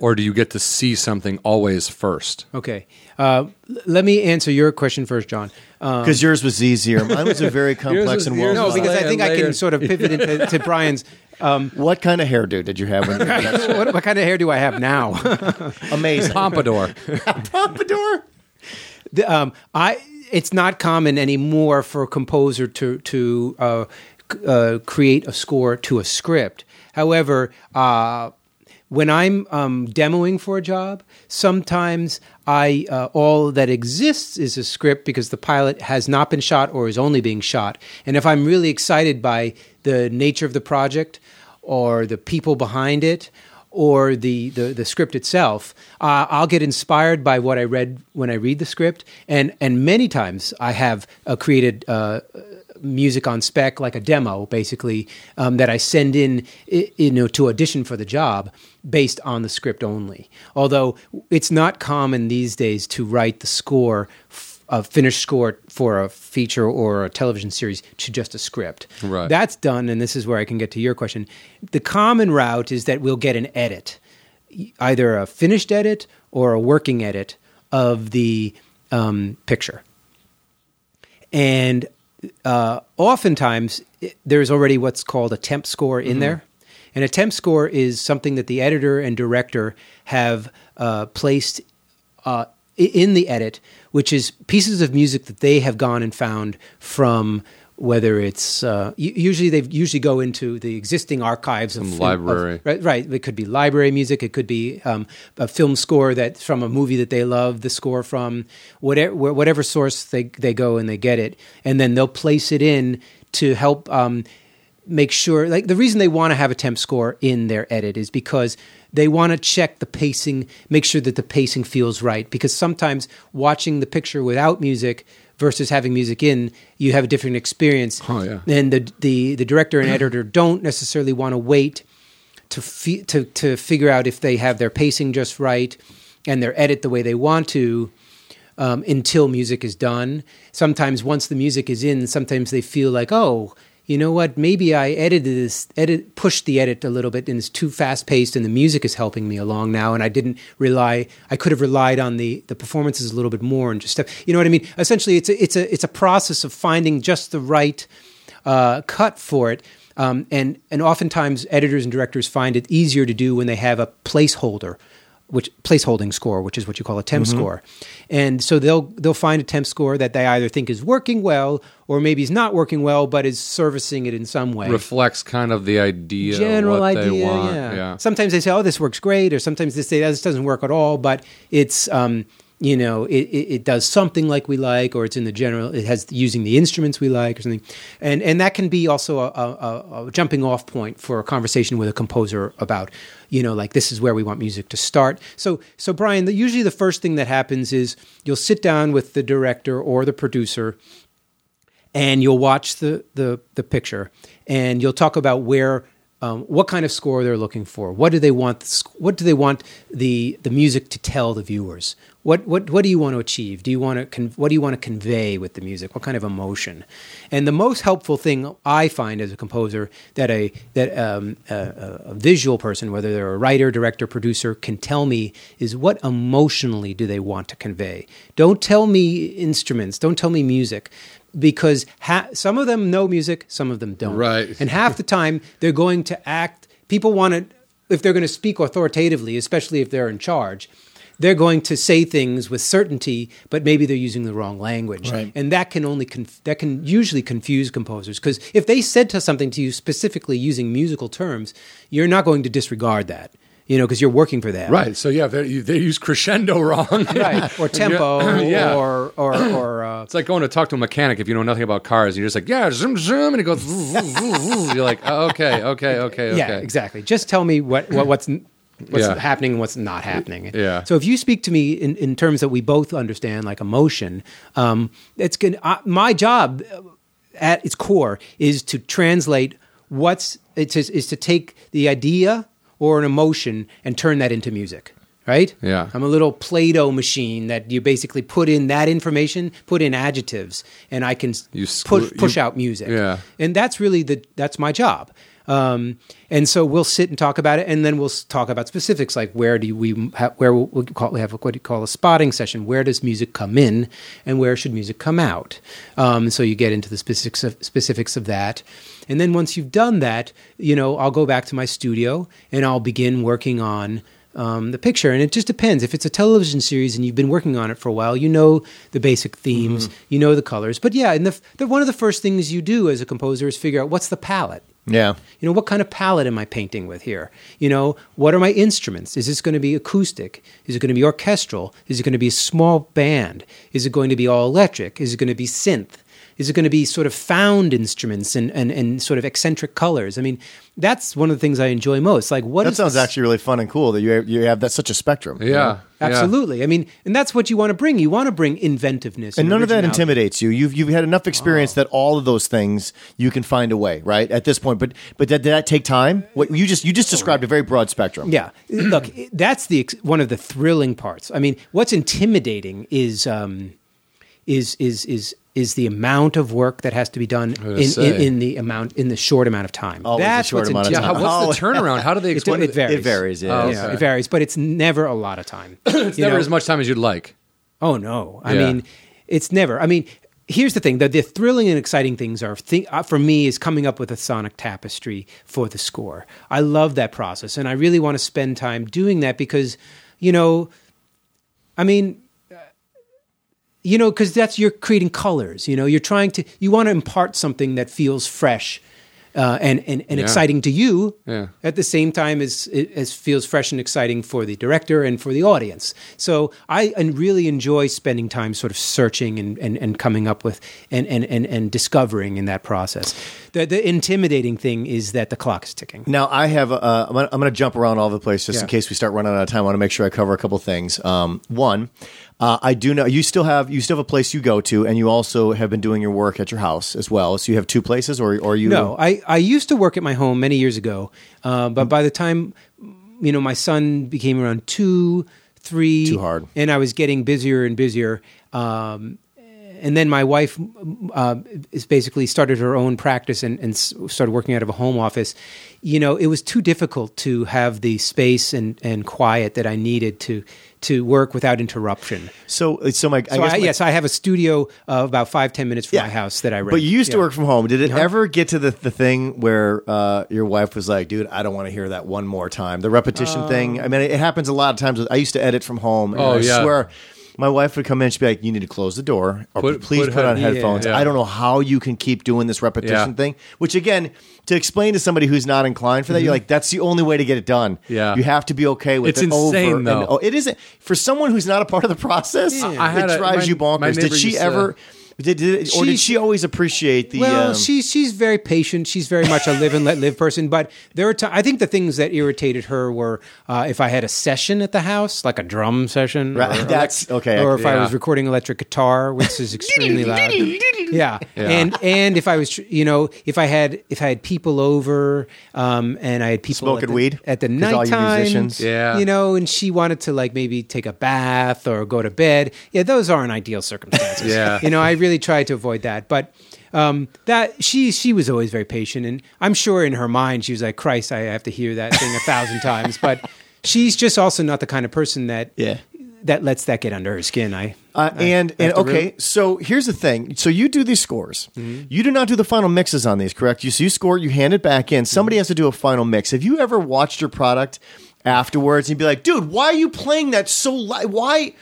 Speaker 2: Or do you get to see something always first?
Speaker 3: Okay. Uh, let me answer your question first, John. Um,
Speaker 1: Because yours was easier. Mine was a *laughs* very complex
Speaker 2: was-
Speaker 1: and
Speaker 2: yours
Speaker 1: well.
Speaker 3: no, because I
Speaker 2: Layer-
Speaker 3: think I can sort of pivot into to *laughs* Brian's. Um,
Speaker 1: What kind of hairdo did you have when you got *laughs*
Speaker 3: what, what kind of hair do I have now?
Speaker 1: Amazing.
Speaker 2: Pompadour.
Speaker 1: Pompadour.
Speaker 3: The, um, I it's not common anymore for a composer to to uh, uh, create a score to a script. However, uh, when I'm um, demoing for a job, sometimes I uh, all that exists is a script because the pilot has not been shot or is only being shot. And if I'm really excited by the nature of the project or the people behind it or the, the, the script itself, uh, I'll get inspired by what I read when I read the script. And, and many times I have uh, created uh, music on spec, like a demo, basically, um, that I send in, you know, to audition for the job based on the script only. Although it's not common these days to write the score, a finished score for a feature or a television series to just a script.
Speaker 2: Right.
Speaker 3: That's done, and this is where I can get to your question. The common route is that we'll get an edit, either a finished edit or a working edit of the um, picture. And uh, oftentimes, there's already what's called a temp score in there. And a temp score is something that the editor and director have uh, placed uh, in the edit, which is pieces of music that they have gone and found from whether it's uh, usually they usually go into the existing archives of
Speaker 2: Some
Speaker 3: of-
Speaker 2: library.
Speaker 3: right, right. It could be library music. It could be um, a film score that's from a movie that they love. The score from whatever whatever source they they go and they get it, and then they'll place it in to help um, make sure. Like the reason they want to have a temp score in their edit is because they want to check the pacing, make sure that the pacing feels right. Because sometimes watching the picture without music versus having music in, you have a different experience.
Speaker 2: Oh, yeah.
Speaker 3: And the the the director and editor don't necessarily want to wait to fi- to to figure out if they have their pacing just right and their edit the way they want to um, until music is done. Sometimes once the music is in, sometimes they feel like, oh, you know what? Maybe I edited this, edit, pushed the edit a little bit, and it's too fast paced, and the music is helping me along now, and I didn't rely. I could have relied on the the performances a little bit more, and just stuff. You know what I mean? Essentially, it's a it's a it's a process of finding just the right uh, cut for it. Um, and and oftentimes editors and directors find it easier to do when they have a placeholder, which placeholding score, which is what you call a temp score. And so they'll they'll find a temp score that they either think is working well or maybe is not working well, but is servicing it in some way.
Speaker 2: reflects kind of the idea,
Speaker 3: General
Speaker 2: what
Speaker 3: idea,
Speaker 2: they want.
Speaker 3: yeah. Sometimes they say, "Oh, this works great," or sometimes they say, "Oh, "This doesn't work at all," but it's um, you know it, it, does something like we like, or it's in the general. It has using the instruments we like, or something, and and that can be also a, a, a jumping off point for a conversation with a composer about you know like this is where we want music to start. So so Brian, the, usually the first thing that happens is you'll sit down with the director or the producer and you'll watch the the, the picture and you'll talk about where um, what kind of score they're looking for. What do they want? What do they want the the music to tell the viewers? What what what do you want to achieve? Do you want to con- what do you want to convey with the music? What kind of emotion? And the most helpful thing I find as a composer that a that um, a, a- visual person, whether they're a writer, director, producer, can tell me is what emotionally do they want to convey. Don't tell me instruments. Don't tell me music because ha- some of them know music, some of them don't.
Speaker 2: Right.
Speaker 3: And half the time they're going to act. People want to, if they're going to speak authoritatively, especially if they're in charge, they're going to say things with certainty, but maybe they're using the wrong language,
Speaker 1: Right.
Speaker 3: and that can only conf- that can usually confuse composers because if they said to something to you specifically using musical terms, you're not going to disregard that, you know, because you're working for them,
Speaker 2: Right. So yeah, they, they use crescendo wrong. *laughs*
Speaker 3: Right, *laughs* or tempo, *laughs*
Speaker 2: Yeah.
Speaker 3: or or or. Uh,
Speaker 2: It's like going to talk to a mechanic if you know nothing about cars. And you're just like, yeah, zoom, zoom, and it goes. You're like, oh, okay, okay, okay, okay.
Speaker 3: Yeah, exactly. Just tell me what, what what's what's
Speaker 2: Yeah.
Speaker 3: happening and what's not happening.
Speaker 2: Yeah.
Speaker 3: So if you speak to me in, in terms that we both understand, like emotion, um, it's going. My job uh, at its core is to translate what's it's is, is to take the idea or an emotion and turn that into music. Right?
Speaker 2: Yeah.
Speaker 3: I'm a little Play-Doh machine that you basically put in that information, put in adjectives, and I can
Speaker 2: You
Speaker 3: push push
Speaker 2: you-
Speaker 3: out music
Speaker 2: Yeah.
Speaker 3: and that's really the that's my job um, and so we'll sit and talk about it and then we'll talk about specifics like where do we ha- where we'll, we'll call, we have what you call a spotting session where does music come in and where should music come out um, so you get into the specifics of, specifics of that and then once you've done that you know i'll go back to my studio and i'll begin working on um, the picture. And it just depends. If it's a television series and you've been working on it for a while, you know the basic themes, you know the colors. But yeah, and the, the one of the first things you do as a composer is figure out what's the palette.
Speaker 1: Yeah.
Speaker 3: You know, what kind of palette am I painting with here? You know, what are my instruments? Is this going to be acoustic? Is it going to be orchestral? Is it going to be a small band? Is it going to be all electric? Is it going to be synth? Is it going to be sort of found instruments and, and, and sort of eccentric colors? I mean, that's one of the things I enjoy most. Like, what
Speaker 1: That
Speaker 3: is
Speaker 1: sounds
Speaker 3: the
Speaker 1: actually really fun and cool that you you have that such a spectrum. you know?
Speaker 2: Yeah. yeah.
Speaker 3: Absolutely. I mean, and that's what you want to bring. You want to bring inventiveness.
Speaker 1: And none of that intimidates you. You've you've had enough experience
Speaker 3: Oh.
Speaker 1: that all of those things you can find a way, right? At this point, but but did, did that take time? What you just you just described a very broad spectrum.
Speaker 3: Yeah. Look, that's the one of the thrilling parts. I mean, what's intimidating is um, is is is is the amount of work that has to be done in, in, in the amount in the short amount of time.
Speaker 1: Always a
Speaker 3: that's
Speaker 1: short
Speaker 3: what's
Speaker 1: amount of time.
Speaker 2: How, what's the turnaround? How do they
Speaker 3: It,
Speaker 2: explain
Speaker 3: it varies.
Speaker 1: It varies, yeah.
Speaker 2: Oh,
Speaker 3: Yeah,
Speaker 2: okay.
Speaker 3: it varies, but it's never a lot of time. *coughs*
Speaker 2: It's never as much time as you'd like.
Speaker 3: Oh no! I
Speaker 2: Yeah.
Speaker 3: mean, it's never. I mean, here's the thing: the, the thrilling and exciting things are thi- uh, for me is coming up with a sonic tapestry for the score. I love that process, and I really want to spend time doing that because, you know, I mean, you know, because that's you're creating colors. You know, you're trying to you want to impart something that feels fresh. Uh, and and, and
Speaker 2: Yeah.
Speaker 3: exciting to you
Speaker 2: Yeah.
Speaker 3: at the same time as it as feels fresh and exciting for the director and for the audience. So I and really enjoy spending time sort of searching and, and, and coming up with and, and, and, and discovering in that process. The, the intimidating thing is that the clock is ticking.
Speaker 1: Now I have. Uh, I'm gonna, I'm gonna jump around all over the place just in case we start running out of time. I want to make sure I cover a couple things. Um, one, uh, I do know you still have you still have a place you go to, and you also have been doing your work at your house as well. So you have two places, or or you
Speaker 3: No, I, I used to work at my home many years ago, uh, but by the time you know my son became around two, three,
Speaker 1: Too hard.
Speaker 3: and I was getting busier and busier. Um, and then my wife uh, is basically started her own practice and, and started working out of a home office. You know, it was too difficult to have the space and, and quiet that I needed to to work without interruption.
Speaker 1: So so my I
Speaker 3: So
Speaker 1: guess
Speaker 3: I,
Speaker 1: my-
Speaker 3: yes, I have a studio uh, about five ten minutes from
Speaker 1: Yeah.
Speaker 3: my house that I rent.
Speaker 1: But you used to
Speaker 3: Yeah. Uh-huh.
Speaker 1: work from home. Did it ever get to the, the thing where uh, your wife was like, dude, I don't want to hear that one more time? The repetition thing. I mean, it happens a lot of times. I used to edit from home. And
Speaker 2: Oh,
Speaker 1: I
Speaker 2: yeah.
Speaker 1: swear. My wife would come in. She'd be like, "You need to close the door, or
Speaker 2: Put-
Speaker 1: please
Speaker 2: put
Speaker 1: put, on
Speaker 2: head-
Speaker 1: headphones."
Speaker 2: yeah.
Speaker 1: I don't know how you can keep doing this repetition
Speaker 2: Yeah.
Speaker 1: thing. Which again, to explain to somebody who's not inclined for that, you're like, "That's the only way to get it done."
Speaker 2: Mm-hmm. Yeah.
Speaker 1: you have to be okay with
Speaker 2: It's
Speaker 1: it
Speaker 2: insane,
Speaker 1: over. and-
Speaker 2: though.
Speaker 1: oh, it isn't for someone who's not a part of the process.
Speaker 2: Had
Speaker 1: it
Speaker 2: a-
Speaker 1: drives
Speaker 2: my-
Speaker 1: you bonkers. Did she
Speaker 2: to-
Speaker 1: ever? Did, did, or did she always appreciate the?
Speaker 3: Well,
Speaker 1: um,
Speaker 3: she's she's very patient. She's very much a live and let live person. But there are ti I think the things that irritated her were uh, if I had a session at the house, like a drum session,
Speaker 1: Right,
Speaker 3: or,
Speaker 1: that's- okay,
Speaker 3: or if I was recording electric guitar, which is *laughs* extremely loud. Yeah. and and if I was, you know, if I had if I had people over, um, and I had people
Speaker 1: Smoking
Speaker 3: at the,
Speaker 1: weed?
Speaker 3: at the
Speaker 1: all you
Speaker 3: nighttime,
Speaker 2: Yeah.
Speaker 3: you know, and she wanted to like maybe take a bath or go to bed. Yeah, those aren't ideal circumstances.
Speaker 2: Yeah.
Speaker 3: you know, I really tried to avoid that, but um, that she she was always very patient, and I'm sure in her mind she was like, "Christ, I have to hear that thing a thousand times." But she's just also not the kind of person that
Speaker 1: Yeah.
Speaker 3: that lets that get under her skin. I
Speaker 1: Uh,
Speaker 3: I-
Speaker 1: and
Speaker 3: I
Speaker 1: and okay,
Speaker 3: really-
Speaker 1: so here's the thing. So you do these scores.
Speaker 3: Mm-hmm.
Speaker 1: You do not do the final mixes on these, correct? You so you score, you hand it back in. Somebody
Speaker 3: Mm-hmm.
Speaker 1: has to do a final mix. Have you ever watched your product afterwards and be like, "Dude, why are you playing that so li- why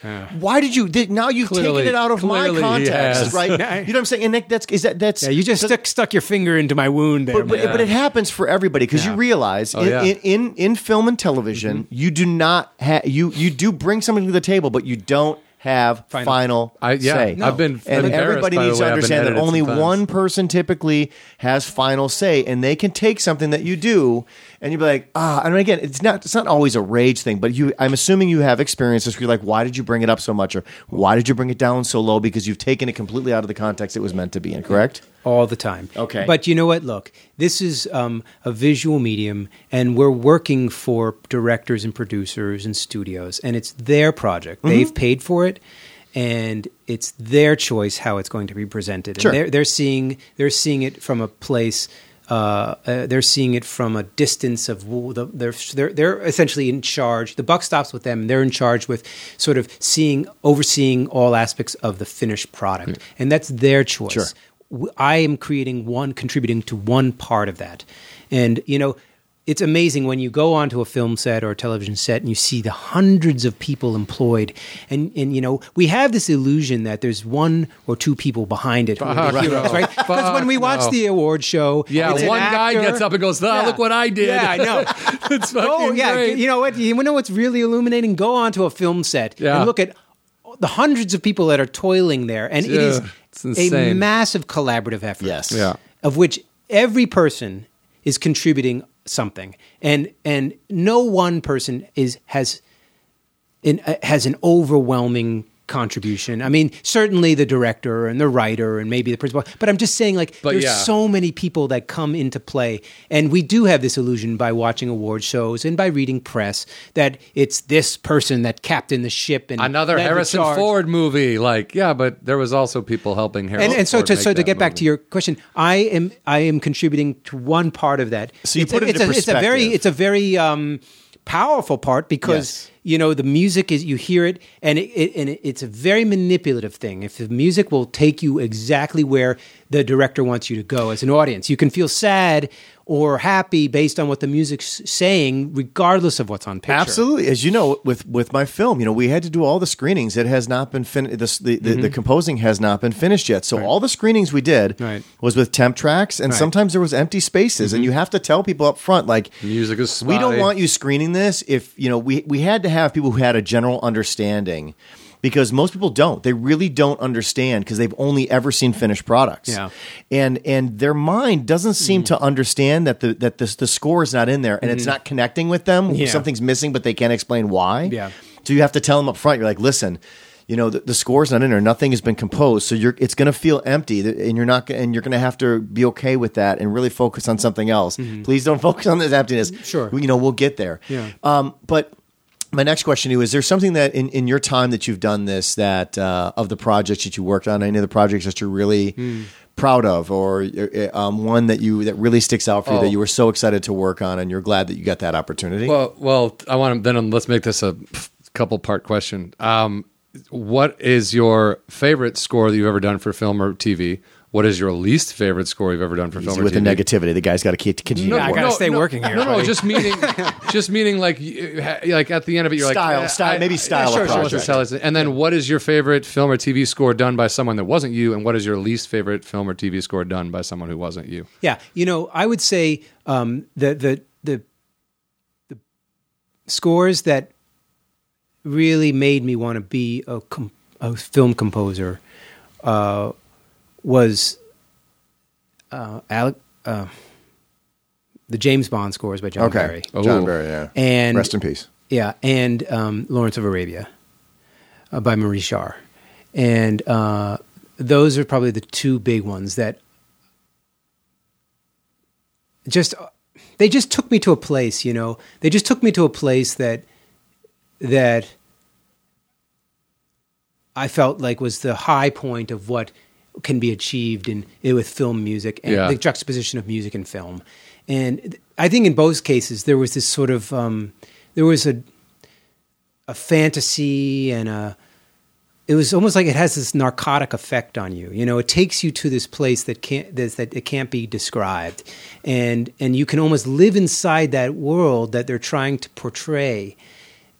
Speaker 1: why did you did, now you've
Speaker 2: Clearly-
Speaker 1: taken it out of my context, right? *laughs* You know what I'm saying? And Nick, that's is that that's
Speaker 3: yeah, you just stuck stuck your finger into my wound there.
Speaker 1: but, but,
Speaker 3: man.
Speaker 1: but it happens for everybody because you
Speaker 3: Yeah.
Speaker 1: realize in,
Speaker 2: yeah.
Speaker 1: in, in in film and television
Speaker 3: Mm-hmm.
Speaker 1: you do not have you you do bring something to the table but you don't have final,
Speaker 3: Final.
Speaker 2: I- yeah,
Speaker 1: say.
Speaker 2: I've been
Speaker 1: and everybody needs to
Speaker 2: way I've
Speaker 1: understand that only
Speaker 2: sometimes.
Speaker 1: one person typically has final say and they can take something that you do and you'd be like ah and again it's not it's not always a rage thing but you I'm assuming you have experiences where you're like why did you bring it up so much or why did you bring it down so low because you've taken it completely out of the context it was meant to be in correct
Speaker 3: all the time.
Speaker 1: Okay.
Speaker 3: But you know what? Look, this is um, a visual medium, and we're working for directors and producers and studios, and it's their project.
Speaker 1: Mm-hmm.
Speaker 3: They've paid for it, and it's their choice how it's going to be presented.
Speaker 1: Sure.
Speaker 3: And they're, they're seeing they're seeing it from a place. Uh, uh, they're seeing it from a distance of the, they're, they're they're essentially in charge. The buck stops with them. They're in charge with sort of seeing, overseeing all aspects of the finished product, and that's their choice
Speaker 1: Sure.
Speaker 3: I am creating one, contributing to one part of that. And, you know, it's amazing when you go onto a film set or a television set and you see the hundreds of people employed. And, and you know, we have this illusion that there's one or two people behind it who are the heroes,
Speaker 2: no.
Speaker 3: right? *laughs* Because when we watch
Speaker 2: no.
Speaker 3: the award show,
Speaker 2: Yeah,
Speaker 3: it's an
Speaker 2: one guy gets up and goes, "Ah, look what I did."
Speaker 3: Yeah, I know. *laughs*
Speaker 2: it's fucking
Speaker 3: Oh yeah,
Speaker 2: great.
Speaker 3: you know what? You know what's really illuminating? Go onto a film set
Speaker 2: Yeah.
Speaker 3: and look at the hundreds of people that are toiling there, and it is
Speaker 2: Yeah, it's
Speaker 3: a massive collaborative effort.
Speaker 1: Yes.
Speaker 2: Yeah.
Speaker 3: of which every person is contributing something, and and no one person is has in, uh, has an overwhelming contribution. I mean, certainly the director and the writer and maybe the principal, but I'm just saying like
Speaker 2: But
Speaker 3: there's
Speaker 2: yeah.
Speaker 3: so many people that come into play and we do have this illusion by watching award shows and by reading press that it's this person that captained the ship and
Speaker 2: Another Harrison
Speaker 3: charge.
Speaker 2: Ford movie, like yeah, but there was also people helping Harrison.
Speaker 3: and, and so
Speaker 2: Ford
Speaker 3: to
Speaker 2: make
Speaker 3: so to
Speaker 2: that
Speaker 3: get back to your question, I am I am contributing to one part of that.
Speaker 1: So you
Speaker 3: it's
Speaker 1: put
Speaker 3: a,
Speaker 1: it
Speaker 3: it's
Speaker 1: into
Speaker 3: a, it's a very it's a very um, powerful part because
Speaker 1: Yes.
Speaker 3: you know the music is you hear it and it, it and it's a very manipulative thing if the music will take you exactly where the director wants you to go as an audience you can feel sad or happy based on what the music's saying regardless of what's on picture
Speaker 1: Absolutely, as you know, with with my film, you know, we had to do all the screenings. It has not been finished. The, the, the mm-hmm. composing has not been finished yet. So all the screenings we did
Speaker 3: Right.
Speaker 1: was with temp tracks, and
Speaker 3: Right.
Speaker 1: sometimes there was empty spaces, and mm-hmm. you have to tell people up front, like,
Speaker 2: Music is
Speaker 1: we don't want you screening this. If you know, we we had to have people who had a general understanding. Because most people don't, they really don't understand because they've only ever seen finished products,
Speaker 3: Yeah.
Speaker 1: and and their mind doesn't seem to mm-hmm. understand that the that the, the score is not in there and it's mm-hmm. not connecting with them.
Speaker 3: Yeah.
Speaker 1: Something's missing, but they can't explain why.
Speaker 3: Yeah.
Speaker 1: So you have to tell them up front. You're like, listen, you know, the, the score's not in there. Nothing has been composed, so you're it's going to feel empty, and you're not, and you're going to have to be okay with that and really focus on something else. Mm-hmm. Please don't *laughs* focus on this emptiness.
Speaker 3: Sure.
Speaker 1: you know, we'll get there.
Speaker 3: Yeah.
Speaker 1: Um, but my next question to you is: There something that in, in your time that you've done this that uh, of the projects that you worked on, any of the projects that you're really proud of, or uh, um, one that you that really sticks out for you
Speaker 2: Oh.
Speaker 1: that you were so excited to work on, and you're glad that you got that opportunity?
Speaker 2: Well, well, I want to then let's make this a couple part question. Um, what is your favorite score that you've ever done for film or TV? What is your least favorite score you've ever done for film
Speaker 1: Easy
Speaker 2: or
Speaker 1: with the negativity. The guy's got to keep continue.
Speaker 3: Yeah, I
Speaker 1: to work.
Speaker 3: gotta stay working here,
Speaker 2: No, no, just meaning, *laughs* just meaning like, like at the end of it, you're
Speaker 1: Style,
Speaker 2: like eh,
Speaker 1: style, maybe style of
Speaker 2: Sure, sure,
Speaker 1: project.
Speaker 2: style is- And then, what is your favorite film or TV score done by someone that wasn't you? And what is your least favorite film or TV score done by someone who wasn't you?
Speaker 3: Yeah, you know, I would say um, the the the the scores that really made me want to be a, com- a film composer uh, was uh, Alec, uh, the James Bond scores by John
Speaker 1: Okay,
Speaker 3: Barry,
Speaker 1: John
Speaker 2: Oh.
Speaker 1: Barry. Yeah,
Speaker 3: and
Speaker 1: rest in peace.
Speaker 3: yeah, and um, Lawrence of Arabia uh, by Maurice Jarre. And uh, those are probably the two big ones that just they just took me to a place, you know. They just took me to a place that that I felt like was the high point of what can be achieved in with film music and
Speaker 2: Yeah.
Speaker 3: the juxtaposition of music and film. And I think in both cases there was this sort of um, there was a a fantasy and a it was almost like it has this narcotic effect on you. You know, it takes you to this place that can't that, that it can't be described, and and you can almost live inside that world that they're trying to portray.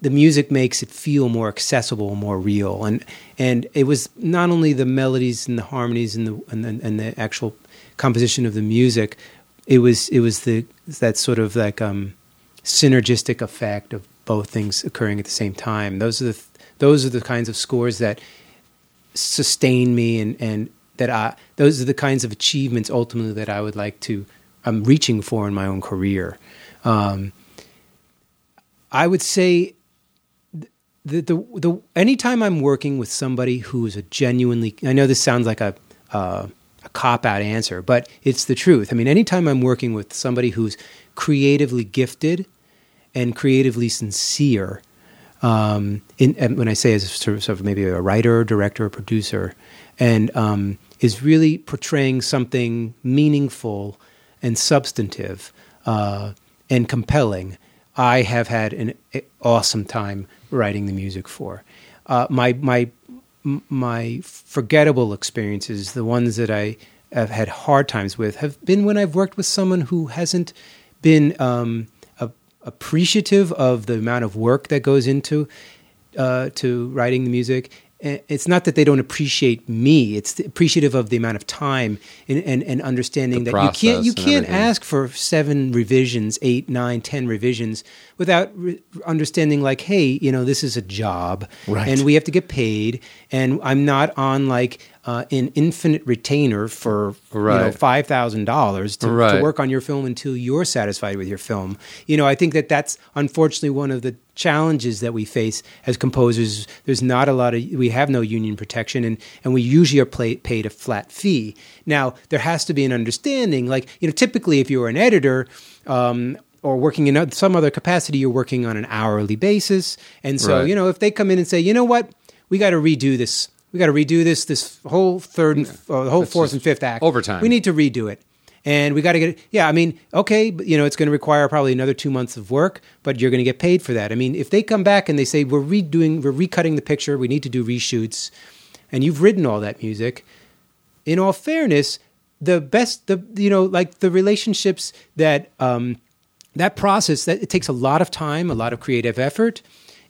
Speaker 3: The music makes it feel more accessible, more real, and and it was not only the melodies and the harmonies and the and the, and the actual composition of the music. It was it was the that sort of like um, synergistic effect of both things occurring at the same time. Those are the those are the kinds of scores that sustain me and and that I those are the kinds of achievements ultimately that I would like to I'm reaching for in my own career. Um, I would say the, the the anytime I'm working with somebody who is a genuinely I know this sounds like a uh, a cop out answer, but it's the truth. I mean, anytime I'm working with somebody who's creatively gifted and creatively sincere, um, in, when I say as sort of, sort of maybe a writer, director, or producer, and um, is really portraying something meaningful and substantive uh, and compelling, I have had an awesome time writing the music for. Uh, my my my forgettable experiences, the ones that I have had hard times with, have been when I've worked with someone who hasn't been um, a, appreciative of the amount of work that goes into uh, to writing the music. And It's not that they don't appreciate me; it's appreciative of the amount of time and, and, and understanding
Speaker 2: The
Speaker 3: that you can't you can't ask for seven revisions, eight, nine, ten revisions without re- understanding. Like, hey, you know, this is a job,
Speaker 1: Right.
Speaker 3: and we have to get paid, and I'm not on like uh, an infinite retainer for you know five thousand dollars to
Speaker 2: Right.
Speaker 3: work on your film until you're satisfied with your film. You know, I think that that's unfortunately one of the challenges that we face as composers. There's not a lot of we have no union protection, and and we usually are pay, paid a flat fee. Now there has to be an understanding. Like you know, typically if you're an editor. Um, or working in some other capacity, you're working on an hourly basis, and so
Speaker 2: Right.
Speaker 3: you know if they come in and say, you know what, we got to redo this, we got to redo this, this whole third, and, uh, the whole fourth and fifth act,
Speaker 2: overtime.
Speaker 3: We need to redo it, and we got to get it. Yeah, I mean, okay, but, you know, it's going to require probably another two months of work, but you're going to get paid for that. I mean, if they come back and they say we're redoing, we're recutting the picture, we need to do reshoots, and you've written all that music, in all fairness, the best, the you know, like the relationships that um, that process that it takes a lot of time, a lot of creative effort,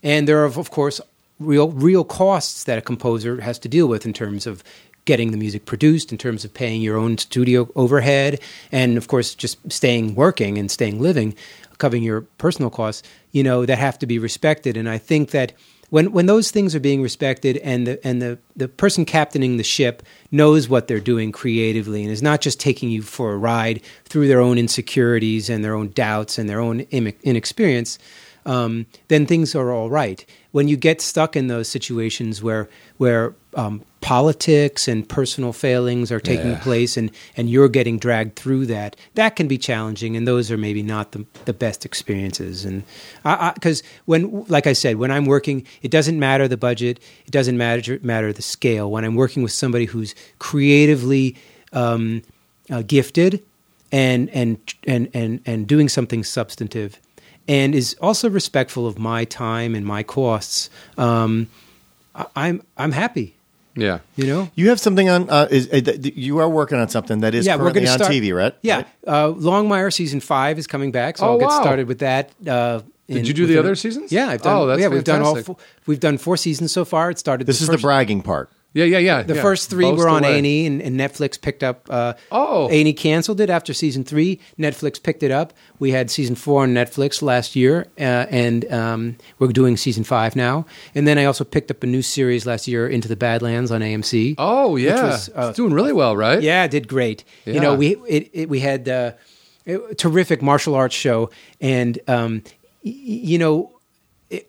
Speaker 3: and there are of course real real costs that a composer has to deal with in terms of getting the music produced, in terms of paying your own studio overhead, and of course just staying working and staying living, covering your personal costs. You know that have to be respected, and I think that when when those things are being respected and the and the, the person captaining the ship knows what they're doing creatively and is not just taking you for a ride through their own insecurities and their own doubts and their own inexperience um, then things are all right when you get stuck in those situations where where um, politics and personal failings are taking
Speaker 2: Yeah.
Speaker 3: place and, and you're getting dragged through that, that can be challenging. And those are maybe not the, the best experiences. And because when, like I said, when I'm working, it doesn't matter the budget, it doesn't matter, matter the scale. When I'm working with somebody who's creatively um, uh, gifted and, and, and, and, and doing something substantive and is also respectful of my time and my costs, um, I- I'm, I'm happy.
Speaker 2: Yeah.
Speaker 3: You know,
Speaker 1: You have something on. Uh, is, uh, you are working on something that is
Speaker 3: yeah, we're
Speaker 1: currently on
Speaker 3: start
Speaker 1: TV, right?
Speaker 3: Yeah,
Speaker 1: Right?
Speaker 3: uh, Longmire season five is coming back, so
Speaker 2: Oh,
Speaker 3: I'll get
Speaker 2: wow.
Speaker 3: started with that. Uh,
Speaker 2: Did you do the
Speaker 3: within-
Speaker 2: other seasons?
Speaker 3: Yeah, I've done.
Speaker 2: Oh, that's
Speaker 3: yeah, we've done all. Four, we've done four seasons so far. It started.
Speaker 1: This
Speaker 3: the
Speaker 1: is
Speaker 3: first,
Speaker 1: the bragging part.
Speaker 2: Yeah, yeah, yeah.
Speaker 3: The
Speaker 2: yeah.
Speaker 3: first three
Speaker 2: Boast
Speaker 3: were on. A&E, and, and Netflix picked up. Uh,
Speaker 2: Oh.
Speaker 3: A&E canceled it after season three. Netflix picked it up. We had season four on Netflix last year, uh, and um, we're doing season five now. And then I also picked up a new series last year, Into the Badlands on AMC.
Speaker 2: Oh, yeah.
Speaker 3: was, uh,
Speaker 2: it's doing really well, right?
Speaker 3: Yeah, it did great. You know, we it, it we had uh, a terrific martial arts show, and um, y- you know,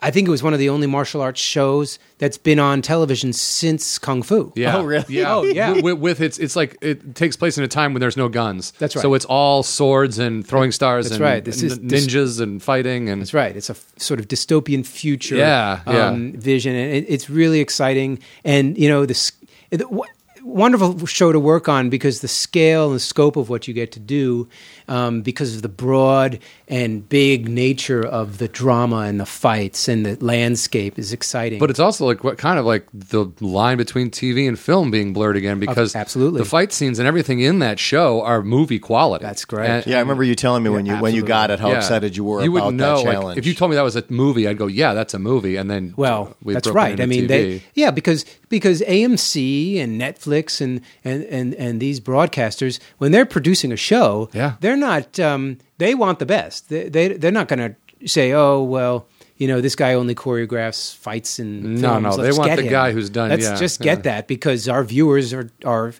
Speaker 3: I think it was one of the only martial arts shows that's been on television since Kung Fu.
Speaker 2: Yeah.
Speaker 1: Oh, really?
Speaker 2: Yeah.
Speaker 3: Oh, yeah.
Speaker 2: With, with, with it's it's like it takes place in a time when there's no guns.
Speaker 3: That's right.
Speaker 2: So it's all swords and throwing stars
Speaker 3: That's
Speaker 2: and,
Speaker 3: right. This
Speaker 2: and
Speaker 3: is- this-
Speaker 2: ninjas and fighting and
Speaker 3: That's right. It's a f- sort of dystopian future
Speaker 2: Yeah, yeah.
Speaker 3: Um, vision, and it, it's really exciting. And you know, this it, w- wonderful show to work on because the scale and the scope of what you get to do, um, because of the broad and big nature of the drama and the fights and the landscape is exciting.
Speaker 2: But it's also like what kind of like the line between TV and film being blurred again because
Speaker 3: absolutely.
Speaker 2: the fight scenes and everything in that show are movie quality.
Speaker 3: That's great.
Speaker 2: And-
Speaker 1: Yeah, I remember you telling me when you when you got it how
Speaker 2: yeah.
Speaker 1: excited you were
Speaker 2: You
Speaker 1: about
Speaker 2: wouldn't know.
Speaker 1: that
Speaker 2: like, if you told me that was a movie, I'd go, "Yeah, that's a movie." And then
Speaker 3: Well,
Speaker 2: we
Speaker 3: that's right. I mean, they yeah because because AMC and Netflix and and and and these broadcasters when they're producing a show,
Speaker 2: Yeah.
Speaker 3: they're not. Um, they want the best. They, they they're not going to say, oh well. You know, this guy only choreographs fights and
Speaker 2: No, no, they
Speaker 3: Let's
Speaker 2: want the
Speaker 3: him.
Speaker 2: guy who's done-
Speaker 3: Let's
Speaker 2: yeah,
Speaker 3: just
Speaker 2: yeah.
Speaker 3: get that because our viewers are are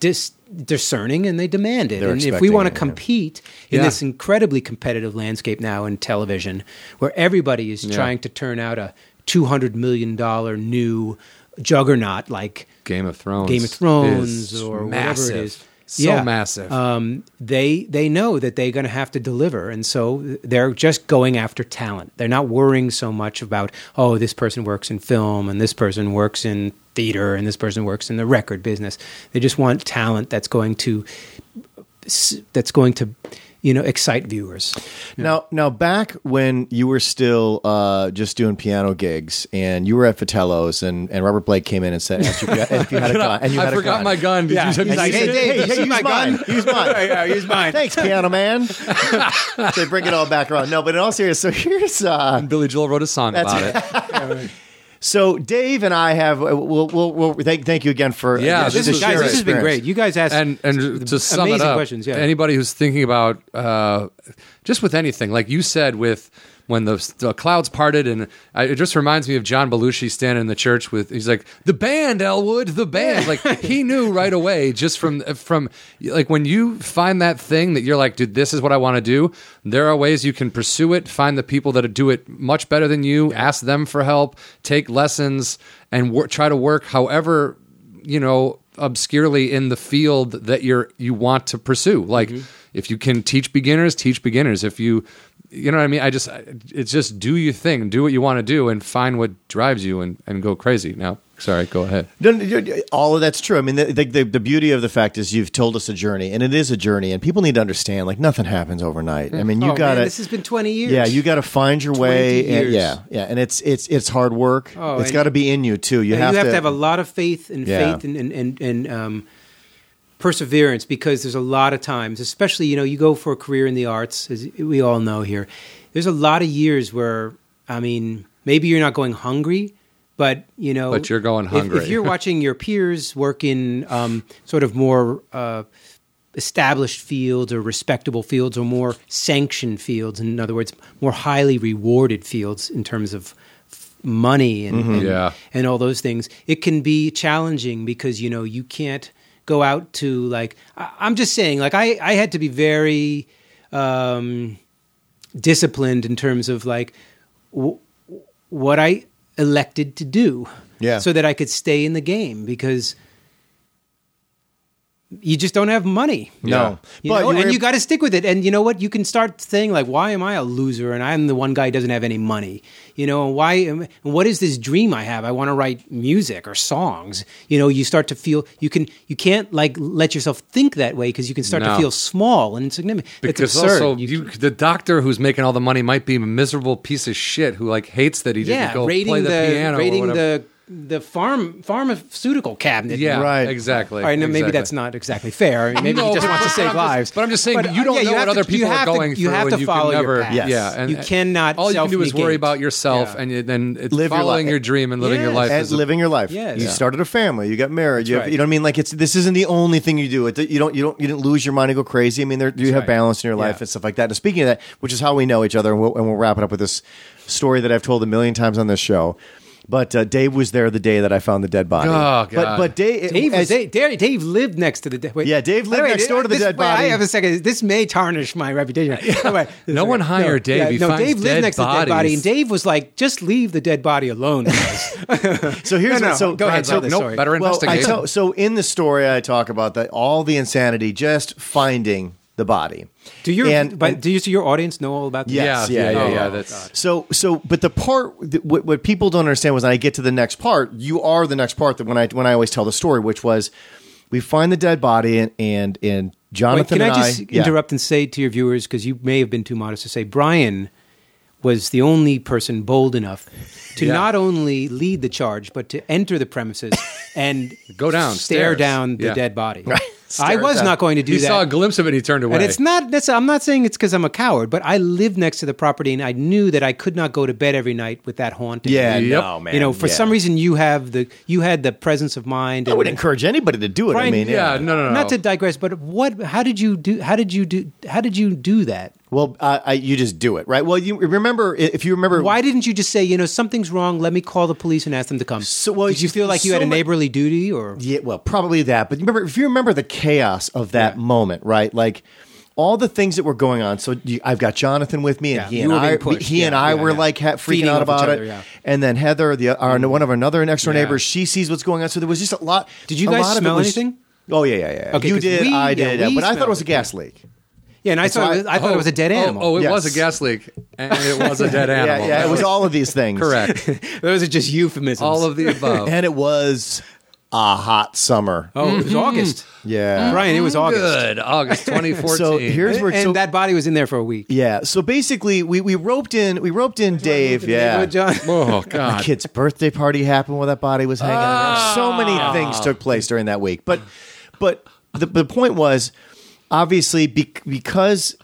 Speaker 3: dis- discerning and they demand it.
Speaker 1: They're
Speaker 3: and if we want to
Speaker 1: yeah.
Speaker 3: compete in this incredibly competitive landscape now in television, where everybody is
Speaker 2: Yeah.
Speaker 3: trying to turn out a two hundred million dollar new juggernaut like
Speaker 2: Game of Thrones,
Speaker 3: Game of Thrones or
Speaker 2: massive.
Speaker 3: whatever it is.
Speaker 2: So massive.
Speaker 3: Um, they they know that they're going to have to deliver, and so they're just going after talent. They're not worrying so much about oh, this person works in film and this person works in theater and this person works in the record business. They just want talent that's going to that's going to you know excite viewers.
Speaker 1: Now, now, back when you were still uh, just doing piano gigs, and you were at Vitello's, and, and Robert Blake came in and said, asked you if you had, if you had a *laughs* gun, and you
Speaker 2: I
Speaker 1: had
Speaker 2: forgot
Speaker 1: a gun.
Speaker 2: my gun. Did
Speaker 3: Yeah,
Speaker 2: you,
Speaker 3: he's like,
Speaker 2: seen
Speaker 3: hey. Dave,
Speaker 1: hey, hey, use
Speaker 3: my
Speaker 1: mine.
Speaker 3: gun?
Speaker 1: Use mine. *laughs*
Speaker 3: yeah, use mine.
Speaker 1: Thanks, piano man. *laughs* they bring it all back around. No, but in all seriousness, so here's uh,
Speaker 2: Billy Joel wrote a song about it.
Speaker 1: So Dave and I have. uh, We'll, we'll, we'll thank, thank you again for
Speaker 2: Yeah,
Speaker 1: uh,
Speaker 2: this
Speaker 3: This
Speaker 2: is-
Speaker 3: is, guys, this has been great. You guys asked
Speaker 2: and and to sum
Speaker 3: amazing
Speaker 2: it up,
Speaker 3: questions. Yeah,
Speaker 2: anybody who's thinking about uh, just with anything, like you said, with when the, the clouds parted, and I, it just reminds me of John Belushi standing in the church with he's like the band, Elwood, the band. Like he knew right away, just from from like when you find that thing that you're like, dude, this is what I want to do. There are ways you can pursue it. Find the people that do it much better than you. Ask them for help. Take lessons and wor- try to work however you know obscurely in the field that you're you want to pursue like mm-hmm. if you can teach beginners teach beginners if you you know what i mean i just it's just do your thing do what you want to do and find what drives you and, and go crazy now Sorry, go ahead.
Speaker 1: No, no, no, all of that's true. I mean, the, the, the beauty of the fact is you've told us a journey, and it is a journey, and people need to understand like nothing happens overnight. I mean, you
Speaker 3: Oh,
Speaker 1: got
Speaker 3: man,
Speaker 1: to.
Speaker 3: this has been 20 years.
Speaker 1: Yeah, you got to find your way.
Speaker 3: 20
Speaker 1: and- yeah, yeah, and it's it's it's hard work.
Speaker 3: Oh,
Speaker 1: it's
Speaker 3: and-
Speaker 1: got to be in you too. You, have,
Speaker 3: you have
Speaker 1: to,
Speaker 3: to have a lot of faith and
Speaker 1: Yeah.
Speaker 3: faith and and and, and um, perseverance because there's a lot of times, especially you know, you go for a career in the arts, as we all know here. There's a lot of years where I mean, maybe you're not going hungry, but you know,
Speaker 2: But you're going hungry.
Speaker 3: If, you're watching your peers work in um, sort of more. Uh, established fields or respectable fields or more sanctioned fields in other words more highly rewarded fields in terms of money and, and
Speaker 2: Yeah.
Speaker 3: and all those things it can be challenging because you know you can't go out to like I, i'm just saying like i i had to be very um disciplined in terms of like w- what i elected to do
Speaker 1: Yeah.
Speaker 3: so that i could stay in the game because you just don't have money
Speaker 1: no,
Speaker 3: you
Speaker 1: but
Speaker 3: know, and you got to stick with it. And you know what? You can start saying like, "Why am I a loser?" And I'm the one guy who doesn't have any money. You know, and why? Am, and what is this dream I have? I want to write music or songs. You know, you start to feel you can you can't like let yourself think that way because you can start
Speaker 2: No.
Speaker 3: to feel small and insignificant.
Speaker 2: Because
Speaker 3: it's absurd.
Speaker 2: also,
Speaker 3: You-
Speaker 2: you, the doctor who's making all the money might be a miserable piece of shit who like hates that he didn't
Speaker 3: yeah,
Speaker 2: go
Speaker 3: rating
Speaker 2: play the,
Speaker 3: the,
Speaker 2: piano. or
Speaker 3: rating
Speaker 2: whatever.
Speaker 3: the the farm pharmaceutical cabinet.
Speaker 2: yeah,
Speaker 1: Right.
Speaker 2: exactly.
Speaker 3: All right, now maybe
Speaker 2: exactly.
Speaker 3: that's not exactly fair. Maybe
Speaker 2: No,
Speaker 3: he just
Speaker 2: but-
Speaker 3: wants to save
Speaker 2: I'm just-
Speaker 3: lives.
Speaker 2: but I'm just saying, you don't
Speaker 3: uh,
Speaker 2: know
Speaker 3: have
Speaker 2: what other
Speaker 3: to- you
Speaker 2: people are
Speaker 3: have to-
Speaker 2: going
Speaker 3: You
Speaker 2: through,
Speaker 3: have
Speaker 2: and
Speaker 3: to
Speaker 2: you can
Speaker 3: follow
Speaker 2: never-
Speaker 3: your path.
Speaker 1: Yes.
Speaker 2: Yeah, and-
Speaker 3: you cannot.
Speaker 2: all you can do is worry about yourself,
Speaker 3: Yeah.
Speaker 2: and you, then it's
Speaker 1: Live your
Speaker 2: following
Speaker 1: life.
Speaker 2: your dream and living your life.
Speaker 1: and
Speaker 2: as a-
Speaker 1: living your life.
Speaker 3: Yes.
Speaker 1: You
Speaker 3: Yeah.
Speaker 1: started a family. You got married. You, have,
Speaker 3: right.
Speaker 1: you know what I mean? Like it's this isn't the only thing you do. It, you don't you don't you didn't lose your mind and go crazy. I mean, there, you have
Speaker 3: right.
Speaker 1: balance in your life and stuff like that. And speaking of that, which is how we know each other, and we'll, and we'll wrap it up with this story that I've told a million times on this show. But uh, Dave was there the day that I found the dead body.
Speaker 2: Oh,
Speaker 1: But
Speaker 2: God.
Speaker 1: but Dave,
Speaker 3: Dave,
Speaker 1: as-
Speaker 3: Dave, Dave, Dave lived next to the dead. Wait,
Speaker 1: Yeah, Dave lived
Speaker 3: the way,
Speaker 1: next door to the
Speaker 3: this-
Speaker 1: dead body.
Speaker 3: wait, I have a second. This may tarnish my reputation. *laughs* Wait,
Speaker 2: No one hired Dave. He
Speaker 3: no,
Speaker 2: finds
Speaker 3: Dave lived
Speaker 2: dead
Speaker 3: next to the dead body, and Dave was like, "Just leave the dead body alone." guys." *laughs*
Speaker 1: so here's
Speaker 3: No, no,
Speaker 1: what, so
Speaker 3: go ahead,
Speaker 1: so,
Speaker 3: tell the
Speaker 2: nope,
Speaker 3: story.
Speaker 2: better
Speaker 1: Well, I
Speaker 2: investigate.
Speaker 1: tell, so in the story, I talk about that all the insanity just finding the body.
Speaker 3: do your
Speaker 1: And-
Speaker 3: but do you, see your audience know all about this?
Speaker 1: Yes, yeah, yeah,
Speaker 2: oh,
Speaker 1: yeah.
Speaker 2: That's
Speaker 1: So, so, but the part that, what, what people don't understand was when I get to the next part, you are the next part that when I when I always tell the story, which was we find the dead body and and, and
Speaker 3: Wait,
Speaker 1: Jonathan
Speaker 3: can
Speaker 1: and
Speaker 3: I just
Speaker 1: yeah.
Speaker 3: interrupt and say to your viewers because you may have been too modest to say Brian was the only person bold enough to
Speaker 2: Yeah.
Speaker 3: not only lead the charge but to enter the premises *laughs* and
Speaker 2: Go
Speaker 3: down,
Speaker 2: stare
Speaker 3: down the
Speaker 2: Yeah.
Speaker 3: dead body.
Speaker 1: Stare
Speaker 3: I was not going to do
Speaker 2: he
Speaker 3: that.
Speaker 2: saw a glimpse of it. and He turned away.
Speaker 3: and it's not. That's, I'm not saying it's because I'm a coward, but I lived next to the property, and I knew that I could not go to bed every night with that haunting.
Speaker 1: Yeah,
Speaker 2: Yep.
Speaker 1: no, man.
Speaker 3: you know, for
Speaker 1: yeah.
Speaker 3: some reason, you have the you had the presence of mind.
Speaker 1: I
Speaker 3: and
Speaker 1: would encourage anybody to do it. I
Speaker 3: Brian,
Speaker 1: mean,
Speaker 2: yeah, no, no, no.
Speaker 3: Not to digress, but what? How did you do? How did you do? How did you do that?
Speaker 1: Well, uh, I, you just do it, right? Well, you remember if you remember
Speaker 3: Why didn't you just say, you know, something's wrong? Let me call the police and ask them to come.
Speaker 1: So, well,
Speaker 3: did you feel like you had a neighborly duty, or
Speaker 1: Yeah, well, probably that. But remember, if you remember the chaos of that
Speaker 3: Yeah.
Speaker 1: moment, right? Like all the things that were going on. So you, I've got Jonathan with me, and
Speaker 3: Yeah,
Speaker 1: he and I, he and I
Speaker 3: yeah,
Speaker 1: were
Speaker 3: yeah.
Speaker 1: like ha- freaking out about
Speaker 3: other,
Speaker 1: it.
Speaker 3: yeah.
Speaker 1: And then Heather, the our, one of our other next door
Speaker 2: Yeah.
Speaker 1: neighbors, she sees what's going on. So there was just a lot.
Speaker 3: Did you guys
Speaker 1: lot of it
Speaker 3: smell anything?
Speaker 1: Oh yeah, yeah, yeah.
Speaker 3: Okay,
Speaker 1: you did,
Speaker 3: we-
Speaker 1: I did, yeah, but I thought it was a gas leak.
Speaker 3: Yeah? And I thought
Speaker 1: why-
Speaker 3: it was, I thought it was a oh, dead
Speaker 2: oh,
Speaker 3: animal.
Speaker 2: Oh, it
Speaker 1: Yes.
Speaker 2: was a gas leak, and it was a *laughs* dead animal.
Speaker 1: Yeah, yeah. It was all of these things.
Speaker 2: correct. *laughs* *laughs*
Speaker 3: Those are just euphemisms.
Speaker 2: all of the above.
Speaker 1: And it was a hot summer.
Speaker 3: oh, it was mm-hmm. August.
Speaker 1: Yeah.
Speaker 3: Brian, it was mm, August.
Speaker 2: Good, August 2014.
Speaker 1: So here's where
Speaker 3: And
Speaker 1: so,
Speaker 3: that body was in there for a week.
Speaker 1: Yeah. So basically, we, we roped in we roped in Dave. Yeah.
Speaker 3: John.
Speaker 2: oh
Speaker 1: My
Speaker 2: God,
Speaker 1: kid's birthday party happened while that body was hanging. out. So many ah. things took place during that week. But but the, the point was obviously be, because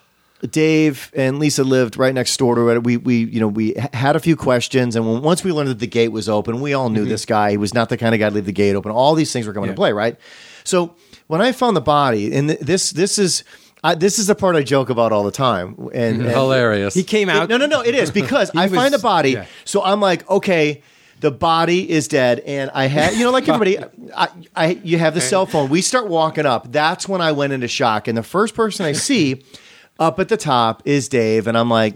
Speaker 1: Dave and Lisa lived right next door to it. We we you know we had a few questions, and when, once we learned that the gate was open, we all knew mm-hmm. this guy. He was not the kind of guy to leave the gate open. All these things were coming
Speaker 3: Yeah.
Speaker 1: to play, right? So when I found the body, and th- this this is. I, this is the part I joke about all the time, and, mm-hmm. and
Speaker 2: hilarious.
Speaker 3: He came out.
Speaker 1: no, no, no. It is because *laughs* I
Speaker 3: was-
Speaker 1: find a body.
Speaker 3: yeah.
Speaker 1: So I'm like, okay, the body is dead, and I had, you know, like everybody, *laughs* I, I, you have the cell phone. We start walking up. That's when I went into shock, and the first person I *laughs* see up at the top is Dave, and I'm like.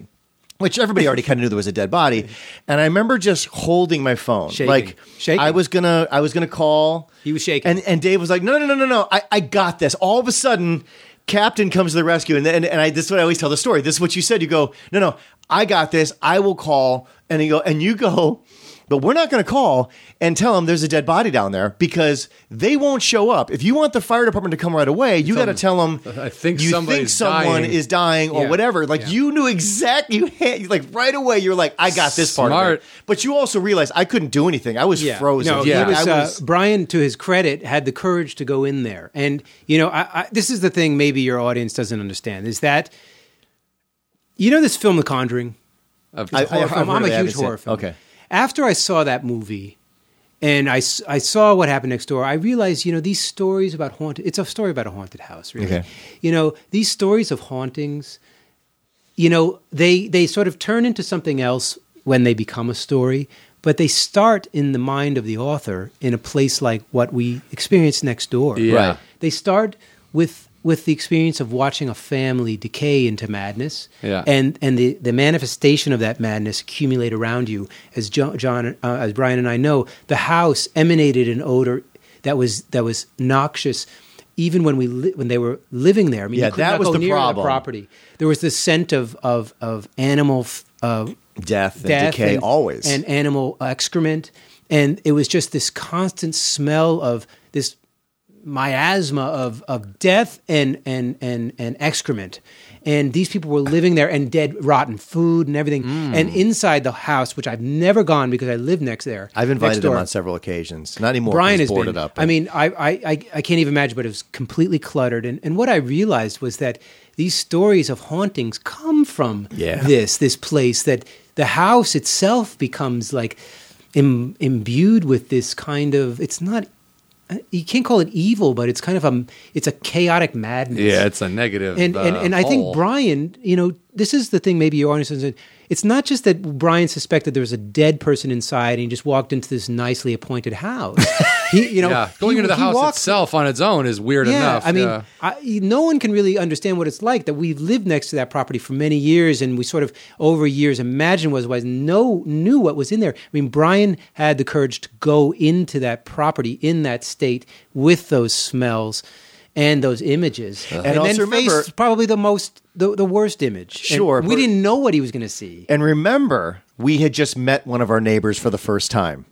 Speaker 1: Which everybody already kind of knew there was a dead body, and I remember just holding my phone,
Speaker 3: Shaking.
Speaker 1: like
Speaker 3: Shaking.
Speaker 1: I was gonna, I was gonna call.
Speaker 3: He was shaking.
Speaker 1: and and Dave was like, "No, no, no, no, no, I, I got this." All of a sudden, Captain comes to the rescue, and and, and I this is what I always tell the story. This is what you said. You go, "No, no, I got this. I will call." And you go, and you go. But we're not going to call and tell them there's a dead body down there because they won't show up. If you want the fire department to come right away, you got to tell them.
Speaker 2: I think
Speaker 1: you think someone
Speaker 2: dying."
Speaker 1: is dying or
Speaker 3: Yeah.
Speaker 1: whatever. Like
Speaker 3: Yeah.
Speaker 1: you knew exactly. You had, like right away. You're like, I got this part
Speaker 2: Smart.
Speaker 1: it. But you also realized I couldn't do anything. I was frozen.
Speaker 3: No,
Speaker 2: Yeah.
Speaker 3: was,
Speaker 1: I was
Speaker 3: uh, Brian, to his credit, had the courage to go in there. And, you know, I, I, this is the thing maybe your audience doesn't understand is that, you know, this film, The Conjuring?
Speaker 2: Of-
Speaker 1: I-
Speaker 3: horror
Speaker 1: I've
Speaker 3: film.
Speaker 1: heard
Speaker 3: I'm a huge horror
Speaker 1: it.
Speaker 3: film.
Speaker 1: Okay.
Speaker 3: After I saw that movie and I, I saw what happened next door, I realized, you know, these stories about haunted, it's a story about a haunted house, really.
Speaker 1: Okay.
Speaker 3: You know, these stories of hauntings, you know, they, they sort of turn into something else when they become a story, but they start in the mind of the author in a place like what we experience next door.
Speaker 2: Yeah.
Speaker 1: Right.
Speaker 3: They start with with the experience of watching a family decay into madness,
Speaker 2: Yeah.
Speaker 3: and and the, the manifestation of that madness accumulate around you. As John, John uh, as Brian and I know, the house emanated an odor that was that was noxious. Even when we li- when they were living there, I mean,
Speaker 1: Yeah, that was the
Speaker 3: near
Speaker 1: problem.
Speaker 3: property. There was the scent of of of animal f- uh,
Speaker 1: death and decay
Speaker 3: and,
Speaker 1: always.
Speaker 3: and animal excrement and it was just this constant smell of this miasma of, of death and, and, and, and excrement and these people were living there and dead rotten food and everything
Speaker 1: Mm.
Speaker 3: and inside the house which i've never gone because i live next there
Speaker 1: I've invited him
Speaker 3: door,
Speaker 1: on several occasions. Not anymore.
Speaker 3: Brian
Speaker 1: Brian
Speaker 3: has
Speaker 1: boarded
Speaker 3: been.
Speaker 1: up.
Speaker 3: I mean, I, I, I, I can't even imagine, but it was completely cluttered. And, and what I realized was that these stories of hauntings come from
Speaker 1: Yeah.
Speaker 3: this this place. That the house itself becomes like Im, imbued with this kind of. It's not. You can't call it evil, but it's kind of a. It's a chaotic madness
Speaker 2: yeah, it's a negative.
Speaker 3: and and,
Speaker 2: uh,
Speaker 3: and I think. Brian, you know, this is the thing. Maybe your audience doesn't. It's not just that Brian suspected there was a dead person inside, and he just walked into this nicely appointed house. *laughs* he, you know,
Speaker 2: yeah, going
Speaker 3: he-
Speaker 2: into the house
Speaker 3: walked-
Speaker 2: itself on its own is weird
Speaker 3: yeah,
Speaker 2: enough.
Speaker 3: I mean,
Speaker 2: yeah.
Speaker 3: I, no one can really understand what it's like that we've lived next to that property for many years, and we sort of over years imagined what was. No, knew what was in there. I mean, Brian had the courage to go into that property in that state with those smells and those images, uh-huh. and,
Speaker 1: And also
Speaker 3: then
Speaker 1: remember-
Speaker 3: face probably the most the, the worst image. And
Speaker 1: Sure,
Speaker 3: we didn't know what he was going to see.
Speaker 1: and remember, we had just met one of our neighbors for the first time.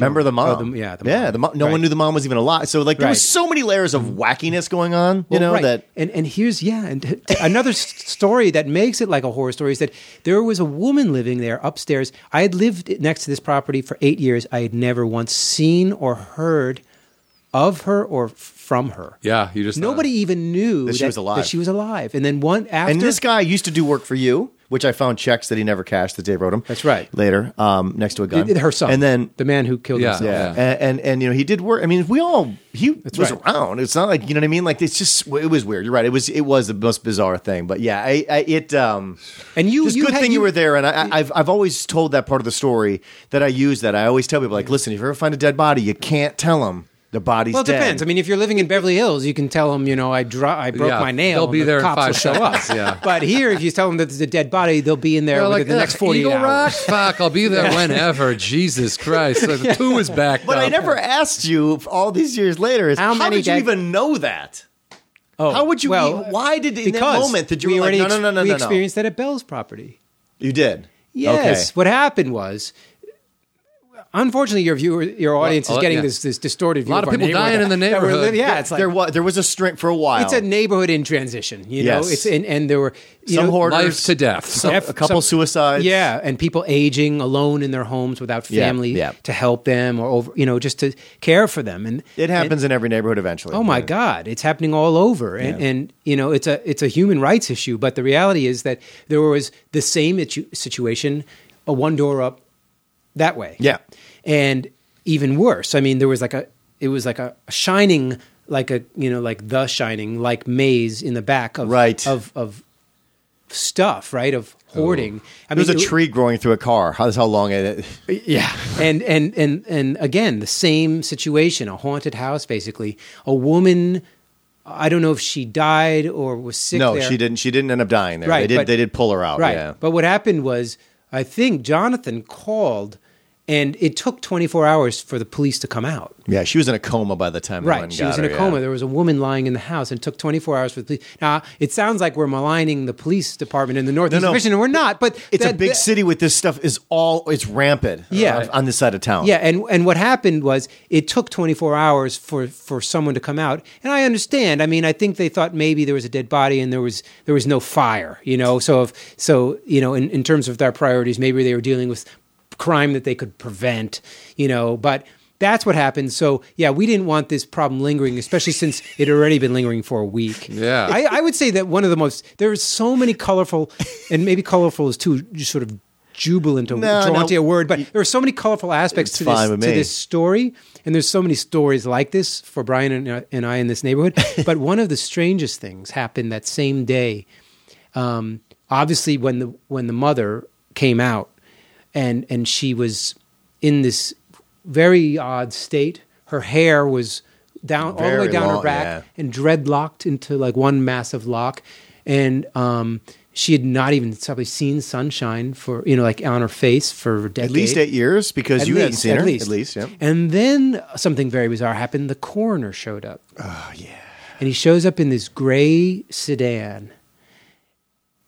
Speaker 1: Remember the mom?
Speaker 3: Oh, the- yeah, the
Speaker 1: yeah. The mom. No
Speaker 3: Right.
Speaker 1: one knew the mom was even alive. So like, there was so many layers of wackiness going on. You
Speaker 3: Well,
Speaker 1: know
Speaker 3: right.
Speaker 1: that.
Speaker 3: and and here's yeah, and t- t- another story that makes it like a horror story is that there was a woman living there upstairs. I had lived next to this property for eight years. I had never once seen or heard of her or from her.
Speaker 2: yeah, you just uh,
Speaker 3: Nobody even knew
Speaker 1: That she was alive.
Speaker 3: That she was alive. And then one after
Speaker 1: And this guy used to do work for you, which I found checks that he never cashed that Dave wrote him.
Speaker 3: That's right.
Speaker 1: Later, um, next to a gun.
Speaker 3: her son,
Speaker 1: And then
Speaker 3: the man who killed
Speaker 2: Yeah.
Speaker 3: himself.
Speaker 1: Yeah,
Speaker 2: Yeah.
Speaker 1: And, and and you know he did work. I mean, we all he was
Speaker 3: right.
Speaker 1: around. It's not like you know what I mean. Like it's just it was weird. You're right. It was it was the most bizarre thing. But yeah, I, I it um.
Speaker 3: And you,
Speaker 1: Just
Speaker 3: you
Speaker 1: good
Speaker 3: had-
Speaker 1: thing you, were there, and I, I- I've I've always told that part of the story that I use that. I always tell people like, listen, if you ever find a dead body, you can't tell them the body's
Speaker 3: Well, it
Speaker 1: dead.
Speaker 3: depends. I mean, if you're living in Beverly Hills, you can tell them, you know, I dro- I broke
Speaker 2: Yeah,
Speaker 3: my nail.
Speaker 2: they'll be
Speaker 3: and
Speaker 2: there
Speaker 3: the
Speaker 2: in
Speaker 3: cops will show up.
Speaker 2: seconds, yeah. *laughs*
Speaker 3: But here, if you tell them that there's a dead body, they'll be in there
Speaker 2: They're
Speaker 3: within
Speaker 2: like
Speaker 3: the next
Speaker 2: "Ugh,
Speaker 3: 48
Speaker 2: Eagle
Speaker 3: hours.
Speaker 2: Rock, fuck, I'll be there *laughs* whenever. Jesus Christ, the *laughs* two is back.
Speaker 1: but I never asked you all these years later. Is
Speaker 3: How
Speaker 1: how,
Speaker 3: many
Speaker 1: did you
Speaker 3: dead-
Speaker 1: even know that?
Speaker 3: Oh,
Speaker 1: How would you?
Speaker 3: Well,
Speaker 1: e- why did in that
Speaker 3: because
Speaker 1: moment that you
Speaker 3: we
Speaker 1: were like,
Speaker 3: already
Speaker 1: no, no, no, no,
Speaker 3: we
Speaker 1: no, no.
Speaker 3: experienced that at Bell's property.
Speaker 1: You did.
Speaker 3: Yes.
Speaker 1: Okay.
Speaker 3: What happened was, unfortunately, your viewer, your audience
Speaker 2: Well,
Speaker 3: is oh, getting
Speaker 2: yeah.
Speaker 3: this this distorted view.
Speaker 2: A lot
Speaker 3: of
Speaker 2: of people dying in the neighborhood.
Speaker 3: li- Yeah, it's like
Speaker 1: there was there was a string for a while.
Speaker 3: it's a neighborhood in transition. You know,
Speaker 1: Yes.
Speaker 3: it's and, and there were you
Speaker 1: Some
Speaker 3: know,
Speaker 1: hoarders,
Speaker 2: life to death.
Speaker 1: some-
Speaker 3: Def-
Speaker 1: a couple
Speaker 3: some-
Speaker 1: suicides.
Speaker 3: Yeah, and people aging alone in their homes without family
Speaker 1: yeah.
Speaker 3: to help them or over, you know, just to care for them. And
Speaker 1: it happens in every neighborhood eventually.
Speaker 3: Oh my
Speaker 1: Yeah.
Speaker 3: God, it's happening all over, and,
Speaker 1: Yeah.
Speaker 3: and you know it's a it's a human rights issue. But the reality is that there was the same situation, a one door up that way.
Speaker 1: Yeah.
Speaker 3: And even worse. I mean, there was like a it was like a shining, like a you know like the shining, like maze in the back of
Speaker 1: Right.
Speaker 3: of of stuff, right? Of oh. hoarding. I mean, There's
Speaker 1: a
Speaker 3: it-
Speaker 1: tree growing through a car. How's how long it? *laughs*
Speaker 3: yeah, and and and and again, the same situation, a haunted house, basically. A woman, I don't know if she died or was sick.
Speaker 1: No,
Speaker 3: there.
Speaker 1: she didn't. She didn't end up dying there.
Speaker 3: Right,
Speaker 1: they did.
Speaker 3: but-
Speaker 1: they did pull her out.
Speaker 3: Right,
Speaker 1: Yeah.
Speaker 3: but what happened was, I think Jonathan called and it took 24 hours for the police to come out.
Speaker 1: Yeah, she was in a coma by the time.
Speaker 3: Right, she was in a coma.
Speaker 1: yeah.
Speaker 3: There was a woman lying in the house, and it took 24 hours for the police. Now, it sounds like we're maligning the police department in the Northeast
Speaker 1: no.
Speaker 3: Division, and we're not. But
Speaker 1: It's a big
Speaker 3: that-
Speaker 1: city with this stuff is all it's rampant.
Speaker 3: Yeah.
Speaker 1: uh, on this side of town.
Speaker 3: Yeah, and and what happened was it took 24 hours for for someone to come out, and I understand. I mean, I think they thought maybe there was a dead body and there was there was no fire, you know. So if so, you know, in, in terms of their priorities, maybe they were dealing with crime that they could prevent, you know. But that's what happened. So yeah, we didn't want this problem lingering, especially since it had already been lingering for a week.
Speaker 2: Yeah.
Speaker 3: I, I would say that one of the most there are so many colorful, and maybe colorful is too just sort of jubilant to
Speaker 1: No,
Speaker 3: draw
Speaker 1: no.
Speaker 3: a word, but there are so many colorful aspects
Speaker 1: It's
Speaker 3: to this
Speaker 1: with
Speaker 3: to
Speaker 1: me.
Speaker 3: this story, and there's so many stories like this for Brian and, and I in this neighborhood. *laughs* but one of the strangest things happened that same day. Um, obviously, when the when the mother came out, and and she was in this very odd state. Her hair was down all the way
Speaker 1: Very
Speaker 3: down her back
Speaker 1: yeah.
Speaker 3: and dreadlocked into like one massive lock, and um, she had not even probably seen sunshine for you know like on her face for a decade.
Speaker 1: At least eight years because
Speaker 3: At
Speaker 1: you hadn't
Speaker 3: least,
Speaker 1: seen
Speaker 3: at
Speaker 1: her.
Speaker 3: least.
Speaker 1: At least, yeah.
Speaker 3: And then something very bizarre happened. The coroner showed up.
Speaker 1: Oh yeah.
Speaker 3: And he shows up in this gray sedan.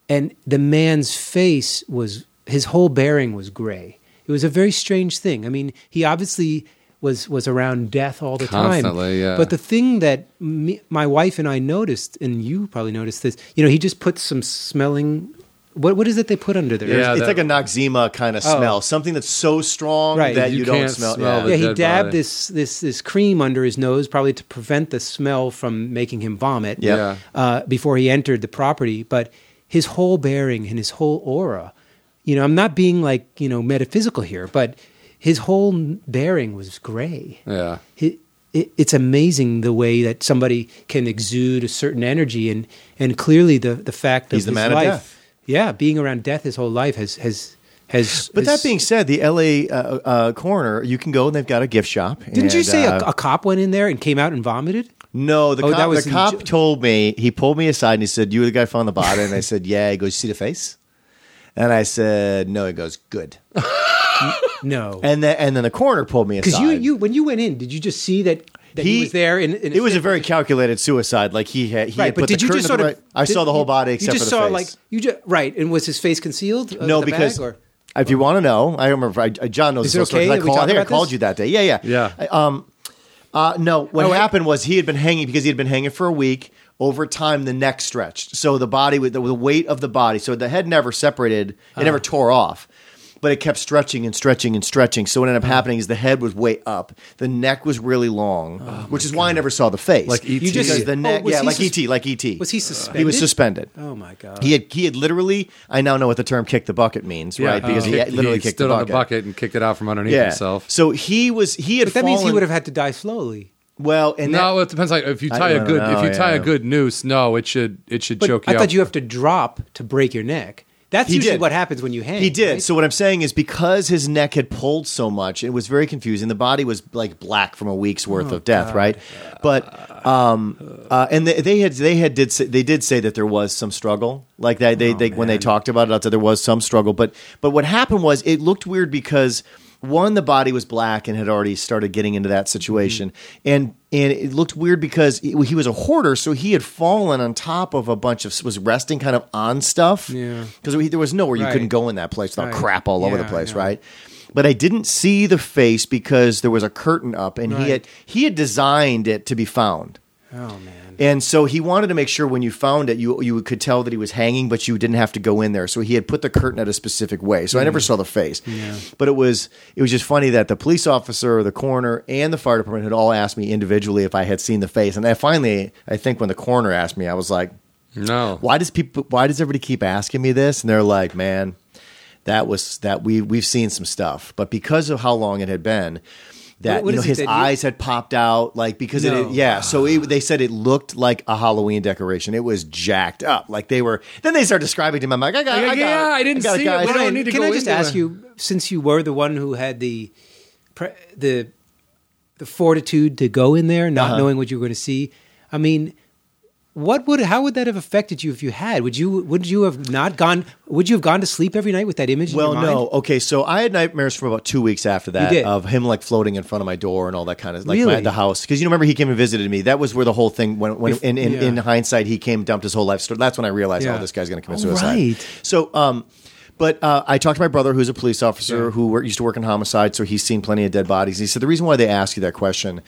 Speaker 3: And the man's face was, his whole bearing was gray. It was a very strange thing. I mean, he obviously was, was around death all the time.
Speaker 2: Constantly, yeah.
Speaker 3: But the thing that me, my wife and I noticed, and you probably noticed this, you know, he just put some smelling. What, what is it they put under there?
Speaker 2: Yeah,
Speaker 1: it's
Speaker 2: that-
Speaker 1: like a Noxzema kind of
Speaker 3: Oh.
Speaker 1: smell. Something that's so strong
Speaker 3: Right.
Speaker 1: that
Speaker 2: You
Speaker 1: you, don't
Speaker 2: can't
Speaker 1: smell.
Speaker 2: smell
Speaker 1: yeah.
Speaker 3: yeah, he dabbed
Speaker 2: body.
Speaker 3: this this this cream under his nose, probably to prevent the smell from making him vomit.
Speaker 2: Yeah.
Speaker 3: Uh, before he entered the property, but his whole bearing and his whole aura, you know, I'm not being like you know metaphysical here, but his whole bearing was gray.
Speaker 2: Yeah.
Speaker 3: It, it, it's amazing the way that somebody can exude a certain energy, and and clearly the the fact
Speaker 1: He's
Speaker 3: of
Speaker 1: the
Speaker 3: his
Speaker 1: man of death.
Speaker 3: yeah, being around death his whole life has has has.
Speaker 1: But
Speaker 3: has-
Speaker 1: that being said, the LA uh, uh, coroner, you can go and they've got a gift shop.
Speaker 3: didn't you say
Speaker 1: uh,
Speaker 3: a, a cop went in there and came out and vomited?
Speaker 1: No, the
Speaker 3: Oh,
Speaker 1: cop,
Speaker 3: that was
Speaker 1: the cop
Speaker 3: Ju-
Speaker 1: told me, he pulled me aside and he said, You were the guy found the body? And I said, Yeah. He goes, See the face? And I said, No. He goes, Good. *laughs*
Speaker 3: No,
Speaker 1: And then, and then the coroner pulled me aside.
Speaker 3: because you you when you went in, did you just see that that he,
Speaker 1: He-
Speaker 3: was there? In, in
Speaker 1: it was a very calculated suicide. Like he had, he
Speaker 3: right.
Speaker 1: had
Speaker 3: But
Speaker 1: put
Speaker 3: did
Speaker 1: the
Speaker 3: you just sort of?
Speaker 1: right- I
Speaker 3: did-
Speaker 1: saw the whole
Speaker 3: you-
Speaker 1: body
Speaker 3: You
Speaker 1: except
Speaker 3: just
Speaker 1: for the
Speaker 3: saw
Speaker 1: face.
Speaker 3: like you just right, and was his face concealed? uh,
Speaker 1: no,
Speaker 3: the
Speaker 1: because
Speaker 3: bag, or?
Speaker 1: if you want to know, I remember I, I- John knows
Speaker 3: Is
Speaker 1: this
Speaker 3: okay
Speaker 1: I, called, I think I called
Speaker 3: this?
Speaker 1: you that day. Yeah, yeah,
Speaker 2: Yeah.
Speaker 1: I- um, uh, no, what
Speaker 3: Oh,
Speaker 1: happened was he had been hanging because he had been hanging for a week. Over time, the neck stretched, so the body with the, the weight of the body, so the head never separated, it
Speaker 3: Uh-huh.
Speaker 1: never tore off, but it kept stretching and stretching and stretching. So what ended up
Speaker 3: Uh-huh.
Speaker 1: happening is the head was way up, the neck was really long, which is why I never saw the face.
Speaker 2: Like E.T.
Speaker 3: You just-
Speaker 1: the
Speaker 3: Oh,
Speaker 1: neck,
Speaker 3: was
Speaker 1: yeah,
Speaker 3: he
Speaker 1: like
Speaker 3: sus-
Speaker 1: ET, like ET.
Speaker 3: Was he suspended?
Speaker 1: He was suspended.
Speaker 3: Oh my god!
Speaker 1: He had he had literally. I now know what the term "kick the bucket" means, right? Because he
Speaker 2: kicked-
Speaker 1: literally kicked
Speaker 2: stood
Speaker 1: the
Speaker 2: on the bucket and kicked it out from underneath
Speaker 1: Yeah.
Speaker 2: himself.
Speaker 1: So he was. He had.
Speaker 3: but that means he would have had to die slowly.
Speaker 1: Well, and
Speaker 2: No,
Speaker 1: that,
Speaker 2: it depends. Like if you tie a good,
Speaker 1: know,
Speaker 2: if you tie
Speaker 1: yeah.
Speaker 2: a good noose, no, it should it should
Speaker 3: But
Speaker 2: choke
Speaker 3: I
Speaker 2: you.
Speaker 3: I thought
Speaker 2: up.
Speaker 3: you have to drop to break your neck. That's
Speaker 1: He
Speaker 3: usually
Speaker 1: did.
Speaker 3: what happens when you hang.
Speaker 1: he did.
Speaker 3: right?
Speaker 1: So what I'm saying is because his neck had pulled so much, it was very confusing. The body was like black from a week's worth
Speaker 3: Oh,
Speaker 1: of death, right? But um, uh, and they, they had they had did say, they did say that there was some struggle, like that they, they when they talked about it, I said there was some struggle. But but what happened was it looked weird because one the body was black and had already started getting into that situation, and and it looked weird because he, was a hoarder, so he had fallen on top of a bunch of was resting kind of on stuff,
Speaker 3: Yeah.
Speaker 1: because there was nowhere you couldn't go in that place without
Speaker 3: Right.
Speaker 1: crap all over the place,
Speaker 3: yeah.
Speaker 1: right? But I didn't see the face because there was a curtain up, and
Speaker 3: Right.
Speaker 1: he had he had designed it to be found.
Speaker 3: Oh man.
Speaker 1: And so he wanted to make sure when you found it, you you could tell that he was hanging, but you didn't have to go in there. So he had put the curtain at a specific way. So I
Speaker 3: Mm.
Speaker 1: never saw the face. But it was it was just funny that the police officer, the coroner, and the fire department had all asked me individually if I had seen the face. And I finally, I think when the coroner asked me, I was like,
Speaker 2: no.
Speaker 1: why does people why does everybody keep asking me this and they're like man that was that we we've seen some stuff but because of how long it had been that
Speaker 3: What- what
Speaker 1: you know his
Speaker 3: that you-
Speaker 1: eyes had popped out like because it
Speaker 3: No.
Speaker 1: had- yeah so it, they said it looked like a Halloween decoration it was jacked up like they were then they start describing to me I'm like I got,
Speaker 2: Like,
Speaker 1: I got
Speaker 2: yeah. I didn't
Speaker 1: got
Speaker 2: see it.
Speaker 1: guys.
Speaker 2: We don't need to
Speaker 3: can
Speaker 2: go
Speaker 3: I just ask
Speaker 2: it.
Speaker 3: you, since you were the one who had the pre- the the fortitude to go in there, not
Speaker 1: Uh-huh.
Speaker 3: knowing what you were going to see? I mean, what would how would that have affected you if you had? Would you would you have not gone? Would you have gone to sleep every night with that image?
Speaker 1: Well,
Speaker 3: in your mind?
Speaker 1: no. Okay, so I had nightmares for about two weeks after that of him like floating in front of my door and all that kind of like
Speaker 3: Really?
Speaker 1: my, the house because you know, remember he came and visited me. That was where the whole thing when when in, in,
Speaker 3: yeah.
Speaker 1: in hindsight he came dumped his whole life story. That's when I realized,
Speaker 3: Yeah.
Speaker 1: oh, this guy's going to commit
Speaker 3: Oh,
Speaker 1: suicide.
Speaker 3: right.
Speaker 1: So, um, but uh, I talked to my brother, who's a police officer
Speaker 3: Yeah.
Speaker 1: who used to work in homicide, so he's seen plenty of dead bodies. He said the reason why they ask you that question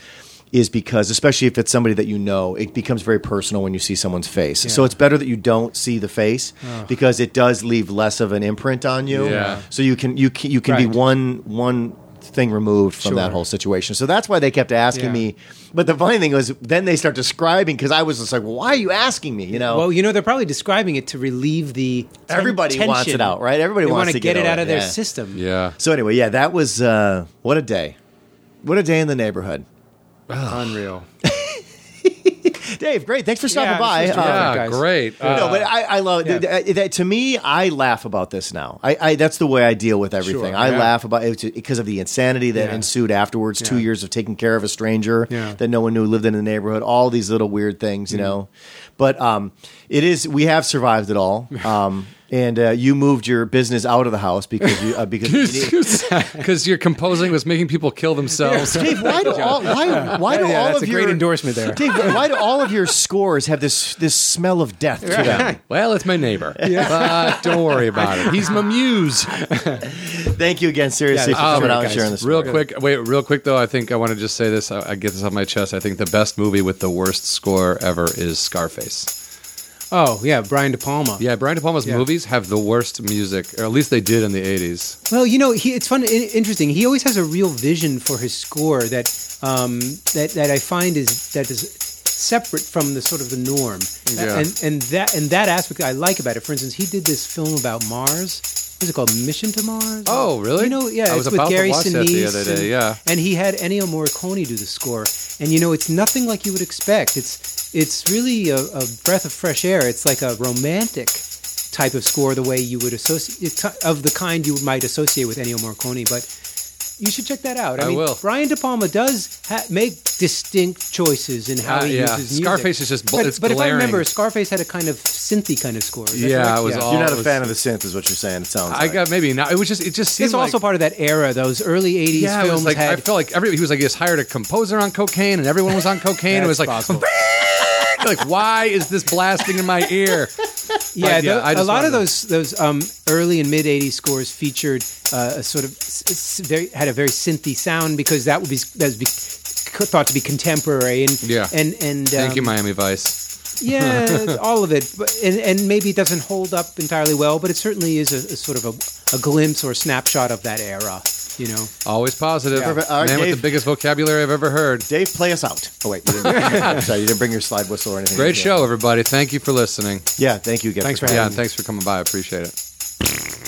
Speaker 1: is because, especially if it's somebody that you know, it becomes very personal when you see someone's face. So it's better that you don't see the face because it does leave less of an imprint on you.
Speaker 2: Yeah.
Speaker 1: So you can you can, you can be one one thing removed from that whole situation. So that's why they kept asking
Speaker 3: Yeah.
Speaker 1: me. But the funny thing was, then they start describing because I was just like, well, "Why are you asking me?" You know.
Speaker 3: Well, you know, they're probably describing it to relieve the ten-
Speaker 1: Everybody wants it out, right? Everybody
Speaker 3: they
Speaker 1: wants
Speaker 3: wanna get,
Speaker 1: get
Speaker 3: it out
Speaker 1: over
Speaker 3: of
Speaker 1: it,
Speaker 3: their system.
Speaker 2: Yeah.
Speaker 1: So anyway, yeah, that was uh, what a day. What a day in the neighborhood.
Speaker 3: Unreal. *laughs*
Speaker 1: Dave, great. Thanks for stopping
Speaker 3: Yeah,
Speaker 1: by.
Speaker 3: this was
Speaker 1: Uh,
Speaker 2: Yeah,
Speaker 3: guys.
Speaker 2: great. Uh,
Speaker 1: no, but I, I love
Speaker 3: yeah.
Speaker 1: th- th- that- to me. I laugh about this now. I, I that's the way I deal with everything.
Speaker 3: Sure,
Speaker 1: I
Speaker 3: yeah.
Speaker 1: laugh about it because of the insanity that
Speaker 3: Yeah.
Speaker 1: ensued afterwards. Two
Speaker 3: Yeah.
Speaker 1: years of taking care of a stranger
Speaker 3: Yeah.
Speaker 1: that no one knew lived in the neighborhood. All these little weird things, you know. But um, it is. We have survived it all. *laughs* Um, and uh, you moved your business out of the house because you uh, because. *laughs*
Speaker 2: Because your composing was making people kill themselves.
Speaker 1: Dave, why do *laughs* all why why do
Speaker 3: Yeah,
Speaker 1: all of
Speaker 3: a
Speaker 1: your
Speaker 3: great endorsement there.
Speaker 1: Dave, why do all of your scores have this this smell of death to them?
Speaker 2: Well, it's my neighbor. *laughs* But don't worry about it. He's my muse.
Speaker 1: Thank you again, seriously,
Speaker 3: Yeah,
Speaker 1: for coming out and sharing this.
Speaker 2: Real quick, wait, real quick though. I think I want to just say this. I, I get this off my chest. I think the best movie with the worst score ever is Scarface.
Speaker 3: Oh yeah, Brian De Palma.
Speaker 2: Yeah, Brian De Palma's
Speaker 3: Yeah.
Speaker 2: movies have the worst music, or at least they did in the '80s.
Speaker 3: Well, you know, he, it's fun, i- interesting. He always has a real vision for his score that um, that that I find is that is separate from the sort of the norm.
Speaker 2: Yeah.
Speaker 3: And and that and that aspect I like about it. For instance, he did this film about Mars. What is it called? Mission to Mars.
Speaker 2: Oh, really?
Speaker 3: You know, yeah,
Speaker 2: I was
Speaker 3: it's
Speaker 2: about
Speaker 3: with
Speaker 2: to
Speaker 3: Gary
Speaker 2: watch that the
Speaker 3: Sinise
Speaker 2: other day,
Speaker 3: and-
Speaker 2: yeah.
Speaker 3: and he had Ennio Morricone do the score. And you know, it's nothing like you would expect. It's it's really a, a breath of fresh air. It's like a romantic type of score, the way you would associate of the kind you might associate with Ennio Morricone. But you should check that out. I,
Speaker 2: I
Speaker 3: mean,
Speaker 2: will.
Speaker 3: Brian De Palma does ha- make distinct choices in how
Speaker 2: Uh,
Speaker 3: he
Speaker 2: yeah.
Speaker 3: uses music.
Speaker 2: Scarface is just bl-
Speaker 3: But,
Speaker 2: it's
Speaker 3: but if I remember, Scarface had a kind of synthy kind of score.
Speaker 2: Yeah,
Speaker 3: correct?
Speaker 2: it was all-
Speaker 1: You're not
Speaker 2: it
Speaker 1: a
Speaker 2: was-
Speaker 1: fan of the synth, is what you're saying. It sounds.
Speaker 2: I
Speaker 1: like.
Speaker 2: got maybe not. It was just it just seemed
Speaker 3: It's also part of that era. Those early '80s
Speaker 2: yeah.
Speaker 3: Films
Speaker 2: was like
Speaker 3: had
Speaker 2: I felt like every he was like he just hired a composer on cocaine and everyone was on cocaine. it was like
Speaker 3: possible. *laughs*
Speaker 2: like why is this blasting in my ear?
Speaker 3: Yeah,
Speaker 2: yeah,
Speaker 3: a lot of
Speaker 2: wanted-
Speaker 3: those those um, early and mid '80s scores featured uh, a sort of s- s- very had a very synthy sound because that would be that was be, thought to be contemporary and
Speaker 2: Yeah.
Speaker 3: and and
Speaker 2: Thank you,
Speaker 3: um,
Speaker 2: Miami Vice.
Speaker 3: yeah, *laughs* all of it, but, and and maybe it doesn't hold up entirely well, but it certainly is a, a sort of a, a glimpse or a snapshot of that era. You know,
Speaker 2: Always positive.
Speaker 1: Perfect. All right,
Speaker 2: Man with the biggest vocabulary I've ever heard.
Speaker 1: Dave, play us out. Oh wait, you didn't, *laughs* sorry, you didn't bring your slide whistle or anything.
Speaker 2: Great show, everybody. Thank you for listening.
Speaker 1: Yeah, thank you again.
Speaker 3: Thanks for
Speaker 1: coming.
Speaker 2: Yeah,
Speaker 3: having
Speaker 2: thanks for coming by. I appreciate it.